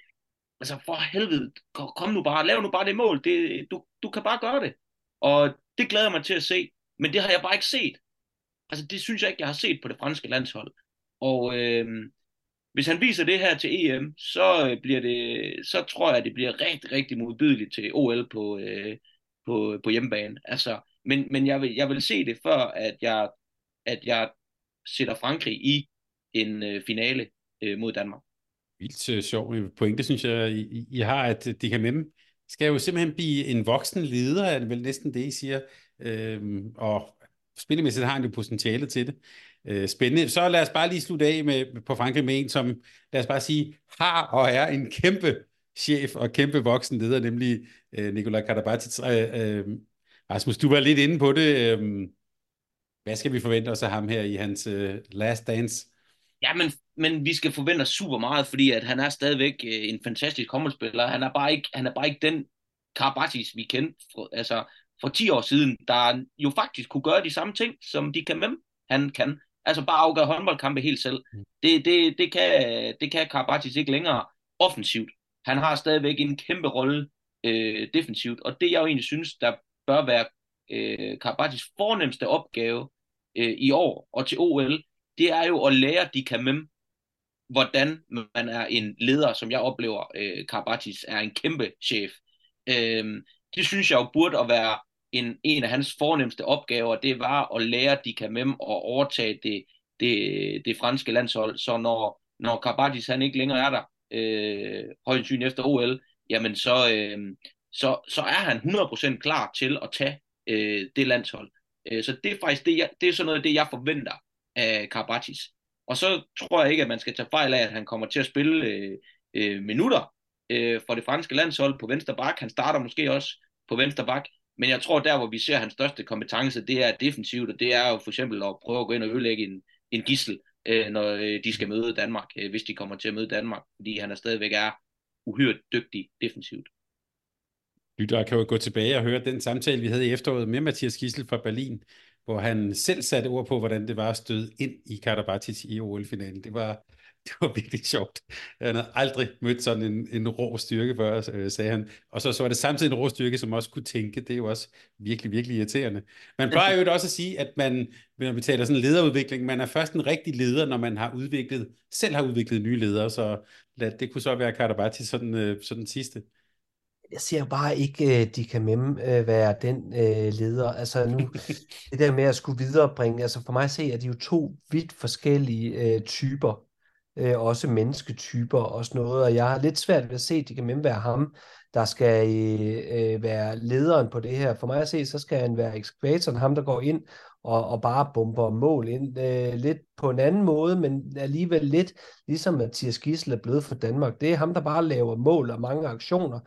altså for helvede, kom nu bare, lav nu bare det mål, det, du, du kan bare gøre det. Og det glæder jeg mig til at se, men det har jeg bare ikke set. Altså det synes jeg ikke, jeg har set på det franske landshold. Og øh, hvis han viser det her til EM, så øh, bliver det, så tror jeg, det bliver rigtig, rigtig modbydeligt til OL på, øh, på, på hjemmebane. Altså, men, men jeg, vil, jeg vil se det før, at jeg, at jeg sætter Frankrig i en øh, finale øh, mod Danmark. Vildt øh, sjov øh, pointe, synes jeg, I, I har, at øh, de kan nemme skal jo simpelthen blive en voksen leder, er det vel næsten det, I siger. Øhm, og spillemæssigt har han jo potentiale til det. Øh, spændende. Så lad os bare lige slutte af med, på Frankrig med en, som lad os bare sige, har og er en kæmpe chef og kæmpe voksen leder, nemlig øh, Nikolaj Karabatic. Øh, øh, Rasmus, du var lidt inde på det. Øh, hvad skal vi forvente os af ham her i hans øh, last dance? Ja, men, men vi skal forvente os super meget, fordi at han er stadigvæk øh, en fantastisk håndboldspiller. Han er bare ikke, han er bare ikke den Karabatic, vi kendte for, altså, for 10 år siden, der jo faktisk kunne gøre de samme ting, som de kan med han kan. Altså bare afgøre håndboldkampe helt selv. Mm. Det, det, det, kan, det kan Karabatic ikke længere offensivt. Han har stadigvæk en kæmpe rolle øh, defensivt, og det jeg jo egentlig synes, der bør være øh, Karabatis fornemmeste opgave øh, i år og til OL, det er jo at lære de Kamem, hvordan man er en leder, som jeg oplever, øh, Karabatis er en kæmpe chef. Øh, det synes jeg jo burde at være en, en af hans fornemmeste opgaver, det var at lære de Kamem at overtage det, det, det franske landshold, så når, når Karabatis han ikke længere er der, øh, højst efter OL, jamen så, øh, så, så er han 100% klar til at tage øh, det landshold. Øh, så det er faktisk det, jeg, det er sådan noget af det, jeg forventer af Karabatis. Og så tror jeg ikke, at man skal tage fejl af, at han kommer til at spille øh, øh, minutter øh, for det franske landshold på venstre bak. Han starter måske også på venstre bak. Men jeg tror, der hvor vi ser hans største kompetence, det er defensivt, og det er jo for eksempel at prøve at gå ind og ødelægge en, en gissel, øh, når øh, de skal møde Danmark, øh, hvis de kommer til at møde Danmark, fordi han er stadigvæk er uhyre dygtig defensivt. Lyttere kan jo gå tilbage og høre den samtale, vi havde i efteråret med Mathias Gissel fra Berlin, hvor han selv satte ord på, hvordan det var at støde ind i Karabatic i OL-finalen. Det var, [laughs] det var virkelig sjovt. Han havde aldrig mødt sådan en, en rå styrke før, øh, sagde han. Og så, så var det samtidig en rå styrke, som også kunne tænke. Det er jo også virkelig, virkelig irriterende. Man plejer jo også at sige, at man, når vi taler sådan lederudvikling, man er først en rigtig leder, når man har udviklet, selv har udviklet nye ledere. Så lad, det kunne så være Karabatic sådan, øh, sådan sidste jeg ser bare ikke, øh, de kan mem øh, være den øh, leder. Altså nu, [laughs] det der med at skulle viderebringe, altså for mig at se, at de jo to vidt forskellige øh, typer, øh, også mennesketyper og sådan noget, og jeg har lidt svært ved at se, at de kan mem være ham, der skal øh, være lederen på det her. For mig at se, så skal han være ekskvatoren, ham der går ind og, og bare bomber mål ind. Øh, lidt på en anden måde, men alligevel lidt ligesom Mathias Gissel er blevet for Danmark. Det er ham, der bare laver mål og mange aktioner.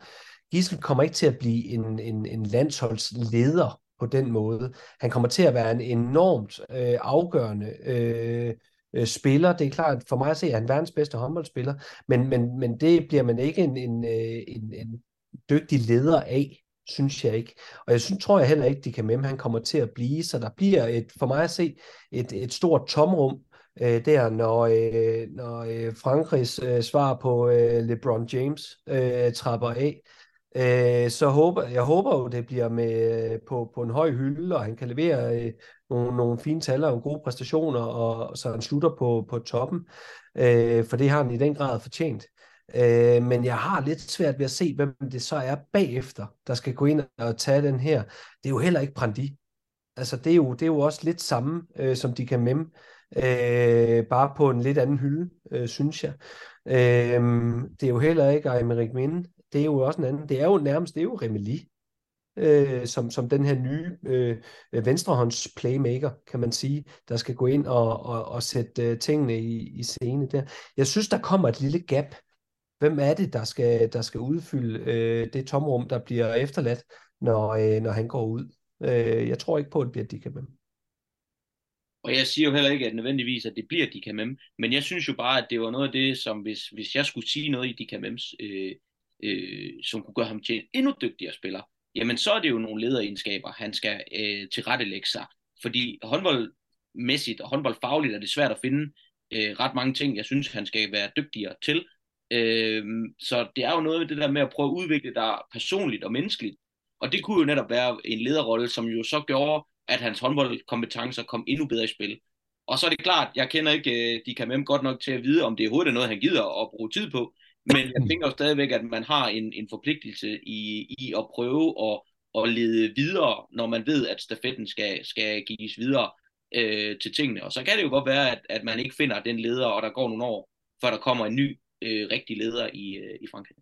Gissel kommer ikke til at blive en, en, en landsholdsleder på den måde. Han kommer til at være en enormt øh, afgørende øh, øh, spiller. Det er klart, for mig at se, at han er verdens bedste håndboldspiller, men, men, men det bliver man ikke en, en, øh, en, en dygtig leder af, synes jeg ikke. Og jeg synes, tror jeg heller ikke, de kan med, han kommer til at blive, så der bliver et, for mig at se et, et stort tomrum øh, der, når, øh, når øh, Frankrigs øh, svar på øh, LeBron James øh, trapper af. Øh, så håber, jeg håber jo, det bliver med øh, på, på en høj hylde, og han kan levere øh, nogle, nogle fine tal og gode præstationer, og så han slutter på, på toppen, øh, for det har han i den grad fortjent. Øh, men jeg har lidt svært ved at se, hvem det så er bagefter, der skal gå ind og tage den her. Det er jo heller ikke Brandi. Altså, det er jo, det er jo også lidt samme, øh, som de kan memme, øh, bare på en lidt anden hylde, øh, synes jeg. Øh, det er jo heller ikke Aymeric Minde, det er jo også en anden, det er jo nærmest, det er jo Remeli, øh, som, som den her nye øh, venstrehånds playmaker, kan man sige, der skal gå ind og, og, og sætte øh, tingene i, i scene der. Jeg synes, der kommer et lille gap. Hvem er det, der skal, der skal udfylde øh, det tomrum, der bliver efterladt, når, øh, når han går ud? Øh, jeg tror ikke på, at det bliver Dikabem. Og jeg siger jo heller ikke, at nødvendigvis, at det bliver Dikamem, men jeg synes jo bare, at det var noget af det, som hvis, hvis jeg skulle sige noget i Dikamems øh, øh, som kunne gøre ham til en endnu dygtigere spiller, jamen så er det jo nogle lederegenskaber, han skal øh, tilrettelægge sig. Fordi håndboldmæssigt og håndboldfagligt er det svært at finde øh, ret mange ting, jeg synes, han skal være dygtigere til. Øh, så det er jo noget af det der med at prøve at udvikle dig personligt og menneskeligt. Og det kunne jo netop være en lederrolle, som jo så gjorde, at hans håndboldkompetencer kom endnu bedre i spil. Og så er det klart, jeg kender ikke øh, de kan godt nok til at vide, om det overhovedet er noget, han gider at bruge tid på. Men jeg tænker jo stadigvæk, at man har en, en forpligtelse i, i at prøve at, at lede videre, når man ved, at stafetten skal, skal gives videre øh, til tingene. Og så kan det jo godt være, at, at man ikke finder den leder, og der går nogle år, før der kommer en ny øh, rigtig leder i, øh, i Frankrig.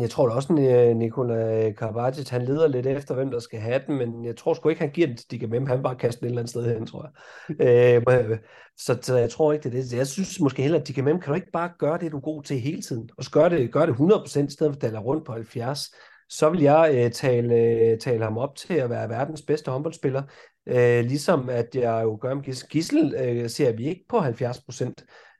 Jeg tror da også, at øh, Nikola Karabatic, han leder lidt efter, hvem der skal have den, men jeg tror sgu ikke, han giver den til Digamem. Han bare kaster den et eller andet sted hen, tror jeg. Øhm, øh, så, så, jeg tror ikke, det er det. Jeg synes måske heller, at Digamem, kan du ikke bare gøre det, du er god til hele tiden? Og så gør det, gør det 100% i stedet for at rundt på 70. Så vil jeg øh, tale, øh, tale ham op til at være verdens bedste håndboldspiller. Øh, ligesom at jeg jo gør med Gissel. Gissel øh, ser vi ikke på 70%.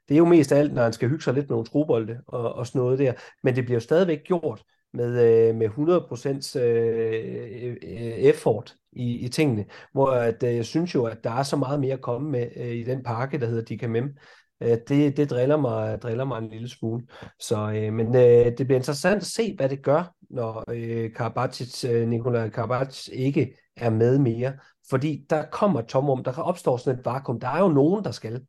Det er jo mest af alt, når han skal hygge sig lidt med nogle trobolde og, og sådan noget der. Men det bliver jo stadigvæk gjort med, øh, med 100% øh, øh, effort i, i tingene. Hvor at, øh, jeg synes jo, at der er så meget mere at komme med øh, i den pakke, der hedder Dikamem. Øh, det, det driller, mig, driller mig en lille smule. Så, øh, men øh, det bliver interessant at se, hvad det gør, når øh, Karabatic, øh, Nikola Karabatic ikke er med mere. Fordi der kommer tomrum, der opstår sådan et vakuum. Der er jo nogen, der skal.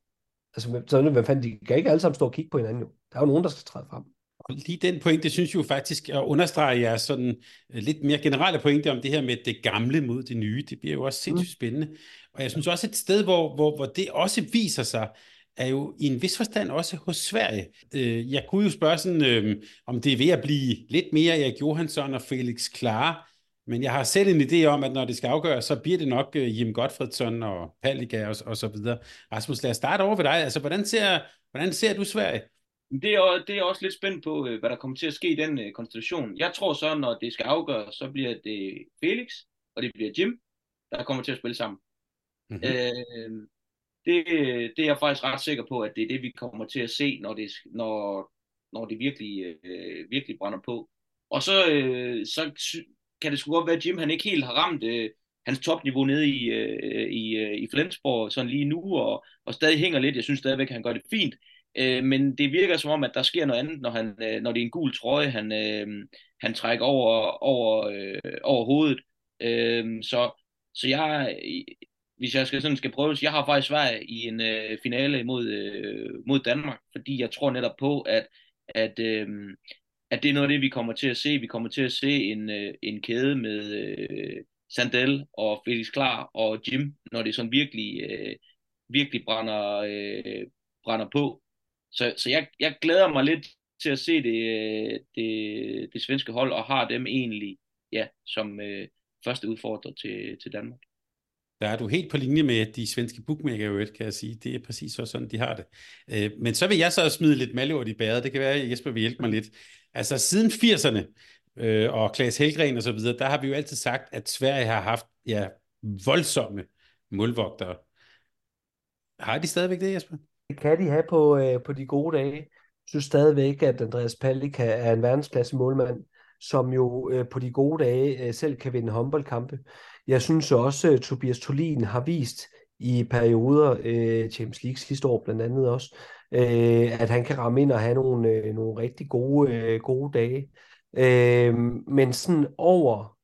Altså, så hvad fanden, de kan ikke alle sammen stå og kigge på hinanden jo. Der er jo nogen, der skal træde frem. Og lige den point, det synes jeg jo faktisk at understrege jeres sådan øh, lidt mere generelle pointe om det her med det gamle mod det nye. Det bliver jo også sindssygt mm. spændende. Og jeg synes også et sted, hvor, hvor, hvor det også viser sig, er jo i en vis forstand også hos Sverige. Øh, jeg kunne jo spørge sådan, øh, om det er ved at blive lidt mere Erik Johansson og Felix Klar, men jeg har selv en idé om, at når det skal afgøres, så bliver det nok øh, Jim Gottfredsson og Palliga og, og så videre. Rasmus, lad os starte over ved dig. Altså, hvordan ser, hvordan ser du Sverige? Det er, det er også lidt spændt på, øh, hvad der kommer til at ske i den konstellation. Jeg tror så, når det skal afgøres, så bliver det Felix, og det bliver Jim, der kommer til at spille sammen. Mm-hmm. Øh, det, det er jeg faktisk ret sikker på, at det er det, vi kommer til at se, når det, når, når det virkelig, øh, virkelig brænder på. Og så, øh, så kan det sgu godt være, at Jim han ikke helt har ramt øh, hans topniveau nede i, øh, i, øh, i Flensborg sådan lige nu, og, og stadig hænger lidt. Jeg synes stadigvæk, at han gør det fint. Øh, men det virker som om, at der sker noget andet, når, han, øh, når det er en gul trøje, han, øh, han trækker over, over, øh, over hovedet. Øh, så, så jeg, hvis jeg skal, sådan skal prøve, jeg har faktisk Sverige i en øh, finale mod, øh, mod Danmark, fordi jeg tror netop på, at, at, øh, at det er noget af det, vi kommer til at se. Vi kommer til at se en, øh, en kæde med øh, Sandel og Felix Klar og Jim, når det sådan virkelig, øh, virkelig brænder, øh, brænder på. Så, så jeg, jeg glæder mig lidt til at se det, øh, det, det svenske hold, og har dem egentlig ja, som øh, første udfordrer til, til Danmark. Der er du helt på linje med de svenske bookmaker, kan jeg sige. Det er præcis så sådan, de har det. Øh, men så vil jeg så smide lidt malort i bæret. Det kan være, at Jesper vil hjælpe mig lidt. Altså siden 80'erne øh, og Klaas Helgren og så videre, der har vi jo altid sagt, at Sverige har haft ja, voldsomme målvogtere. Har de stadigvæk det, Jesper? Det kan de have på, øh, på de gode dage. Jeg synes stadigvæk, at Andreas Pallik er en verdensklasse målmand, som jo øh, på de gode dage øh, selv kan vinde håndboldkampe. Jeg synes også, at Tobias Tolin har vist i perioder, øh, Champions League sidste år blandt andet også, øh, at han kan ramme ind og have nogle, øh, nogle rigtig gode, øh, gode dage. Øh, men sådan over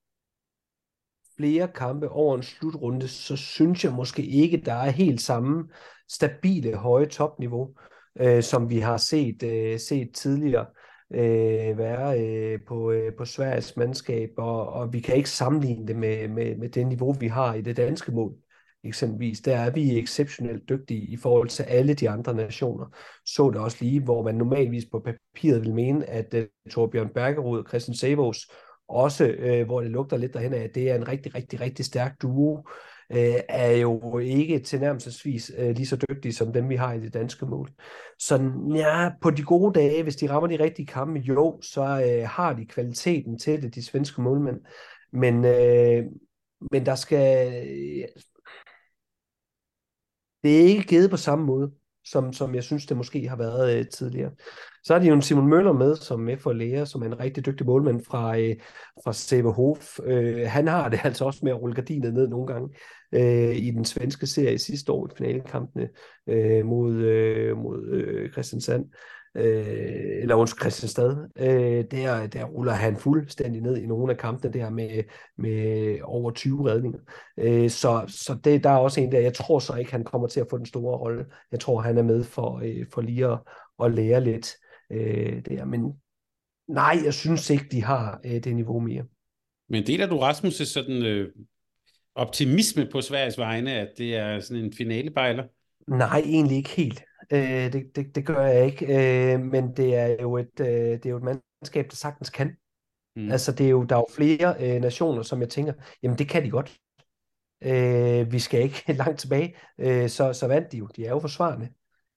flere kampe over en slutrunde, så synes jeg måske ikke, der er helt samme stabile høje topniveau, øh, som vi har set, øh, set tidligere øh, være øh, på, øh, på Sveriges mandskab, og, og vi kan ikke sammenligne det med, med, med det niveau, vi har i det danske mål. Eksempelvis, der er vi exceptionelt dygtige i forhold til alle de andre nationer. Så det også lige, hvor man normalvis på papiret vil mene, at uh, Torbjørn Bergerud og Christian Savos også, uh, hvor det lugter lidt derhen af, at det er en rigtig, rigtig, rigtig stærk duo, øh, er jo ikke tilnærmelsesvis øh, lige så dygtige som dem, vi har i det danske mål. Så ja, på de gode dage, hvis de rammer de rigtige kampe, jo, så øh, har de kvaliteten til det, de svenske målmænd. Men, øh, men der skal... Det er ikke givet på samme måde som, som jeg synes, det måske har været øh, tidligere. Så er de jo en Simon Møller med, som er for læger, som er en rigtig dygtig målmand fra, øh, fra Sevehof. Øh, han har det [laughs] altså også med at rulle gardinet ned nogle gange øh, i den svenske serie sidste år i finalekampene øh, mod, øh, mod øh, Christiansand øh, eller undskyld, Christianstad, øh, der, der ruller han fuldstændig ned i nogle af kampene der med, med over 20 redninger. Øh, så så det, der er også en der, jeg tror så ikke, han kommer til at få den store rolle. Jeg tror, han er med for, øh, for lige at, at lære lidt øh, der. Men nej, jeg synes ikke, de har øh, det niveau mere. Men deler du Rasmus' sådan øh, optimisme på Sveriges vegne, at det er sådan en finalebejler? Nej, egentlig ikke helt. Øh, det, det, det gør jeg ikke. Øh, men det er jo et, øh, det er jo et mandskab, der sagtens kan. Mm. Altså, det er jo, der er jo flere øh, nationer, som jeg tænker, jamen det kan de godt. Øh, vi skal ikke [laughs] langt tilbage. Øh, så, så vandt de jo. De er jo forsvarende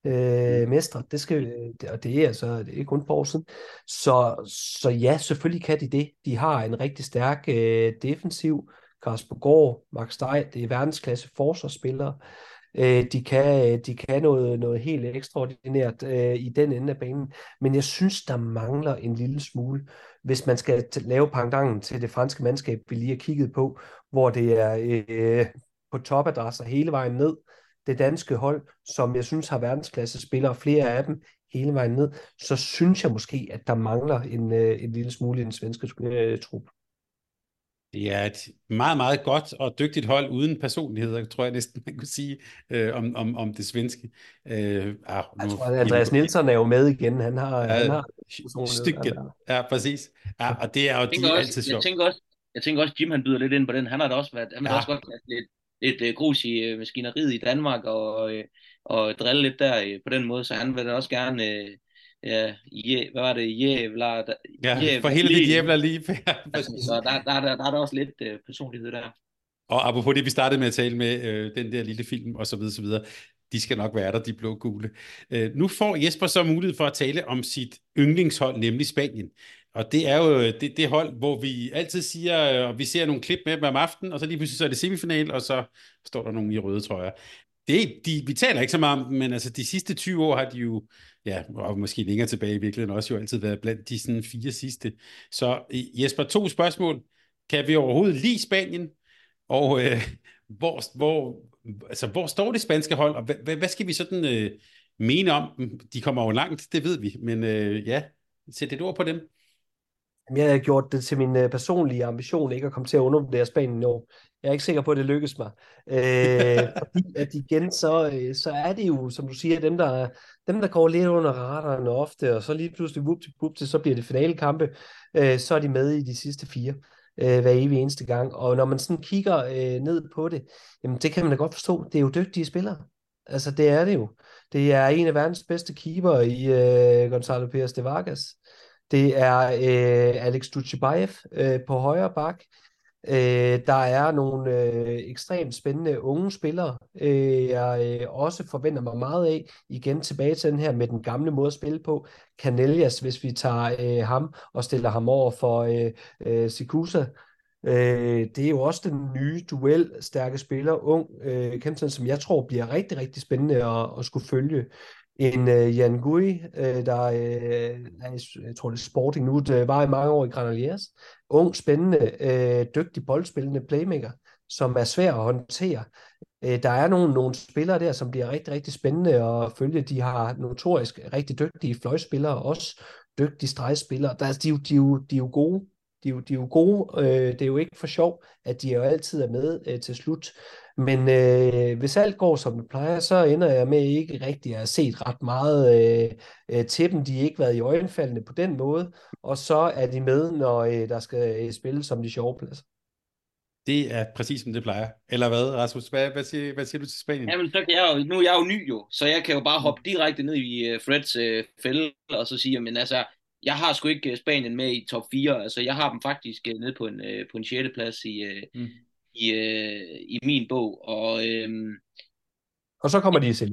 øh, mm. mestre. Det skal, og det er altså det er kun på år siden. Så, så ja, selvfølgelig kan de det. De har en rigtig stærk øh, defensiv. Kasper Gård, Max Stej, det er verdensklasse forsvarsspillere. Øh, Øh, de, kan, øh, de kan noget, noget helt ekstraordinært øh, i den ende af banen, men jeg synes, der mangler en lille smule, hvis man skal lave pangdangen til det franske mandskab, vi lige har kigget på, hvor det er øh, på topadresser hele vejen ned. Det danske hold, som jeg synes har verdensklasse spillere, flere af dem hele vejen ned, så synes jeg måske, at der mangler en, øh, en lille smule i den svenske øh, trup. Det er et meget, meget godt og dygtigt hold uden personligheder, tror jeg næsten, man kunne sige, øh, om, om, om det svenske. Øh, ah, nu, jeg tror, at Andreas Nielsen er jo med igen. Han har, ja, han har stykket. Ja, præcis. Ja, og det er jo de er altid sjovt. Jeg tænker også, jeg tænker også, Jim han byder lidt ind på den. Han har da også været, han har ja. også godt lidt, lidt uh, grus i uh, maskineriet i Danmark og, uh, og drille lidt der uh, på den måde, så han vil da også gerne uh, ja, je, hvad var det, jævler, der, ja, jævler, for hele dit jævler lige. altså, så der, der, der, der, er der også lidt uh, personlighed der. Og apropos det, vi startede med at tale med, øh, den der lille film og så videre, så videre, de skal nok være der, de blå-gule. Øh, nu får Jesper så mulighed for at tale om sit yndlingshold, nemlig Spanien. Og det er jo det, det hold, hvor vi altid siger, og vi ser nogle klip med dem om aftenen, og så lige pludselig så er det semifinal, og så står der nogen i røde trøjer. Det, de, vi taler ikke så meget om dem, men altså de sidste 20 år har de jo, ja, og måske længere tilbage i virkeligheden også jo altid været blandt de sådan fire sidste. Så øh, Jesper, to spørgsmål. Kan vi overhovedet lide Spanien? Og øh, hvor, hvor, altså, hvor står det spanske hold, og hvad, hvad skal vi sådan øh, mene om dem? De kommer jo langt, det ved vi, men øh, ja, sæt et ord på dem. Jeg har gjort det til min øh, personlige ambition ikke at komme til at undervurdere Spanien i år. Jeg er ikke sikker på, at det lykkes mig. Øh, fordi at igen, så, øh, så er det jo, som du siger, dem der, dem, der går lidt under radaren ofte, og så lige pludselig, whoop til så bliver det finalekampe, øh, så er de med i de sidste fire øh, hver evig eneste gang. Og når man sådan kigger øh, ned på det, jamen det kan man da godt forstå. Det er jo dygtige spillere. Altså det er det jo. Det er en af verdens bedste keeper i øh, Gonzalo Pérez de Vargas. Det er øh, Alex Dutchebaev øh, på højre bak. Øh, der er nogle øh, ekstremt spændende unge spillere, øh, jeg øh, også forventer mig meget af. Igen tilbage til den her med den gamle måde at spille på. Canellas, hvis vi tager øh, ham og stiller ham over for øh, øh, Sikusa. Øh, det er jo også den nye duel stærke spiller, ung øh, Kempton, som jeg tror bliver rigtig, rigtig spændende at, at skulle følge en uh, Jan Gui, uh, øh, der uh, jeg tror det er Sporting nu, det var i mange år i Granaliers. Ung, spændende, uh, dygtig boldspillende playmaker, som er svær at håndtere. Uh, der er nogle, nogle spillere der, som bliver rigtig, rigtig spændende at følge. De har notorisk rigtig dygtige fløjspillere, også dygtige stregspillere. Der, de, de, de, de er jo gode. De, de er jo gode. Uh, det er jo ikke for sjov, at de jo altid er med uh, til slut. Men øh, hvis alt går som det plejer, så ender jeg med ikke rigtig at have set ret meget øh, øh, til dem. De har ikke været i øjenfaldene på den måde, og så er de med, når øh, der skal øh, spilles som de sjove pladser. Det er præcis som det plejer. Eller hvad, Rasmus? Hvad, hvad, siger, hvad siger du til Spanien? Jamen, så kan jeg jo, nu er jeg jo ny jo, så jeg kan jo bare hoppe direkte ned i uh, Freds uh, fælde, og så sige, men altså, jeg har sgu ikke Spanien med i top 4. Altså, jeg har dem faktisk uh, nede på en, uh, på en 6. plads i, uh, mm i, øh, i min bog. Og, øh, og så kommer de i selv.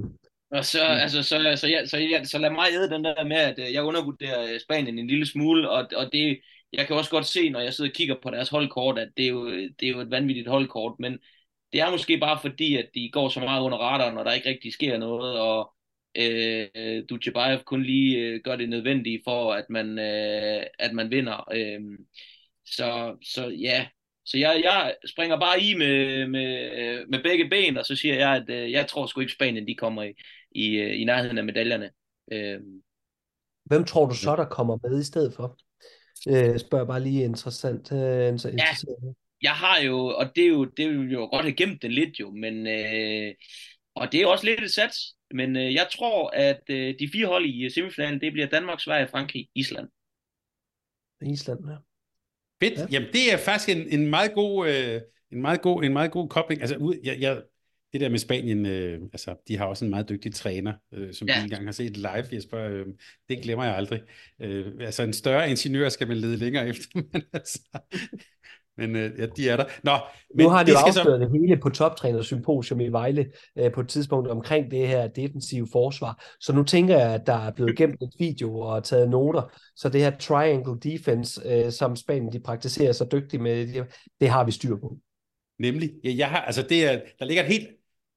Og så, mm. altså, så, så, ja, så, ja, så lad mig æde den der med, at øh, jeg undervurderer øh, Spanien en lille smule, og, og det, jeg kan også godt se, når jeg sidder og kigger på deres holdkort, at det er jo, det er jo et vanvittigt holdkort, men det er måske bare fordi, at de går så meget under radaren, og der ikke rigtig sker noget, og øh, Dutjebaev kun lige øh, gør det nødvendige for, at man, øh, at man vinder. Øh, så, så ja, så jeg, jeg springer bare i med, med, med begge ben, og så siger jeg, at øh, jeg tror sgu ikke Spanien, de kommer i, i, øh, i nærheden af medaljerne. Øh. Hvem tror du så, der kommer med i stedet for? Øh, spørger bare lige interessant. Øh, interessant. Ja, jeg har jo, og det er jo, det er jo godt have gemt den lidt jo, men, øh, og det er jo også lidt et sats, men øh, jeg tror, at øh, de fire hold i semifinalen, det bliver Danmark, Sverige, Frankrig, Island. Island, ja. Fedt. Ja. Jamen, det er faktisk en, en meget god... Øh, en meget god, en meget god kobling. Altså, jeg, jeg, det der med Spanien, øh, altså, de har også en meget dygtig træner, øh, som ja. vi engang har set live, Jesper. Øh, det glemmer jeg aldrig. Øh, altså, en større ingeniør skal man lede længere efter, [laughs] men altså, men øh, ja, de er der. Nå, men nu har de jo afsløret så... det hele på toptrænersymposium i Vejle øh, på et tidspunkt omkring det her defensive forsvar. Så nu tænker jeg, at der er blevet gemt et video og taget noter. Så det her triangle defense, øh, som Spanien de praktiserer så dygtigt med, det, det har vi styr på. Nemlig. Ja, jeg har, altså det er, der ligger et helt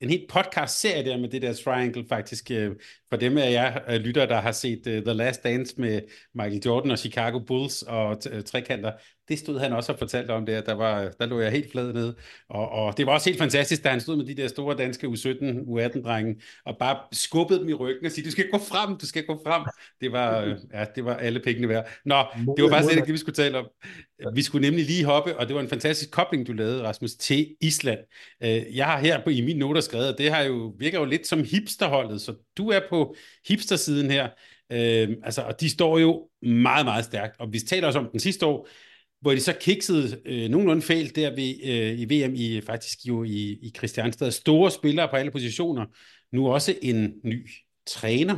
en helt podcast-serie der med det der triangle faktisk. Øh, for dem af jer øh, lytter, der har set uh, The Last Dance med Michael Jordan og Chicago Bulls og trekanter, det stod han også og fortalte om der. Der, var, der lå jeg helt flad ned. Og, og det var også helt fantastisk, da han stod med de der store danske U17, U18-drenge, og bare skubbede dem i ryggen og sige, du skal gå frem, du skal gå frem. Det var, øh, ja, det var alle pengene værd. Nå, det var bare slet ikke det, vi skulle tale om. Vi skulle nemlig lige hoppe, og det var en fantastisk kobling, du lavede, Rasmus, til Island. Øh, jeg har her på i mine noter skrevet, at det har jo, virker jo lidt som hipsterholdet, så du er på hipstersiden her. Øh, altså, og de står jo meget, meget stærkt. Og vi taler også om den sidste år, hvor de så kiksede øh, nogenlunde fælt der ved, øh, i VM, i faktisk jo i, i Christiansted. Store spillere på alle positioner. Nu også en ny træner.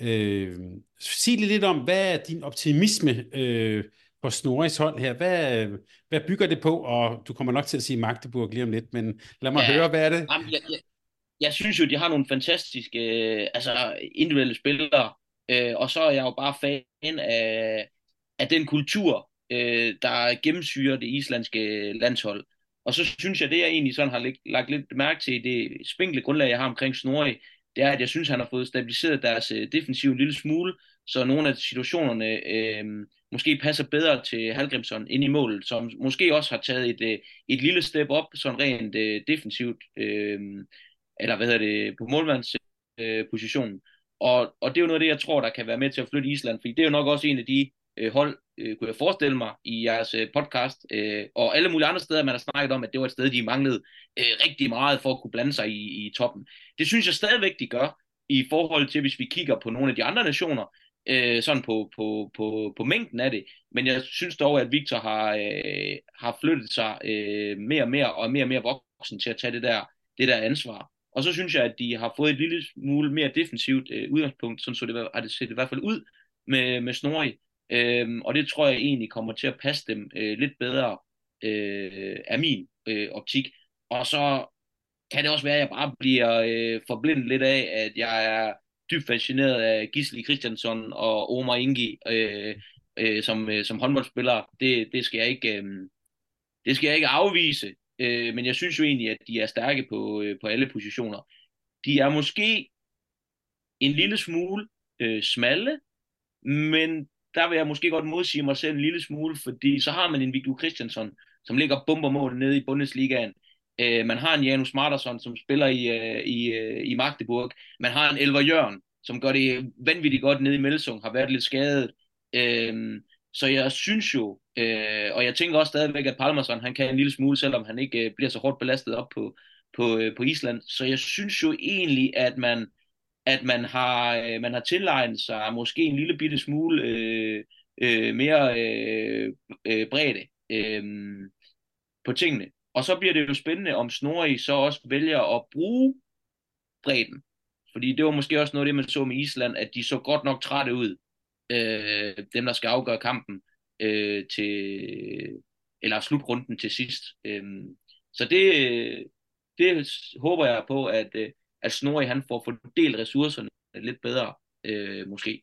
Øh, sig lidt om, hvad er din optimisme øh, på Snorris hold her? Hvad, hvad bygger det på? Og du kommer nok til at sige Magdeburg lige om lidt, men lad mig ja, høre, hvad er det? Jamen, jeg, jeg, jeg synes jo, de har nogle fantastiske øh, altså individuelle spillere, øh, og så er jeg jo bare fan af, af den kultur, øh, der gennemsyrer det islandske landshold. Og så synes jeg, det jeg egentlig sådan har lagt lidt mærke til, det spinkle grundlag, jeg har omkring Snorri, det er, at jeg synes, han har fået stabiliseret deres øh, defensiv en lille smule, så nogle af situationerne øh, måske passer bedre til Halgrimsson ind i målet, som måske også har taget et, øh, et lille step op, sådan rent øh, defensivt, øh, eller hvad hedder det, på målmandspositionen. Øh, og, og det er jo noget af det, jeg tror, der kan være med til at flytte Island, fordi det er jo nok også en af de øh, hold, øh, kunne jeg forestille mig, i jeres øh, podcast, øh, og alle mulige andre steder, man har snakket om, at det var et sted, de manglede øh, rigtig meget for at kunne blande sig i, i toppen. Det synes jeg stadigvæk, de gør, i forhold til, hvis vi kigger på nogle af de andre nationer, øh, sådan på, på, på, på mængden af det. Men jeg synes dog, at Victor har, øh, har flyttet sig øh, mere og mere, og mere og mere voksen til at tage det der, det der ansvar. Og så synes jeg, at de har fået et lille smule mere defensivt øh, udgangspunkt, sådan så det, har det set i hvert fald ud med, med Snorri. Øhm, og det tror jeg egentlig kommer til at passe dem øh, lidt bedre øh, af min øh, optik. Og så kan det også være, at jeg bare bliver øh, forblindet lidt af, at jeg er dybt fascineret af Gisli Christiansson og Omar Ingi øh, øh, som, øh, som håndboldspillere. Det, det, skal jeg ikke, øh, det skal jeg ikke afvise, øh, men jeg synes jo egentlig, at de er stærke på, øh, på alle positioner. De er måske en lille smule øh, smalle, men der vil jeg måske godt modsige mig selv en lille smule, fordi så har man en Victor Christiansen, som ligger bombermål nede i Bundesligaen. Øh, man har en Janus Martersson, som spiller i, øh, i, øh, i Magdeburg. Man har en Elver Jørgen, som gør det vanvittigt godt nede i Melsung, har været lidt skadet. Øh, så jeg synes jo, øh, og jeg tænker også stadigvæk, at Palmerson, han kan en lille smule, selvom han ikke øh, bliver så hårdt belastet op på, på, øh, på Island. Så jeg synes jo egentlig, at man at man har, øh, man har tilegnet sig måske en lille bitte smule øh, øh, mere øh, øh, bredde øh, på tingene. Og så bliver det jo spændende, om Snorri så også vælger at bruge bredden. Fordi det var måske også noget af det, man så med Island, at de så godt nok trætte ud, øh, dem der skal afgøre kampen øh, til, eller slutrunden til sidst. Øh, så det, øh, det håber jeg på, at, øh, at Snorri han får fordelt ressourcerne lidt bedre, øh, måske.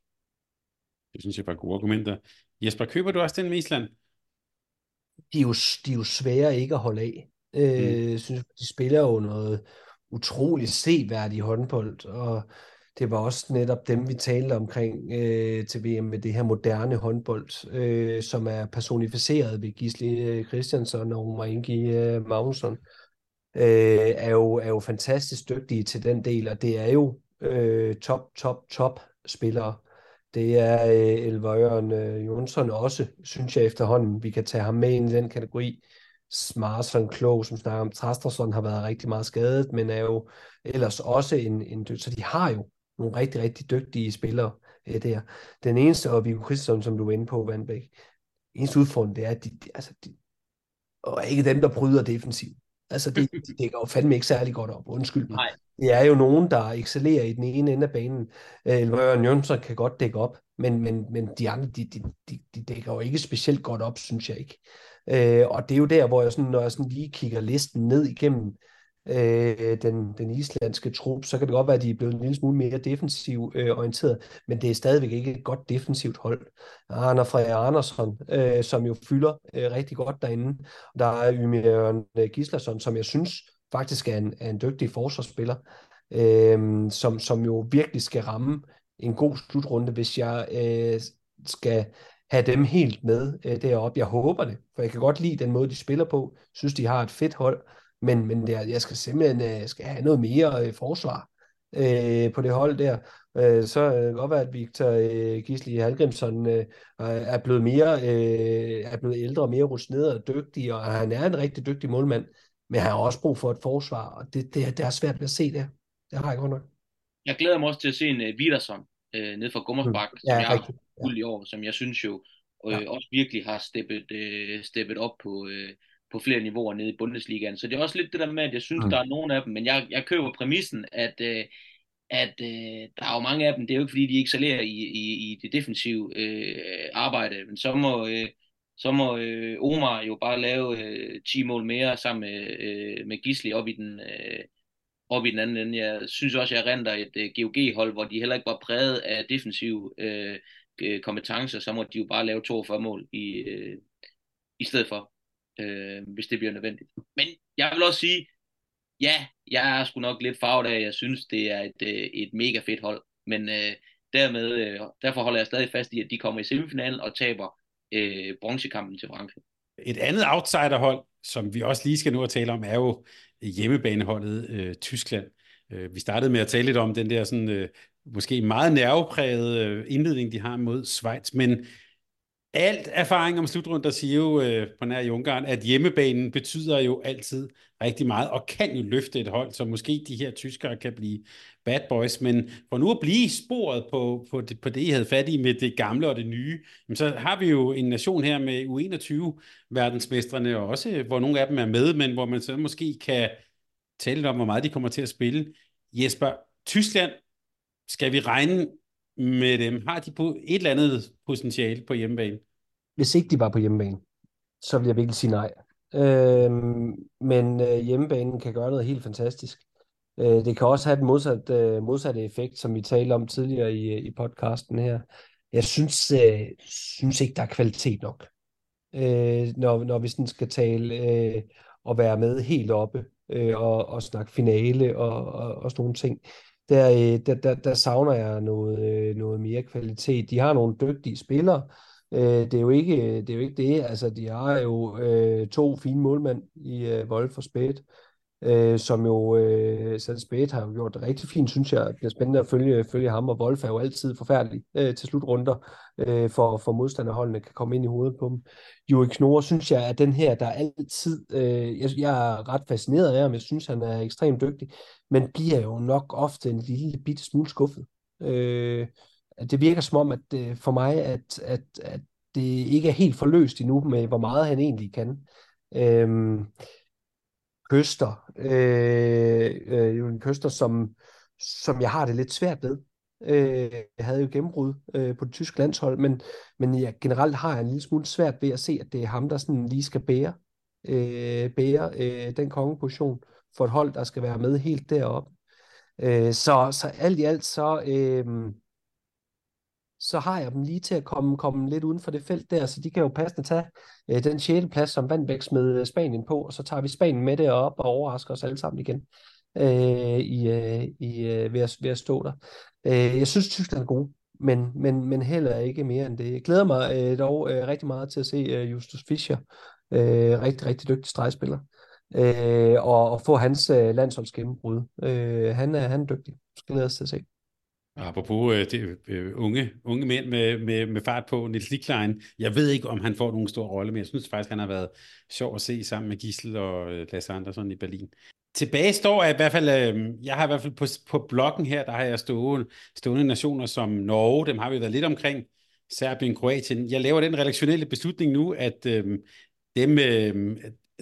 Det synes jeg var gode argumenter. Jesper, køber du også den med Island? De er jo, de er jo svære ikke at holde af. Øh, mm. synes, de spiller jo noget utroligt seværdigt håndbold, og det var også netop dem, vi talte omkring øh, til VM med det her moderne håndbold, øh, som er personificeret ved Gisli øh, Christiansen og Omar Ingi øh, Magnusson øh, er, jo, er jo fantastisk dygtige til den del, og det er jo øh, top, top, top spillere. Det er øh, Elvøren øh, Jonsson også, synes jeg efterhånden. Vi kan tage ham med ind i den kategori. Smarsson, Klog, som snakker om Trastersson, har været rigtig meget skadet, men er jo ellers også en, en så de har jo nogle rigtig, rigtig dygtige spillere øh, der. Den eneste, og Viggo Christensen, som du er inde på, Vandbæk, eneste udfordring, det er, at de, de, altså, de, og ikke dem, der bryder defensivt. Altså, det, [laughs] det dækker jo fandme ikke særlig godt op, undskyld mig. Nej. Det er jo nogen, der excellerer i den ene ende af banen. Elvøren Jønsson kan godt dække op, men, men, men de andre, de, de, de, de dækker jo ikke specielt godt op, synes jeg ikke. Øh, og det er jo der, hvor jeg sådan, når jeg sådan lige kigger listen ned igennem, øh, Øh, den, den islandske trup, så kan det godt være, at de er blevet en lille smule mere defensiv øh, orienteret, men det er stadigvæk ikke et godt defensivt hold. Arne Freja Andersson, øh, som jo fylder øh, rigtig godt derinde. Der er Ymir øh, Gislason, som jeg synes faktisk er en, er en dygtig forsvarsspiller, øh, som, som jo virkelig skal ramme en god slutrunde, hvis jeg øh, skal have dem helt med øh, deroppe. Jeg håber det, for jeg kan godt lide den måde, de spiller på. Synes, de har et fedt hold, men, men der, jeg skal simpelthen øh, skal have noget mere øh, forsvar øh, på det hold der. Øh, så kan det godt være, at Victor øh, Gisli Halgrimsson øh, er blevet mere øh, er blevet ældre mere rutineret og dygtig, og han er en rigtig dygtig målmand, men han har også brug for et forsvar, og det, det, det er svært ved at se det. Det har jeg godt nok. Jeg glæder mig også til at se en uh, Viderson uh, ned fra Gummersbak, mm. ja, som jeg har fuldt i år, som jeg synes jo ja. også virkelig har steppet, uh, steppet op på, uh, på flere niveauer nede i Bundesligaen. Så det er også lidt det der med, at jeg synes, mm. der er nogle af dem, men jeg, jeg køber præmissen, at, uh, at uh, der er jo mange af dem, det er jo ikke fordi, de excellerer i, i, i det defensive uh, arbejde, men så må, uh, så må uh, Omar jo bare lave uh, 10 mål mere sammen med, uh, med Gisli op i den... Uh, op i den anden ende. Jeg synes også, jeg renter et uh, øh, GOG-hold, hvor de heller ikke var præget af defensive uh, kompetencer, så må de jo bare lave 42 mål i, uh, i stedet for, øh, hvis det bliver nødvendigt. Men jeg vil også sige, ja, jeg er sgu nok lidt farvet af, jeg synes, det er et, øh, et mega fedt hold, men øh, dermed, øh, derfor holder jeg stadig fast i, at de kommer i semifinalen og taber øh, bronzekampen til Frankrig. Et andet outsiderhold, som vi også lige skal nu at tale om, er jo hjemmebaneholdet øh, Tyskland. Øh, vi startede med at tale lidt om den der sådan, øh, måske meget nerveprægede øh, indledning, de har mod Schweiz, men alt erfaring om slutrunder siger jo øh, på nær i Ungarn, at hjemmebanen betyder jo altid rigtig meget, og kan jo løfte et hold, så måske de her tyskere kan blive bad boys, men for nu at blive sporet på, på, det, på det, I havde fat i med det gamle og det nye, så har vi jo en nation her med U21-verdensmestrene også, øh, hvor nogle af dem er med, men hvor man så måske kan tale om, hvor meget de kommer til at spille. Jesper, Tyskland, skal vi regne med dem? Har de på et eller andet potentiale på hjemmebane? Hvis ikke de var på hjemmebane, så vil jeg virkelig sige nej. Øhm, men øh, hjemmebanen kan gøre noget helt fantastisk. Øh, det kan også have den modsat, øh, modsatte effekt, som vi talte om tidligere i, øh, i podcasten her. Jeg synes, øh, synes ikke, der er kvalitet nok. Øh, når, når vi sådan skal tale øh, og være med helt oppe øh, og, og snakke finale og, og, og sådan nogle ting der, øh, der, der, der savner jeg noget, øh, noget mere kvalitet. De har nogle dygtige spillere. Øh, det er jo ikke det. Er jo ikke det. Altså, de har jo øh, to fine målmænd i øh, Wolf og Spæt øh, som jo øh, Seth Spade har gjort det rigtig fint, synes jeg. Det bliver spændende at følge, følge ham, og Wolf er jo altid forfærdelig øh, til slutrunder, øh, for, for modstanderholdene kan komme ind i hovedet på dem. Joey Knorre, synes jeg, at den her, der altid, øh, jeg, jeg er ret fascineret af ham, jeg synes, han er ekstremt dygtig, men bliver jo nok ofte en lille bitte smule skuffet. Øh, det virker som om, at øh, for mig, at, at, at det ikke er helt forløst endnu med, hvor meget han egentlig kan. Øh, Køster, øh, øh, Køster, som, som jeg har det lidt svært ved. Øh, jeg havde jo gennembrud øh, på det tyske landshold, men, men jeg, generelt har jeg en lille smule svært ved at se, at det er ham, der sådan lige skal bære, øh, bære øh, den kongeposition for et hold, der skal være med helt deroppe. Øh, så, så alt i alt, så, øh, så har jeg dem lige til at komme, komme lidt uden for det felt der, så de kan jo passende tage øh, den 6. plads, som Vandbæk smed øh, Spanien på, og så tager vi Spanien med det op og overrasker os alle sammen igen øh, i, øh, i, øh, ved, at, ved at stå der. Øh, jeg synes, Tyskland er god, men, men, men heller ikke mere end det. Jeg glæder mig øh, dog øh, rigtig meget til at se øh, Justus Fischer, øh, rigtig, rigtig dygtig stregspiller, øh, og, og få hans øh, landsholdsgennembrud. Øh, han, er, han er dygtig. Skal glæder os til at se. Apropos øh, det, øh, unge, unge mænd med, med, med fart på, Nils Liklein, jeg ved ikke, om han får nogen stor rolle, men jeg synes faktisk, han har været sjov at se sammen med Gissel og øh, Lasse Andersson i Berlin. Tilbage står jeg i hvert fald, øh, jeg har i hvert fald på, på bloggen her, der har jeg stående, stående nationer som Norge, dem har vi været lidt omkring, Serbien, Kroatien. Jeg laver den redaktionelle beslutning nu, at øh, dem, øh,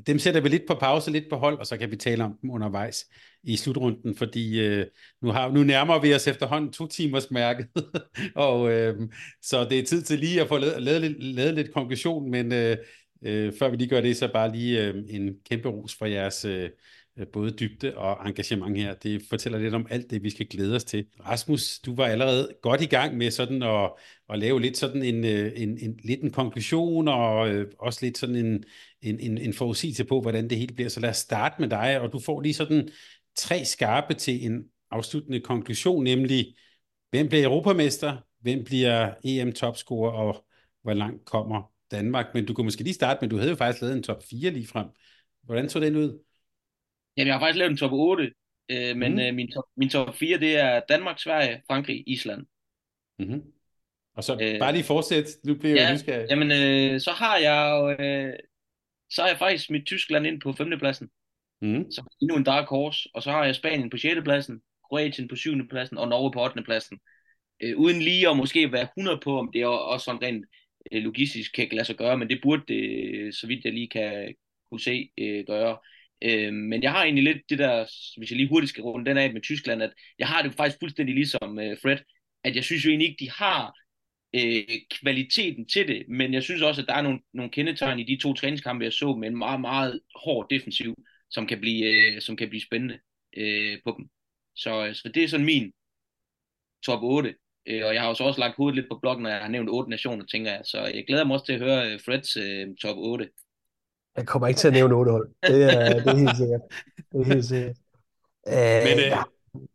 dem sætter vi lidt på pause, lidt på hold, og så kan vi tale om dem undervejs i slutrunden, fordi øh, nu, har, nu nærmer vi os efterhånden to timers mærket, [laughs] og øh, så det er tid til lige at få lavet, lavet, lavet lidt konklusion, men øh, øh, før vi lige gør det, så bare lige øh, en kæmpe ros for jeres øh, øh, både dybde og engagement her. Det fortæller lidt om alt det, vi skal glæde os til. Rasmus, du var allerede godt i gang med sådan at, at lave lidt sådan en, øh, en, en, lidt en konklusion, og øh, også lidt sådan en, en, en, en forudsigelse på, hvordan det hele bliver. Så lad os starte med dig, og du får lige sådan tre skarpe til en afsluttende konklusion, nemlig hvem bliver europamester, hvem bliver EM-topscorer, og hvor langt kommer Danmark. Men du kunne måske lige starte med, du havde jo faktisk lavet en top 4 lige frem. Hvordan så den ud? Jamen, jeg har faktisk lavet en top 8, øh, men mm. øh, min, top, min top 4, det er Danmark, Sverige, Frankrig, Island. Mm-hmm. Og så øh, bare lige fortsæt, nu bliver ja, jeg nysgerrig. Jamen, øh, så har jeg øh, så har jeg faktisk mit Tyskland ind på femtepladsen. Mm. Så endnu en dark horse, og så har jeg Spanien på 6. pladsen, Kroatien på 7. pladsen og Norge på 8. pladsen. Øh, uden lige at måske være 100 på, om det er også sådan rent øh, logistisk kan lade sig gøre, men det burde det, så vidt jeg lige kan kunne se, øh, gøre. Øh, men jeg har egentlig lidt det der, hvis jeg lige hurtigt skal runde den af med Tyskland, at jeg har det faktisk fuldstændig ligesom øh, Fred, at jeg synes jo egentlig ikke, de har øh, kvaliteten til det, men jeg synes også, at der er nogle, nogle kendetegn i de to træningskampe, jeg så, med en meget, meget hård defensiv, som kan blive, øh, som kan blive spændende øh, på dem. Så, så det er sådan min top 8. Øh, og jeg har jo så også lagt hovedet lidt på bloggen, når jeg har nævnt otte nationer, tænker jeg. Så jeg glæder mig også til at høre øh, Freds øh, top 8. Jeg kommer ikke til at nævne otte hold. Det er, det er helt sikkert. Det er helt sikkert. Æh, Men øh, ja.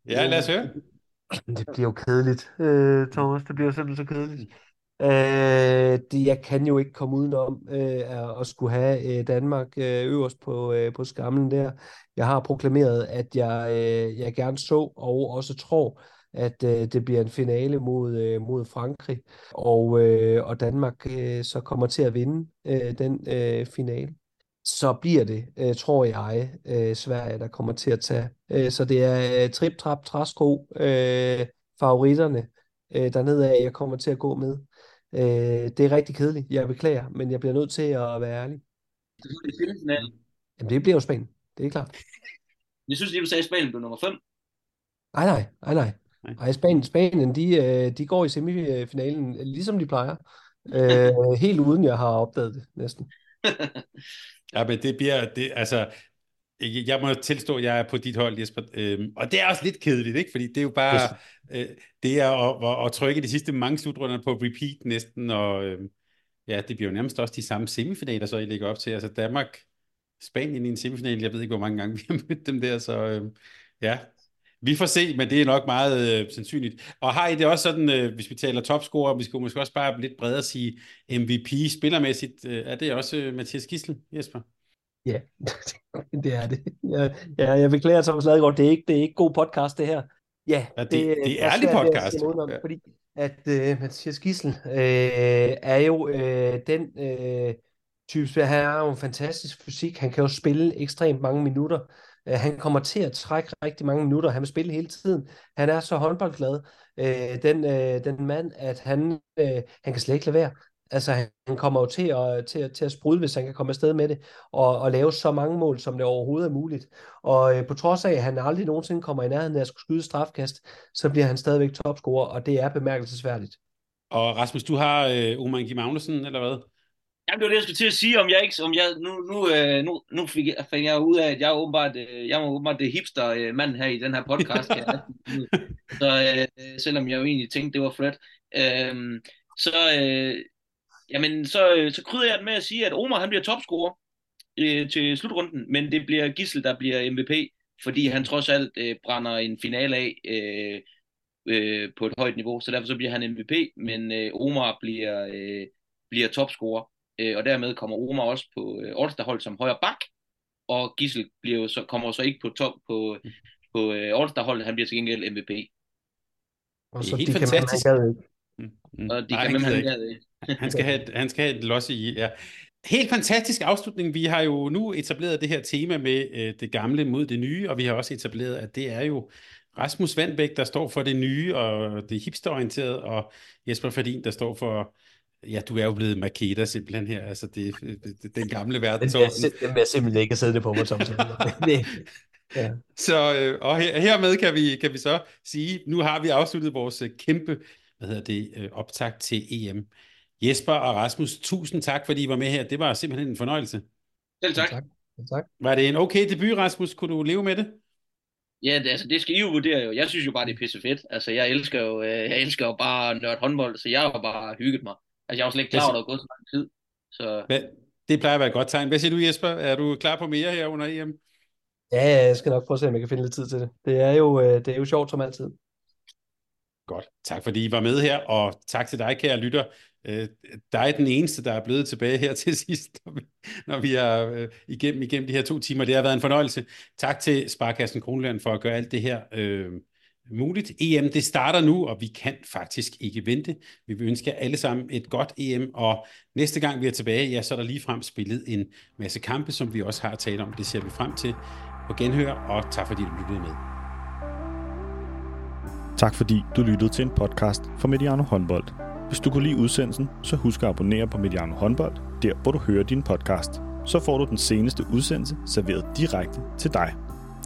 ja, lad os høre. [clears throat] Det bliver jo kedeligt, øh, Thomas. Det bliver simpelthen så kedeligt. Øh, det, jeg kan jo ikke komme udenom øh, at skulle have øh, Danmark øh, øverst på, øh, på skamlen der. Jeg har proklameret, at jeg, øh, jeg gerne så og også tror, at øh, det bliver en finale mod, øh, mod Frankrig, og, øh, og Danmark øh, så kommer til at vinde øh, den øh, finale. Så bliver det, øh, tror jeg, øh, Sverige, der kommer til at tage. Øh, så det er øh, trip, trap, træsko, øh, favoritterne øh, dernede af, jeg kommer til at gå med. Øh, det er rigtig kedeligt, jeg beklager, men jeg bliver nødt til at være ærlig. Jamen det bliver jo Spanien, det er klart. Jeg synes lige, du sagde, at Spanien blev nummer 5. Nej, nej, nej, nej. Nej, Spanien, Spanien de, de går i semifinalen, ligesom de plejer. Øh, [laughs] helt uden jeg har opdaget det, næsten. [laughs] ja, men det bliver, det, altså, jeg må tilstå, at jeg er på dit hold, Jesper. Øhm, og det er også lidt kedeligt, ikke? Fordi det er jo bare, øh, det er at, at, at trykke de sidste mange slutrunder på repeat næsten, og øh, ja, det bliver jo nærmest også de samme semifinaler, så I ligger op til. Altså Danmark, Spanien i en semifinal, jeg ved ikke, hvor mange gange vi har mødt dem der, så øh, ja, vi får se, men det er nok meget øh, sandsynligt. Og har I det også sådan, øh, hvis vi taler topscorer, vi skal måske også bare lidt bredere sige MVP spillermæssigt, øh, er det også øh, Mathias Gissel, Jesper? Ja, [laughs] det er det. Jeg, ja, jeg beklager Thomas Ladegaard, det er ikke, det er ikke god podcast det her. Ja, ja det, det, det er ærlig podcast. Det, om, ja. Fordi at øh, Mathias Gissel øh, er jo øh, den øh, type, han har jo en fantastisk fysik, han kan jo spille ekstremt mange minutter, Øh, han kommer til at trække rigtig mange minutter. Han vil spille hele tiden. Han er så håndboldglad, øh, den, øh, den mand, at han, øh, han kan slet ikke lade være. Altså, han kommer jo til at, til, at, til at sprudle, hvis han kan komme afsted med det, og, og lave så mange mål, som det overhovedet er muligt. Og øh, på trods af, at han aldrig nogensinde kommer i nærheden af at skulle skyde strafkast, så bliver han stadigvæk topscorer, og det er bemærkelsesværdigt. Og Rasmus, du har øh, Oman G. Magnussen, eller hvad? Jamen, det var det, jeg skulle til at sige, om jeg ikke, om jeg, nu, nu, øh, nu, nu fik jeg, fandt jeg ud af, at jeg åbenbart, øh, jeg var åbenbart det hipster øh, mand her i den her podcast. så øh, selvom jeg jo egentlig tænkte, det var Fred. Øh, så, øh, jamen, så, så krydder jeg det med at sige, at Omar han bliver topscorer øh, til slutrunden, men det bliver Gissel, der bliver MVP, fordi han trods alt øh, brænder en finale af øh, øh, på et højt niveau, så derfor så bliver han MVP, men øh, Omar bliver, øh, bliver topscorer øh, og dermed kommer Omar også på øh, All-Star-hold som højre bak, og Gissel bliver jo så, kommer så ikke på top på, på øh, All-Star-holdet, han bliver til gengæld MVP. Og så det er helt de fantastisk. Kan mm, mm. Og de Nej, kan han, han, skal have, han skal have et loss i, ja. Helt fantastisk afslutning. Vi har jo nu etableret det her tema med øh, det gamle mod det nye, og vi har også etableret, at det er jo Rasmus Vandbæk, der står for det nye og det hipsterorienterede, og Jesper Ferdin, der står for Ja, du er jo blevet Makeda simpelthen her, altså det, det, den gamle verdensorden. Den vil jeg simpelthen ikke have det på mig, som [laughs] ja. Så, øh, og her, hermed kan vi, kan vi så sige, nu har vi afsluttet vores øh, kæmpe, hvad hedder det, øh, optag til EM. Jesper og Rasmus, tusind tak, fordi I var med her. Det var simpelthen en fornøjelse. Selv tak. tak. tak. Var det en okay debut, Rasmus? Kunne du leve med det? Ja, det, altså, det skal I jo vurdere jo. Jeg synes jo bare, det er pisse fedt. Altså, jeg elsker jo, jeg elsker jo bare nørd håndbold, så jeg har bare hygget mig. Altså, jeg var slet ikke klar over, at der var gået så lang tid. Så... Hvad, det plejer at være et godt tegn. Hvad siger du, Jesper? Er du klar på mere her under EM? Ja, jeg skal nok prøve at se, om jeg kan finde lidt tid til det. Det er jo, øh, det er jo sjovt som altid. Godt. Tak fordi I var med her, og tak til dig, kære lytter. Øh, der er den eneste, der er blevet tilbage her [laughs] til sidst, når vi, når vi er øh, igennem, igennem de her to timer. Det har været en fornøjelse. Tak til Sparkassen Kronland for at gøre alt det her øh, muligt. EM, det starter nu, og vi kan faktisk ikke vente. Vi vil ønske jer alle sammen et godt EM, og næste gang vi er tilbage, ja, så er der lige frem spillet en masse kampe, som vi også har talt om. Det ser vi frem til på genhør, og tak fordi du lyttede med. Tak fordi du lyttede til en podcast fra Mediano Håndbold. Hvis du kunne lide udsendelsen, så husk at abonnere på Mediano Håndbold, der hvor du hører din podcast. Så får du den seneste udsendelse serveret direkte til dig.